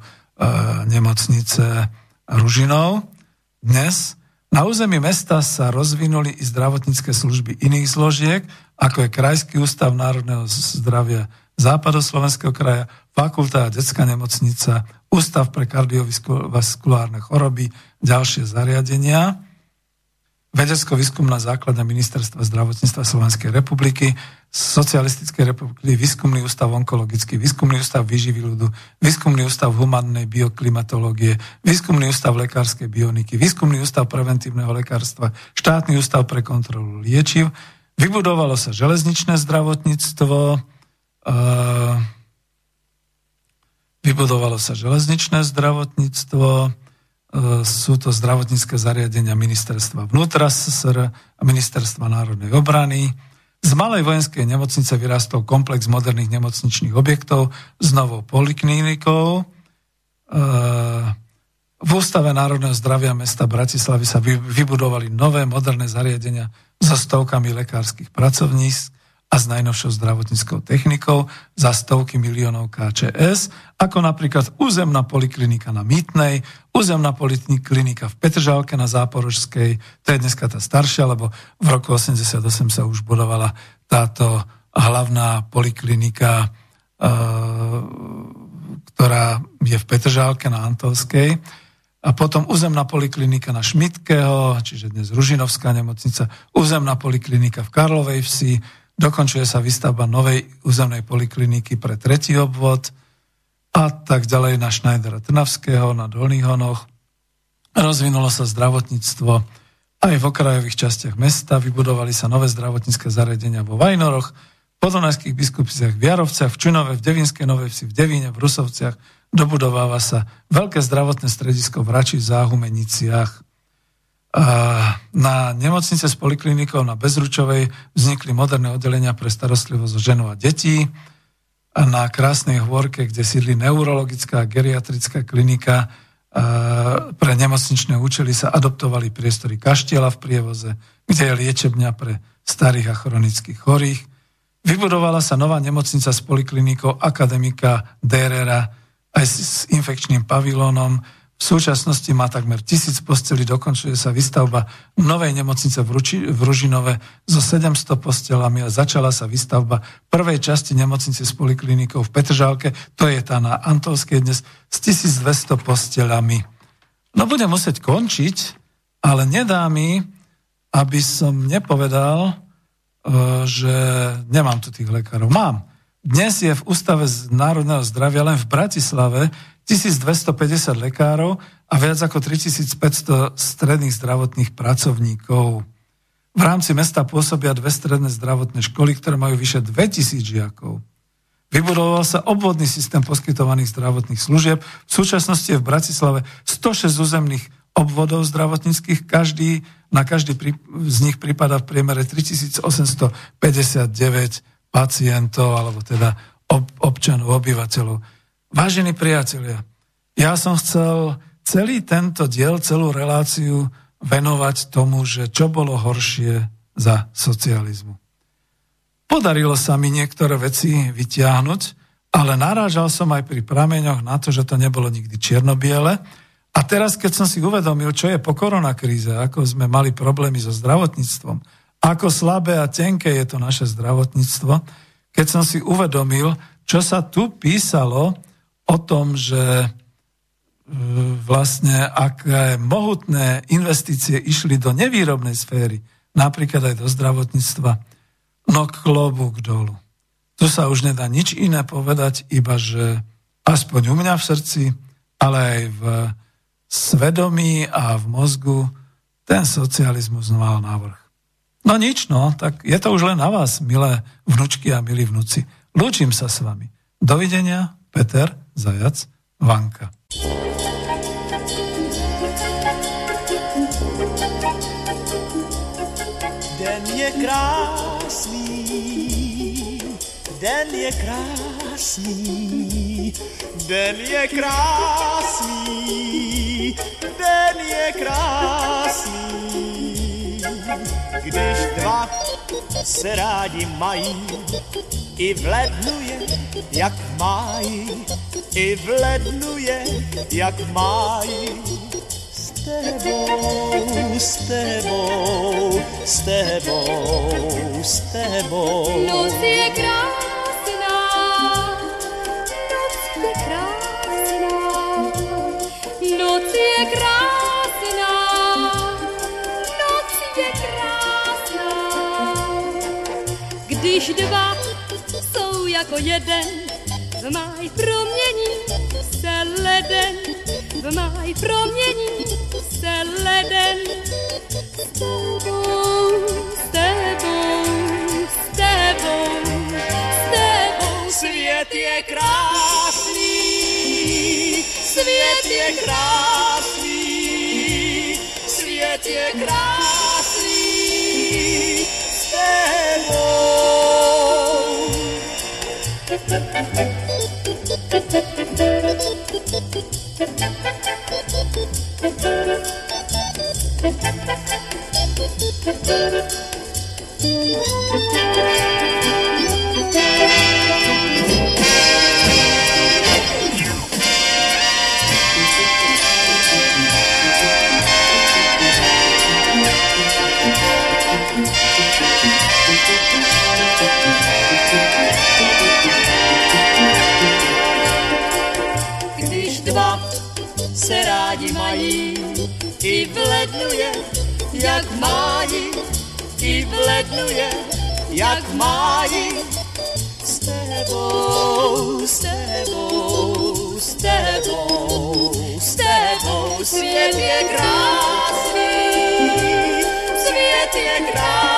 nemocnice Ružinov. Dnes na území mesta sa rozvinuli i zdravotnícke služby iných zložiek, ako je Krajský ústav národného zdravia Západoslovenského kraja, fakulta a detská nemocnica, Ústav pre kardiovaskulárne choroby, ďalšie zariadenia vedecko-výskumná základňa Ministerstva zdravotníctva Slovenskej republiky, Socialistickej republiky, Výskumný ústav onkologický, Výskumný ústav výživy ľudu, Výskumný ústav humannej bioklimatológie, Výskumný ústav lekárskej bioniky, Výskumný ústav preventívneho lekárstva, Štátny ústav pre kontrolu liečiv, Vybudovalo sa železničné zdravotníctvo, vybudovalo sa železničné zdravotníctvo, sú to zdravotnícke zariadenia ministerstva vnútra SSR a ministerstva národnej obrany. Z malej vojenskej nemocnice vyrastol komplex moderných nemocničných objektov s novou poliklinikou. V Ústave národného zdravia mesta Bratislavy sa vybudovali nové moderné zariadenia so stovkami lekárskych pracovníc a s najnovšou zdravotníckou technikou za stovky miliónov KČS, ako napríklad územná poliklinika na Mýtnej, územná poliklinika v Petržálke na Záporožskej, to je dneska tá staršia, lebo v roku 88 sa už budovala táto hlavná poliklinika, e, ktorá je v Petržálke na Antolskej. A potom územná poliklinika na Šmitkeho, čiže dnes Ružinovská nemocnica, územná poliklinika v Karlovej vsi, dokončuje sa výstavba novej územnej polikliniky pre tretí obvod a tak ďalej na Schneidera Trnavského, na Dolných Honoch. Rozvinulo sa zdravotníctvo aj v okrajových častiach mesta, vybudovali sa nové zdravotnícke zariadenia vo Vajnoroch, v podonajských biskupiciach v Jarovciach, v Čunove, v Devinskej Novej Vsi, v Devíne, v Rusovciach, dobudováva sa veľké zdravotné stredisko v Rači Záhumeniciach. Na nemocnice s poliklinikou na Bezručovej vznikli moderné oddelenia pre starostlivosť o ženu a detí. Na Krásnej hôrke, kde sídli neurologická a geriatrická klinika, pre nemocničné účely sa adoptovali priestory kaštiela v prievoze, kde je liečebňa pre starých a chronických chorých. Vybudovala sa nová nemocnica s poliklinikou akademika Derera, aj s infekčným pavilónom. V súčasnosti má takmer tisíc postelí, dokončuje sa výstavba novej nemocnice v, Ružinove so 700 postelami a začala sa výstavba prvej časti nemocnice s poliklinikou v Petržálke, to je tá na Antolskej dnes, s 1200 postelami. No budem musieť končiť, ale nedá mi, aby som nepovedal, e, že nemám tu tých lekárov. Mám. Dnes je v Ústave národného zdravia len v Bratislave 1250 lekárov a viac ako 3500 stredných zdravotných pracovníkov. V rámci mesta pôsobia dve stredné zdravotné školy, ktoré majú vyše 2000 žiakov. Vybudoval sa obvodný systém poskytovaných zdravotných služieb. V súčasnosti je v Bratislave 106 územných obvodov zdravotníckých, každý, na každý z nich prípada v priemere 3859 pacientov, alebo teda ob, občanov, obyvateľov. Vážení priatelia, ja som chcel celý tento diel, celú reláciu venovať tomu, že čo bolo horšie za socializmu. Podarilo sa mi niektoré veci vytiahnuť, ale narážal som aj pri prameňoch na to, že to nebolo nikdy čiernobiele. A teraz, keď som si uvedomil, čo je po koronakríze, ako sme mali problémy so zdravotníctvom, ako slabé a tenké je to naše zdravotníctvo, keď som si uvedomil, čo sa tu písalo o tom, že e, vlastne aké mohutné investície išli do nevýrobnej sféry, napríklad aj do zdravotníctva, no klobúk dolu. Tu sa už nedá nič iné povedať, iba že aspoň u mňa v srdci, ale aj v svedomí a v mozgu ten socializmus mal návrh. No nič, no, tak je to už len na vás, milé vnučky a milí vnúci. Lúčim sa s vami. Dovidenia, Peter Zajac, Vanka. Den je krásný, den je krásný, den je krásný, den je krásný když dva se rádi mají, i v lednu je, jak mají, i v lednu je, jak mají. S tebou, s tebou, s tebou, s tebou. Noc je krásná, noc je krásná, noc je krásná. když dva jsou jako jeden, v máj promění se leden, v máj promění se leden. S tebou, s tebou, s tebou, s tebou. Svět je krásný, svět je krásný, svět je krásný. Když i v lednu je, jak májí. S tebou, s tebou, s tebou, s tebou svět je krásný, svět je krásný,